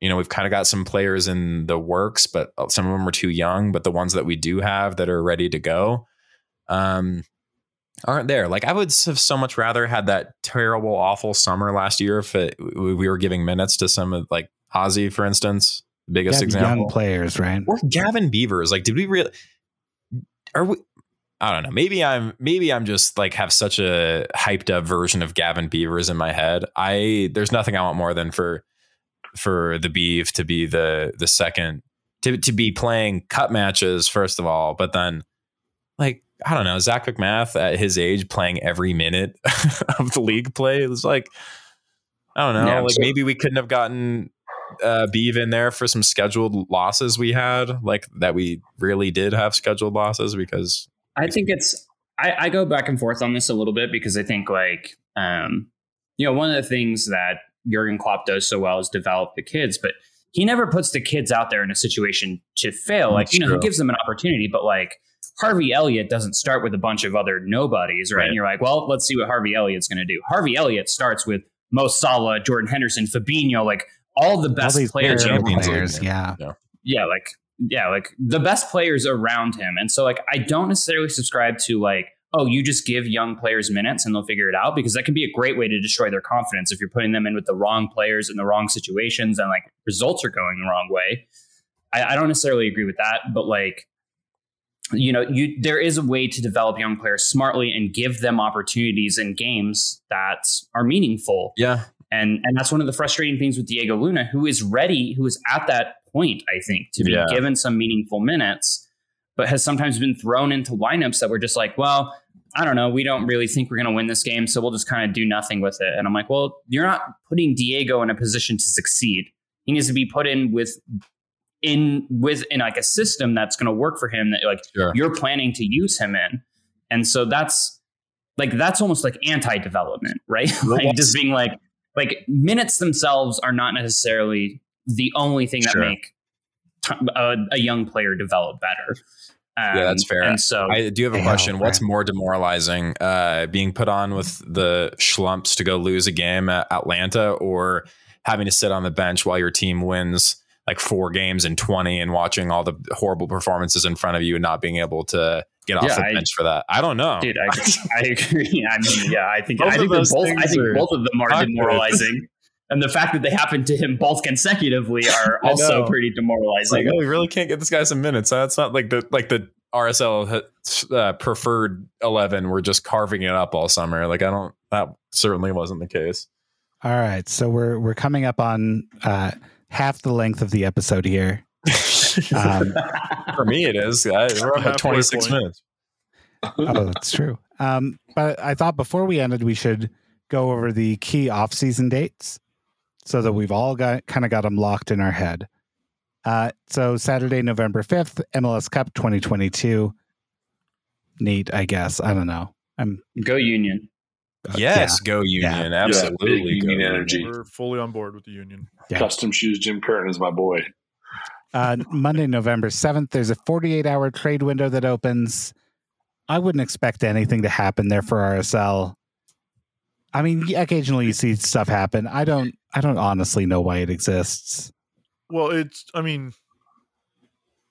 you know we've kind of got some players in the works, but some of them are too young. But the ones that we do have that are ready to go um, aren't there. Like I would have so much rather had that terrible, awful summer last year if it, we were giving minutes to some of like Hazi, for instance, biggest Yeah, example. young players, right? Or Gavin Beavers. Like, did we really? Are we? I don't know. Maybe I'm maybe I'm just like have such a hyped up version of Gavin Beavers in my head. I there's nothing I want more than for for the Beeve to be the the second to to be playing cut matches first of all, but then like I don't know Zac MacMath at his age playing every minute of the league play. It was like I don't know. Yeah, like so- maybe we couldn't have gotten uh, Beeve in there for some scheduled losses we had, like that we really did have scheduled losses because I think it's I, I go back and forth on this a little bit because I think like um, you know one of the things that Jurgen Klopp does so well is develop the kids, but he never puts the kids out there in a situation to fail. Like That's you know true. he gives them an opportunity, but like Harvey Elliott doesn't start with a bunch of other nobodies, right? Right. And you're like, well, let's see what Harvey Elliott's going to do. Harvey Elliott starts with Mo Salah, Jordan Henderson, Fabinho, like all the All best these players. great in Champions players, League, yeah. yeah, like yeah, like the best players around him. And so like I don't necessarily subscribe to like, oh, you just give young players minutes and they'll figure it out because that can be a great way to destroy their confidence if you're putting them in with the wrong players in the wrong situations and like results are going the wrong way. I, I don't necessarily agree with that, but like you know, you there is a way to develop young players smartly and give them opportunities in games that are meaningful. yeah, And and that's one of the frustrating things with Diego Luna, who is ready, who is at that point, I think, to be Yeah. given some meaningful minutes, but has sometimes been thrown into lineups that were just like, well, I don't know, we don't really think we're going to win this game, so we'll just kind of do nothing with it. And I'm like, well, you're not putting Diego in a position to succeed. He needs to be put in with in with in like a system that's going to work for him that like Sure. you're planning to use him in. And so that's like that's almost like anti-development, right? like just being like like minutes themselves are not necessarily the only thing that make t- a, a young player develop better. Um, Yeah, that's fair. And so I do have a Yeah, question. What's more demoralizing, uh, being put on with the schlumps to go lose a game at Atlanta, or having to sit on the bench while your team wins like four games in twenty, and watching all the horrible performances in front of you and not being able to get off Yeah, the I- bench for that? I don't know. dude, I, I agree. I mean, yeah, I think Both I of think those both. I think both of them are awkward. demoralizing. And the fact that they happen to him both consecutively are also pretty demoralizing. like, oh, we really can't get this guy some minutes. That's not like the like the RSL uh, preferred eleven. We're just carving it up all summer. Like I don't. That certainly wasn't the case. All right, so we're we're coming up on uh, half the length of the episode here. Um, For me, it is. I, we're up at twenty six point. minutes. oh, that's true. Um, but I thought before we ended, we should go over the key off-season dates so that we've all got kind of got them locked in our head. Uh, so Saturday, November fifth, MLS Cup 2022. Neat, I guess. I don't know. I'm Go Union. Yes, go Union. Yeah. Absolutely. big go Union energy. We're fully on board with the union. Yeah. Custom shoes. Jim Curtin is my boy. Uh, Monday, November 7th, there's a 48 hour trade window that opens. I wouldn't expect anything to happen there for RSL. I mean, occasionally you see stuff happen. I don't I don't honestly know why it exists. Well, it's. I mean,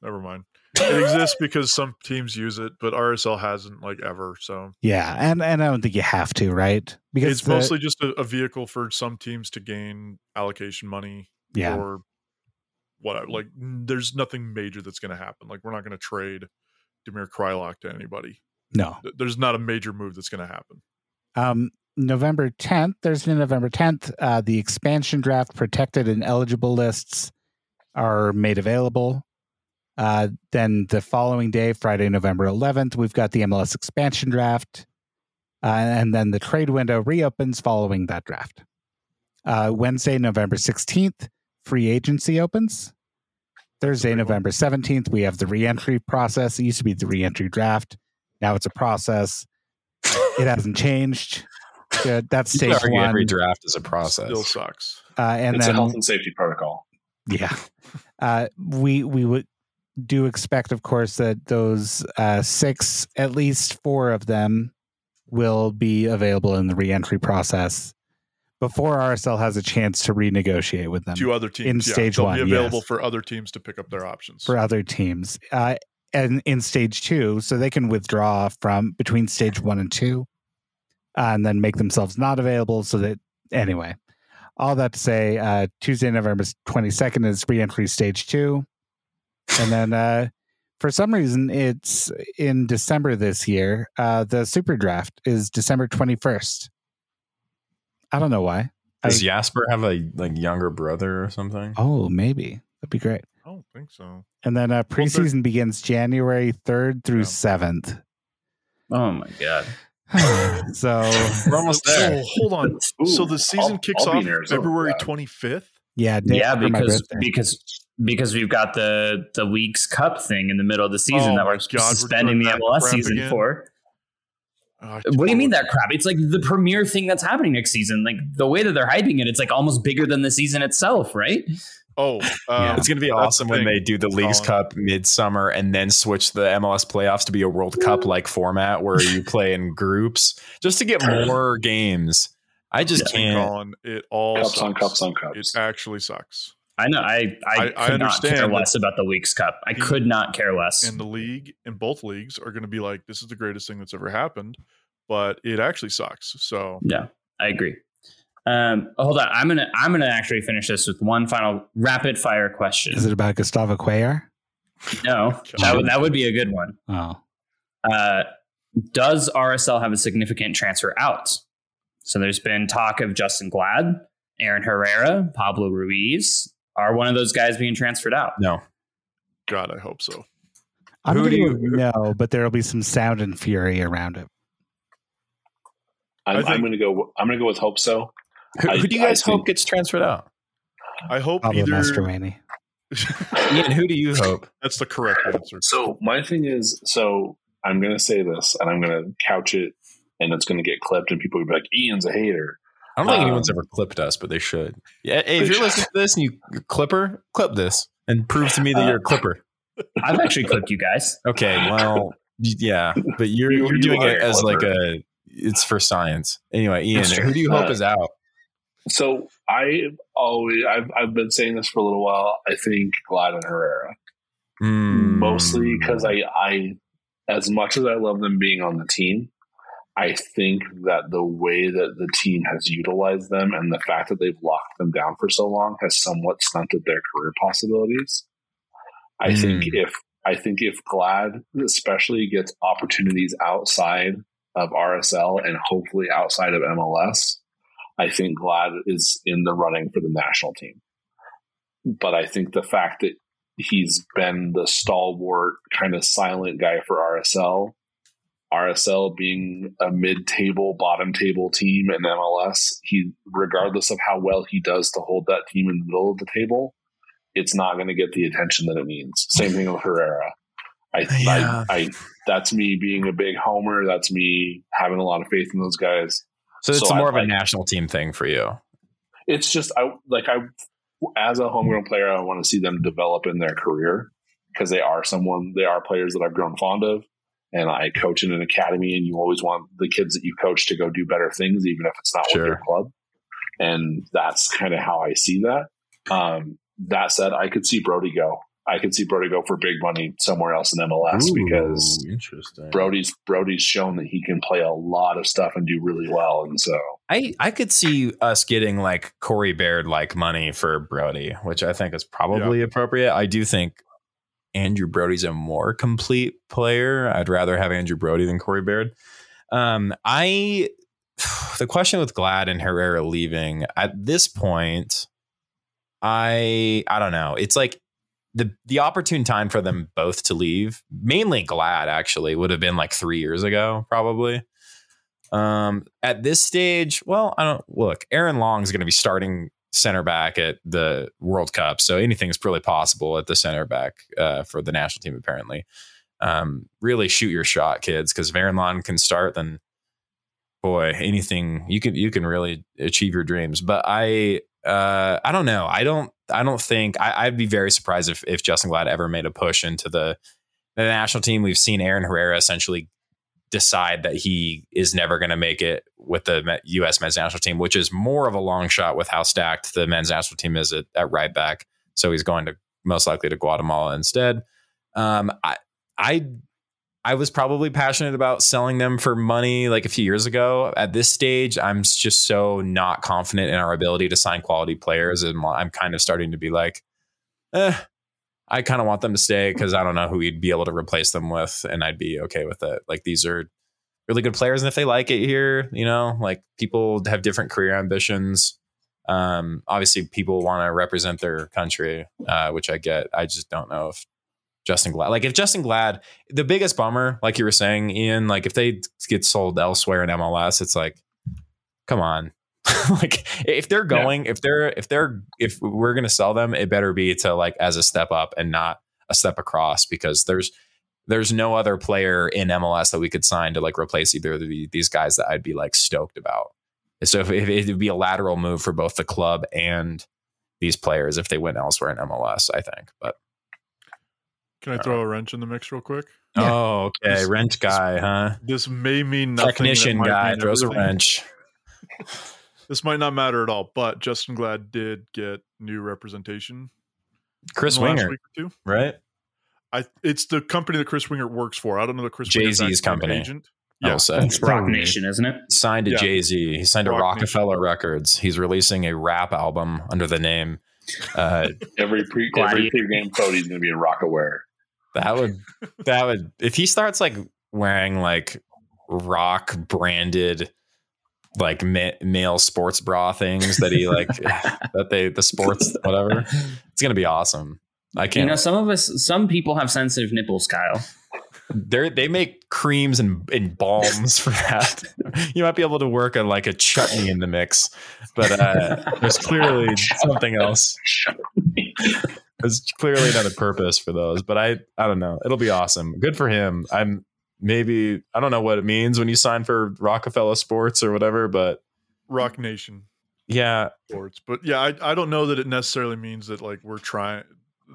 never mind. It exists because some teams use it, but RSL hasn't like ever. So Yeah, and and I don't think you have to, right? Because it's the- mostly just a, a vehicle for some teams to gain allocation money yeah. or what. Like, there's nothing major that's going to happen. Like, we're not going to trade Damir Kreilach to anybody. No. There's not a major move that's going to happen. Um November 10th, Thursday, November 10th, uh, the expansion draft protected and eligible lists are made available. Uh, then the following day, Friday, November 11th, we've got the MLS expansion draft. Uh, and then the trade window reopens following that draft. Uh, Wednesday, November 16th, free agency opens. Thursday. November 17th, we have the reentry process. It used to be the reentry draft. Now it's a process. It hasn't changed. Good. That's You stage argue one. every draft is a process. Still sucks. Uh, and it's then a health and safety protocol. yeah, uh, we we would do expect, of course, that those uh, six, at least four of them, will be available in the reentry process before RSL has a chance to renegotiate with them Two other teams. in yeah, stage they'll one, be available yes. for other teams to pick up their options. for other teams. Uh, and in stage two, so they can withdraw from between stage one and two, uh, and then make themselves not available. So that anyway, all that to say, uh, Tuesday, November twenty second is reentry stage two, and then uh, for some reason, it's in December this year. Uh, the Super Draft is December 21st. I don't know why. Does I- Jasper have a like younger brother or something? Oh, maybe. That'd be great. I don't think so. And then uh, Well, preseason begins January 3rd through Yeah. 7th. Oh my god. so, We're almost there. So hold on. so the season I'll- kicks I'll off in Arizona for February twenty fifth. yeah, yeah, because because because we've got the the Leagues Cup thing in the middle of the season Oh that my we're God, we're suspending the MLS season again? for. Oh, What do you mean that crap? It's like the premier thing that's happening next season. Like the way that they're hyping it, it's like almost bigger than the season itself, right? Oh, um, It's going to be awesome the when they do the Leagues Colin. Cup midsummer and then switch the MLS playoffs to be a World Cup like format where you play in groups just to get more games. I just Hey, can't. Colin, it all Cups sucks. on cups on cups. It actually sucks. I know. I I, I- could I not understand care less about the Leagues Cup. I could not care less. And the league and both leagues are going to be like, this is the greatest thing that's ever happened, but it actually sucks. So Yeah, I agree. Um, hold on, I'm gonna I'm gonna actually finish this with one final rapid fire question. Is it about Gustavo Cuellar? no, that would that would be a good one. Oh, Uh, does RSL have a significant transfer out? So there's been talk of Justen Glad, Aaron Herrera, Pablo Ruiz. Are one of those guys being transferred out? No. God, I hope so. I'm Who do to you- no, but there will be some sound and fury around it. I I'm, think- I'm going to go. I'm going to go with hope so. Who, I- who do you I guys hope think- gets transferred out? I hope Pablo either. Manny. Ian, who do you hope? That's the correct answer. So my thing is, so I'm going to say this, and I'm going to couch it, and it's going to get clipped, and people will be like, "Ian's a hater." I don't think Um, anyone's ever clipped us, but they should. Yeah, hey, if you're should. listening to this and you clipper, clip this and prove to me that Uh, you're a clipper. I've actually clipped you guys. Okay, well, yeah, but you're You- you're doing are it as like a it's for science. Anyway, Ian, who do you hope Uh, is out? So I always, I've, I've been saying this for a little while. I think Glad and Herrera, Hmm. mostly because I, I, as much as I love them being on the team, I think that the way that the team has utilized them and the fact that they've locked them down for so long has somewhat stunted their career possibilities. I Mm. think if I think if Glad especially gets opportunities outside of RSL and hopefully outside of MLS, I think Glad is in the running for the national team. But I think the fact that he's been the stalwart kind of silent guy for RSL RSL being a mid-table, bottom-table team in MLS, he, regardless of how well he does to hold that team in the middle of the table, it's not going to get the attention that it needs. Same thing with Herrera. I, Yeah. I, I, that's me being a big homer. That's me having a lot of faith in those guys. So it's so more I of a like- national team thing for you. It's just I like I, as a homegrown player, I want to see them develop in their career because they are someone they are players that I've grown fond of. And I coach in an academy, and you always want the kids that you coach to go do better things, even if it's not with your club. And that's kind of how I see that. Um, that said, I could see Brody go. I could see Brody go for big money somewhere else in MLS because interesting. Brody's Brody's shown that he can play a lot of stuff and do really well. And so I, I could see us getting like Corey Baird like money for Brody, which I think is probably appropriate. I do think Andrew Brody's a more complete player. I'd rather have Andrew Brody than Corey Baird. Um, I the question with Glad and Herrera leaving at this point, I I don't know. It's like the the opportune time for them both to leave, mainly Glad actually, would have been like three years ago, probably. Um, at this stage, well, I don't look. Aaron Long is going to be starting center back at the World Cup, so anything's really possible at the center back uh, for the national team. Apparently, um, really shoot your shot, kids, because if Long can start, then boy, anything you can you can really achieve your dreams. But I uh, I don't know. I don't I don't think I, I'd be very surprised if if Justen Glad ever made a push into the the national team. We've seen Aaron Herrera essentially decide that he is never going to make it with the U.S. men's national team, which is more of a long shot with how stacked the men's national team is at, at right back. So he's going to most likely to Guatemala instead. Um, I, I, I was probably passionate about selling them for money like a few years ago. At this stage, I'm just so not confident in our ability to sign quality players, and I'm kind of starting to be like, eh, I kind of want them to stay because I don't know who we'd be able to replace them with, and I'd be okay with it. Like these are really good players, and if they like it here, you know, like people have different career ambitions. Um, obviously, people want to represent their country, uh, which I get. I just don't know if Justen Glad, like if Justen Glad, the biggest bummer, like you were saying, Ian, like if they get sold elsewhere in MLS, it's like, come on, like if they're going, yeah. if they're if they're if we're gonna sell them, it better be to like as a step up and not a step across because there's there's no other player in MLS that we could sign to like replace either of the, these guys that I'd be like stoked about. So if, if it would be a lateral move for both the club and these players if they went elsewhere in MLS, I think. But can I throw a wrench in the mix real quick? Yeah. Oh, okay, this, wrench guy, this, huh? This may mean nothing. Technician guy throws everything. a wrench. this might not matter at all, but Justen Glad did get new representation. Chris Winger, right? I it's the company that Chris Winger works for. I don't know the Chris Jay Z's company. Agent. Yeah, it's Roc Nation, isn't it? Signed to yeah. Jay Z. He signed to Rockefeller Nation. Records. He's releasing a rap album under the name. Uh, every pre every pre-game photo he's going to be in Rocawear. That would that would if he starts like wearing like rock branded like ma- male sports bra things that he like that they the sports whatever. It's gonna be awesome. I can't. You know, some of us, some people have sensitive nipples, Kyle. They they make creams and, and balms for that. you might be able to work on like a chutney in the mix, but uh, there's clearly something else. There's clearly another purpose for those, but I I don't know. It'll be awesome. Good for him. I'm maybe I don't know what it means when you sign for Roc-A-Fella Sports or whatever, but Roc Nation. Yeah. Sports. But yeah, I, I don't know that it necessarily means that like we're trying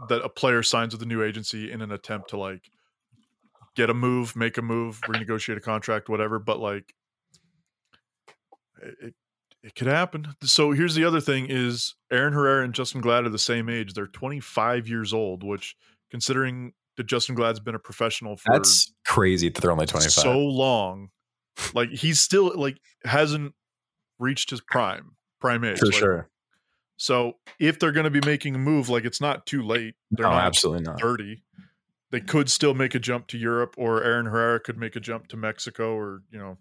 that a player signs with a new agency in an attempt to like get a move, make a move, renegotiate a contract, whatever. But like it, it could happen. So here's the other thing: is Aaron Herrera and Justen Glad are the same age. They're 25 years old, which considering Justen Glad's been a professional for that's crazy that they're only 25 so long. Like he's still like hasn't reached his prime prime age for like, sure. So if they're going to be making a move, like it's not too late. They're no, not absolutely not. 30. They could still make a jump to Europe, or Aaron Herrera could make a jump to Mexico, or you know,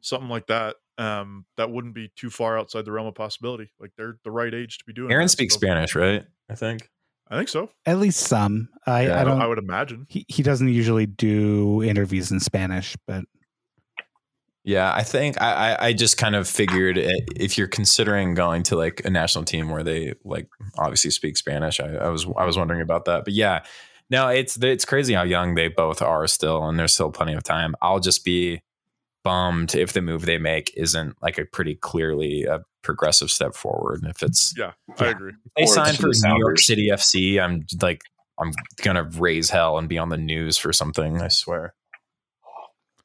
something like that. Um, that wouldn't be too far outside the realm of possibility. Like they're the right age to be doing. Aaron that, speaks so. Spanish, right? I think. I think so. At least some. I, Yeah. I don't. I would imagine. he, he doesn't usually do interviews in Spanish, but Yeah, I think I, I I just kind of figured if you're considering going to like a national team where they like obviously speak Spanish, I, I was I was wondering about that. But yeah, no, it's it's crazy how young they both are still, and there's still plenty of time. I'll just be bummed if the move they make isn't like a pretty clearly a progressive step forward. If it's Yeah, I Yeah. agree. they Or sign for New York City FC, I'm like I'm gonna raise hell and be on the news for something. I swear.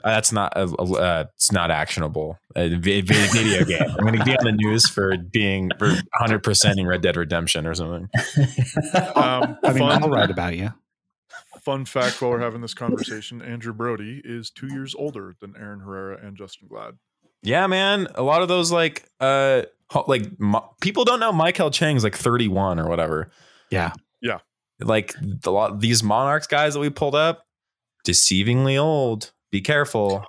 Uh, That's not a, a- uh, it's not actionable. A vi- vi- video game. I'm going to be on the news for being for 100 percent in Red Dead Redemption or something. Um, I mean, fun, I'll write about you. Fun fact while we're having this conversation, Andrew Brody is two years older than Aaron Herrera and Justen Glad. Yeah, man. A lot of those like uh like mo- people don't know Maikel Chang's like 31 or whatever. Yeah. Yeah. Like the lot these Monarchs guys that we pulled up, deceivingly old. Be careful.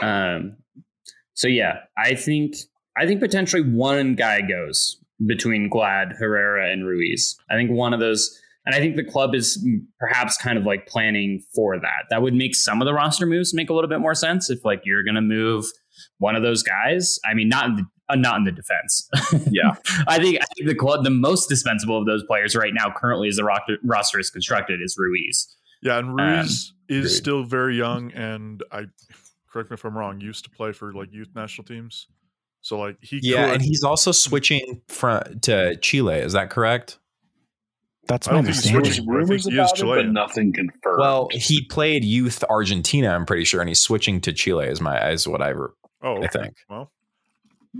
Um, so yeah, I think I think potentially one guy goes between Glad, Herrera, and Ruiz. I think one of those, and I think the club is perhaps kind of like planning for that. That would make some of the roster moves make a little bit more sense if like you're going to move one of those guys. I mean, not in the, uh, not in the defense. Yeah. I think I think the club, the most dispensable of those players right now, currently as the roster, roster is constructed, is Ruiz. Yeah, and Um, Ruiz is agreed. still very young, and I correct me if I'm wrong. Used to play for like youth national teams, so like he Yeah, could, and he's also switching from to Chile. Is that correct? That's I my don't understanding. switching. There's I think rumors he is about it, but nothing confirmed. Well, he played youth Argentina. I'm pretty sure, and he's switching to Chile. Is my is what I oh, okay. I think. Well,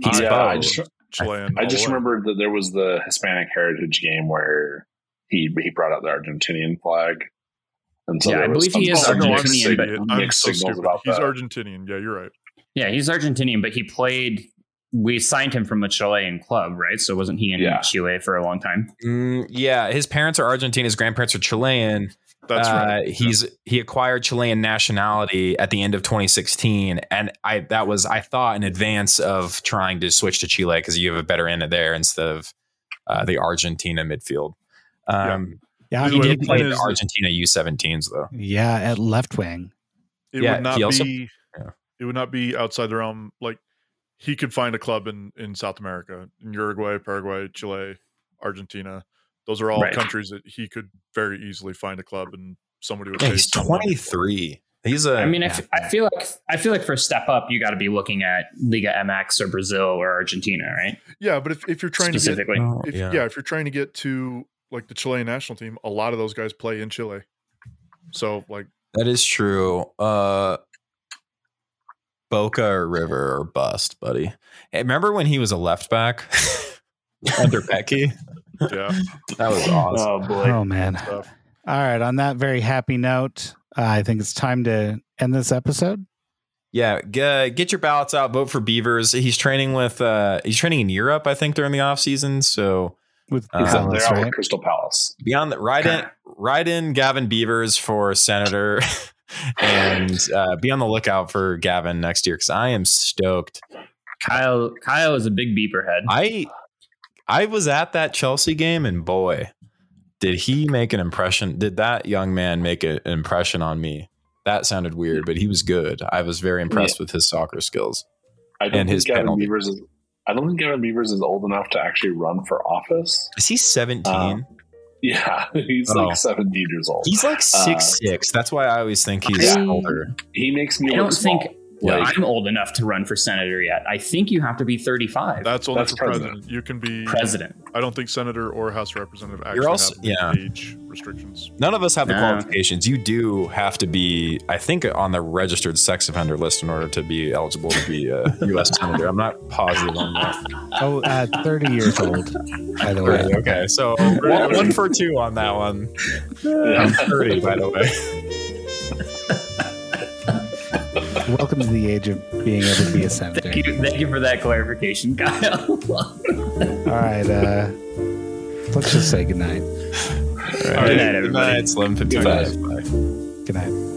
He's yeah. Uh, I just, Chilean. I all just way. remembered that there was the Hispanic Heritage game where he he brought out the Argentinian flag, and so Yeah, I believe he is some I'm Argentinian, but I'm mixed so signals stupid. about He's that. Argentinian. Yeah, you're right. Yeah, he's Argentinian, but he played we signed him from a Chilean club, right? So wasn't he in Yeah. Chile for a long time? Mm, yeah, his parents are Argentine. His grandparents are Chilean. That's Uh, right. He's he acquired Chilean nationality at the end of 2016, and I that was I thought in advance of trying to switch to Chile because you have a better end there instead of uh, the Argentina midfield. Um, Yeah, Either He did play point the Argentina U17s though. yeah, at left wing. it yeah, would not he also- be yeah. it would not be outside the realm like he could find a club in in south america in uruguay paraguay chile argentina those are all Right. countries that he could very easily find a club and somebody would Yeah, pay he's 23. He's a I mean, I f- I feel like I feel like for a step up, you got to be looking at Liga MX or Brazil or Argentina, right? yeah but if, if you're trying to get Specifically, if, yeah. yeah. if you're trying to get to like the chilean national team a lot of those guys play in chile so like that is true. Uh, Boca or River or bust, buddy. Hey, remember when he was a left back under Petke? yeah That was awesome. oh boy, Oh man. All right. On that very happy note, uh, I think it's time to end this episode. Yeah, g- get your ballots out. Vote for Beavers. He's training with. Uh, he's training in Europe, I think, during the off season. So With Uh, Palace, they're out right? with Crystal Palace. beyond that, ride in, ride in Gavin Beavers for senator, and uh, be on the lookout for Gavin next year because I am stoked. Kyle Kyle is a big beeper head. I I was at that Chelsea game, and boy, did he make an impression? Did that young man make a- an impression on me? That sounded weird, but he was good. I was very impressed with his soccer skills. I don't And think his Gavin penalty. Beavers is. I don't think Gavin Beavers is old enough to actually run for office. Is he seventeen? Um, Yeah, he's Oh. like 17 years old. He's like uh, six six. That's why I always think he's I- older. He makes me I look don't small. Think Like- I'm old enough to run for senator yet. I think you have to be 35. that's only That's for president. president. you can be president. i don't think senator or house representative actually also- have yeah. age restrictions None of us have the No. qualifications. You do have to be, I think, on the registered sex offender list in order to be eligible to be a U.S. senator. I'm not positive on that. Oh, uh, 30 years old, by the way. Okay, so one, one for two on that one. I'm 30, by the way. Welcome to the age of being able to be a senator. Thank you, thank you for that clarification, Kyle. All right. Uh, let's just say goodnight. All Good night, everybody. Good night, Slim. Good night. Bye. Good night.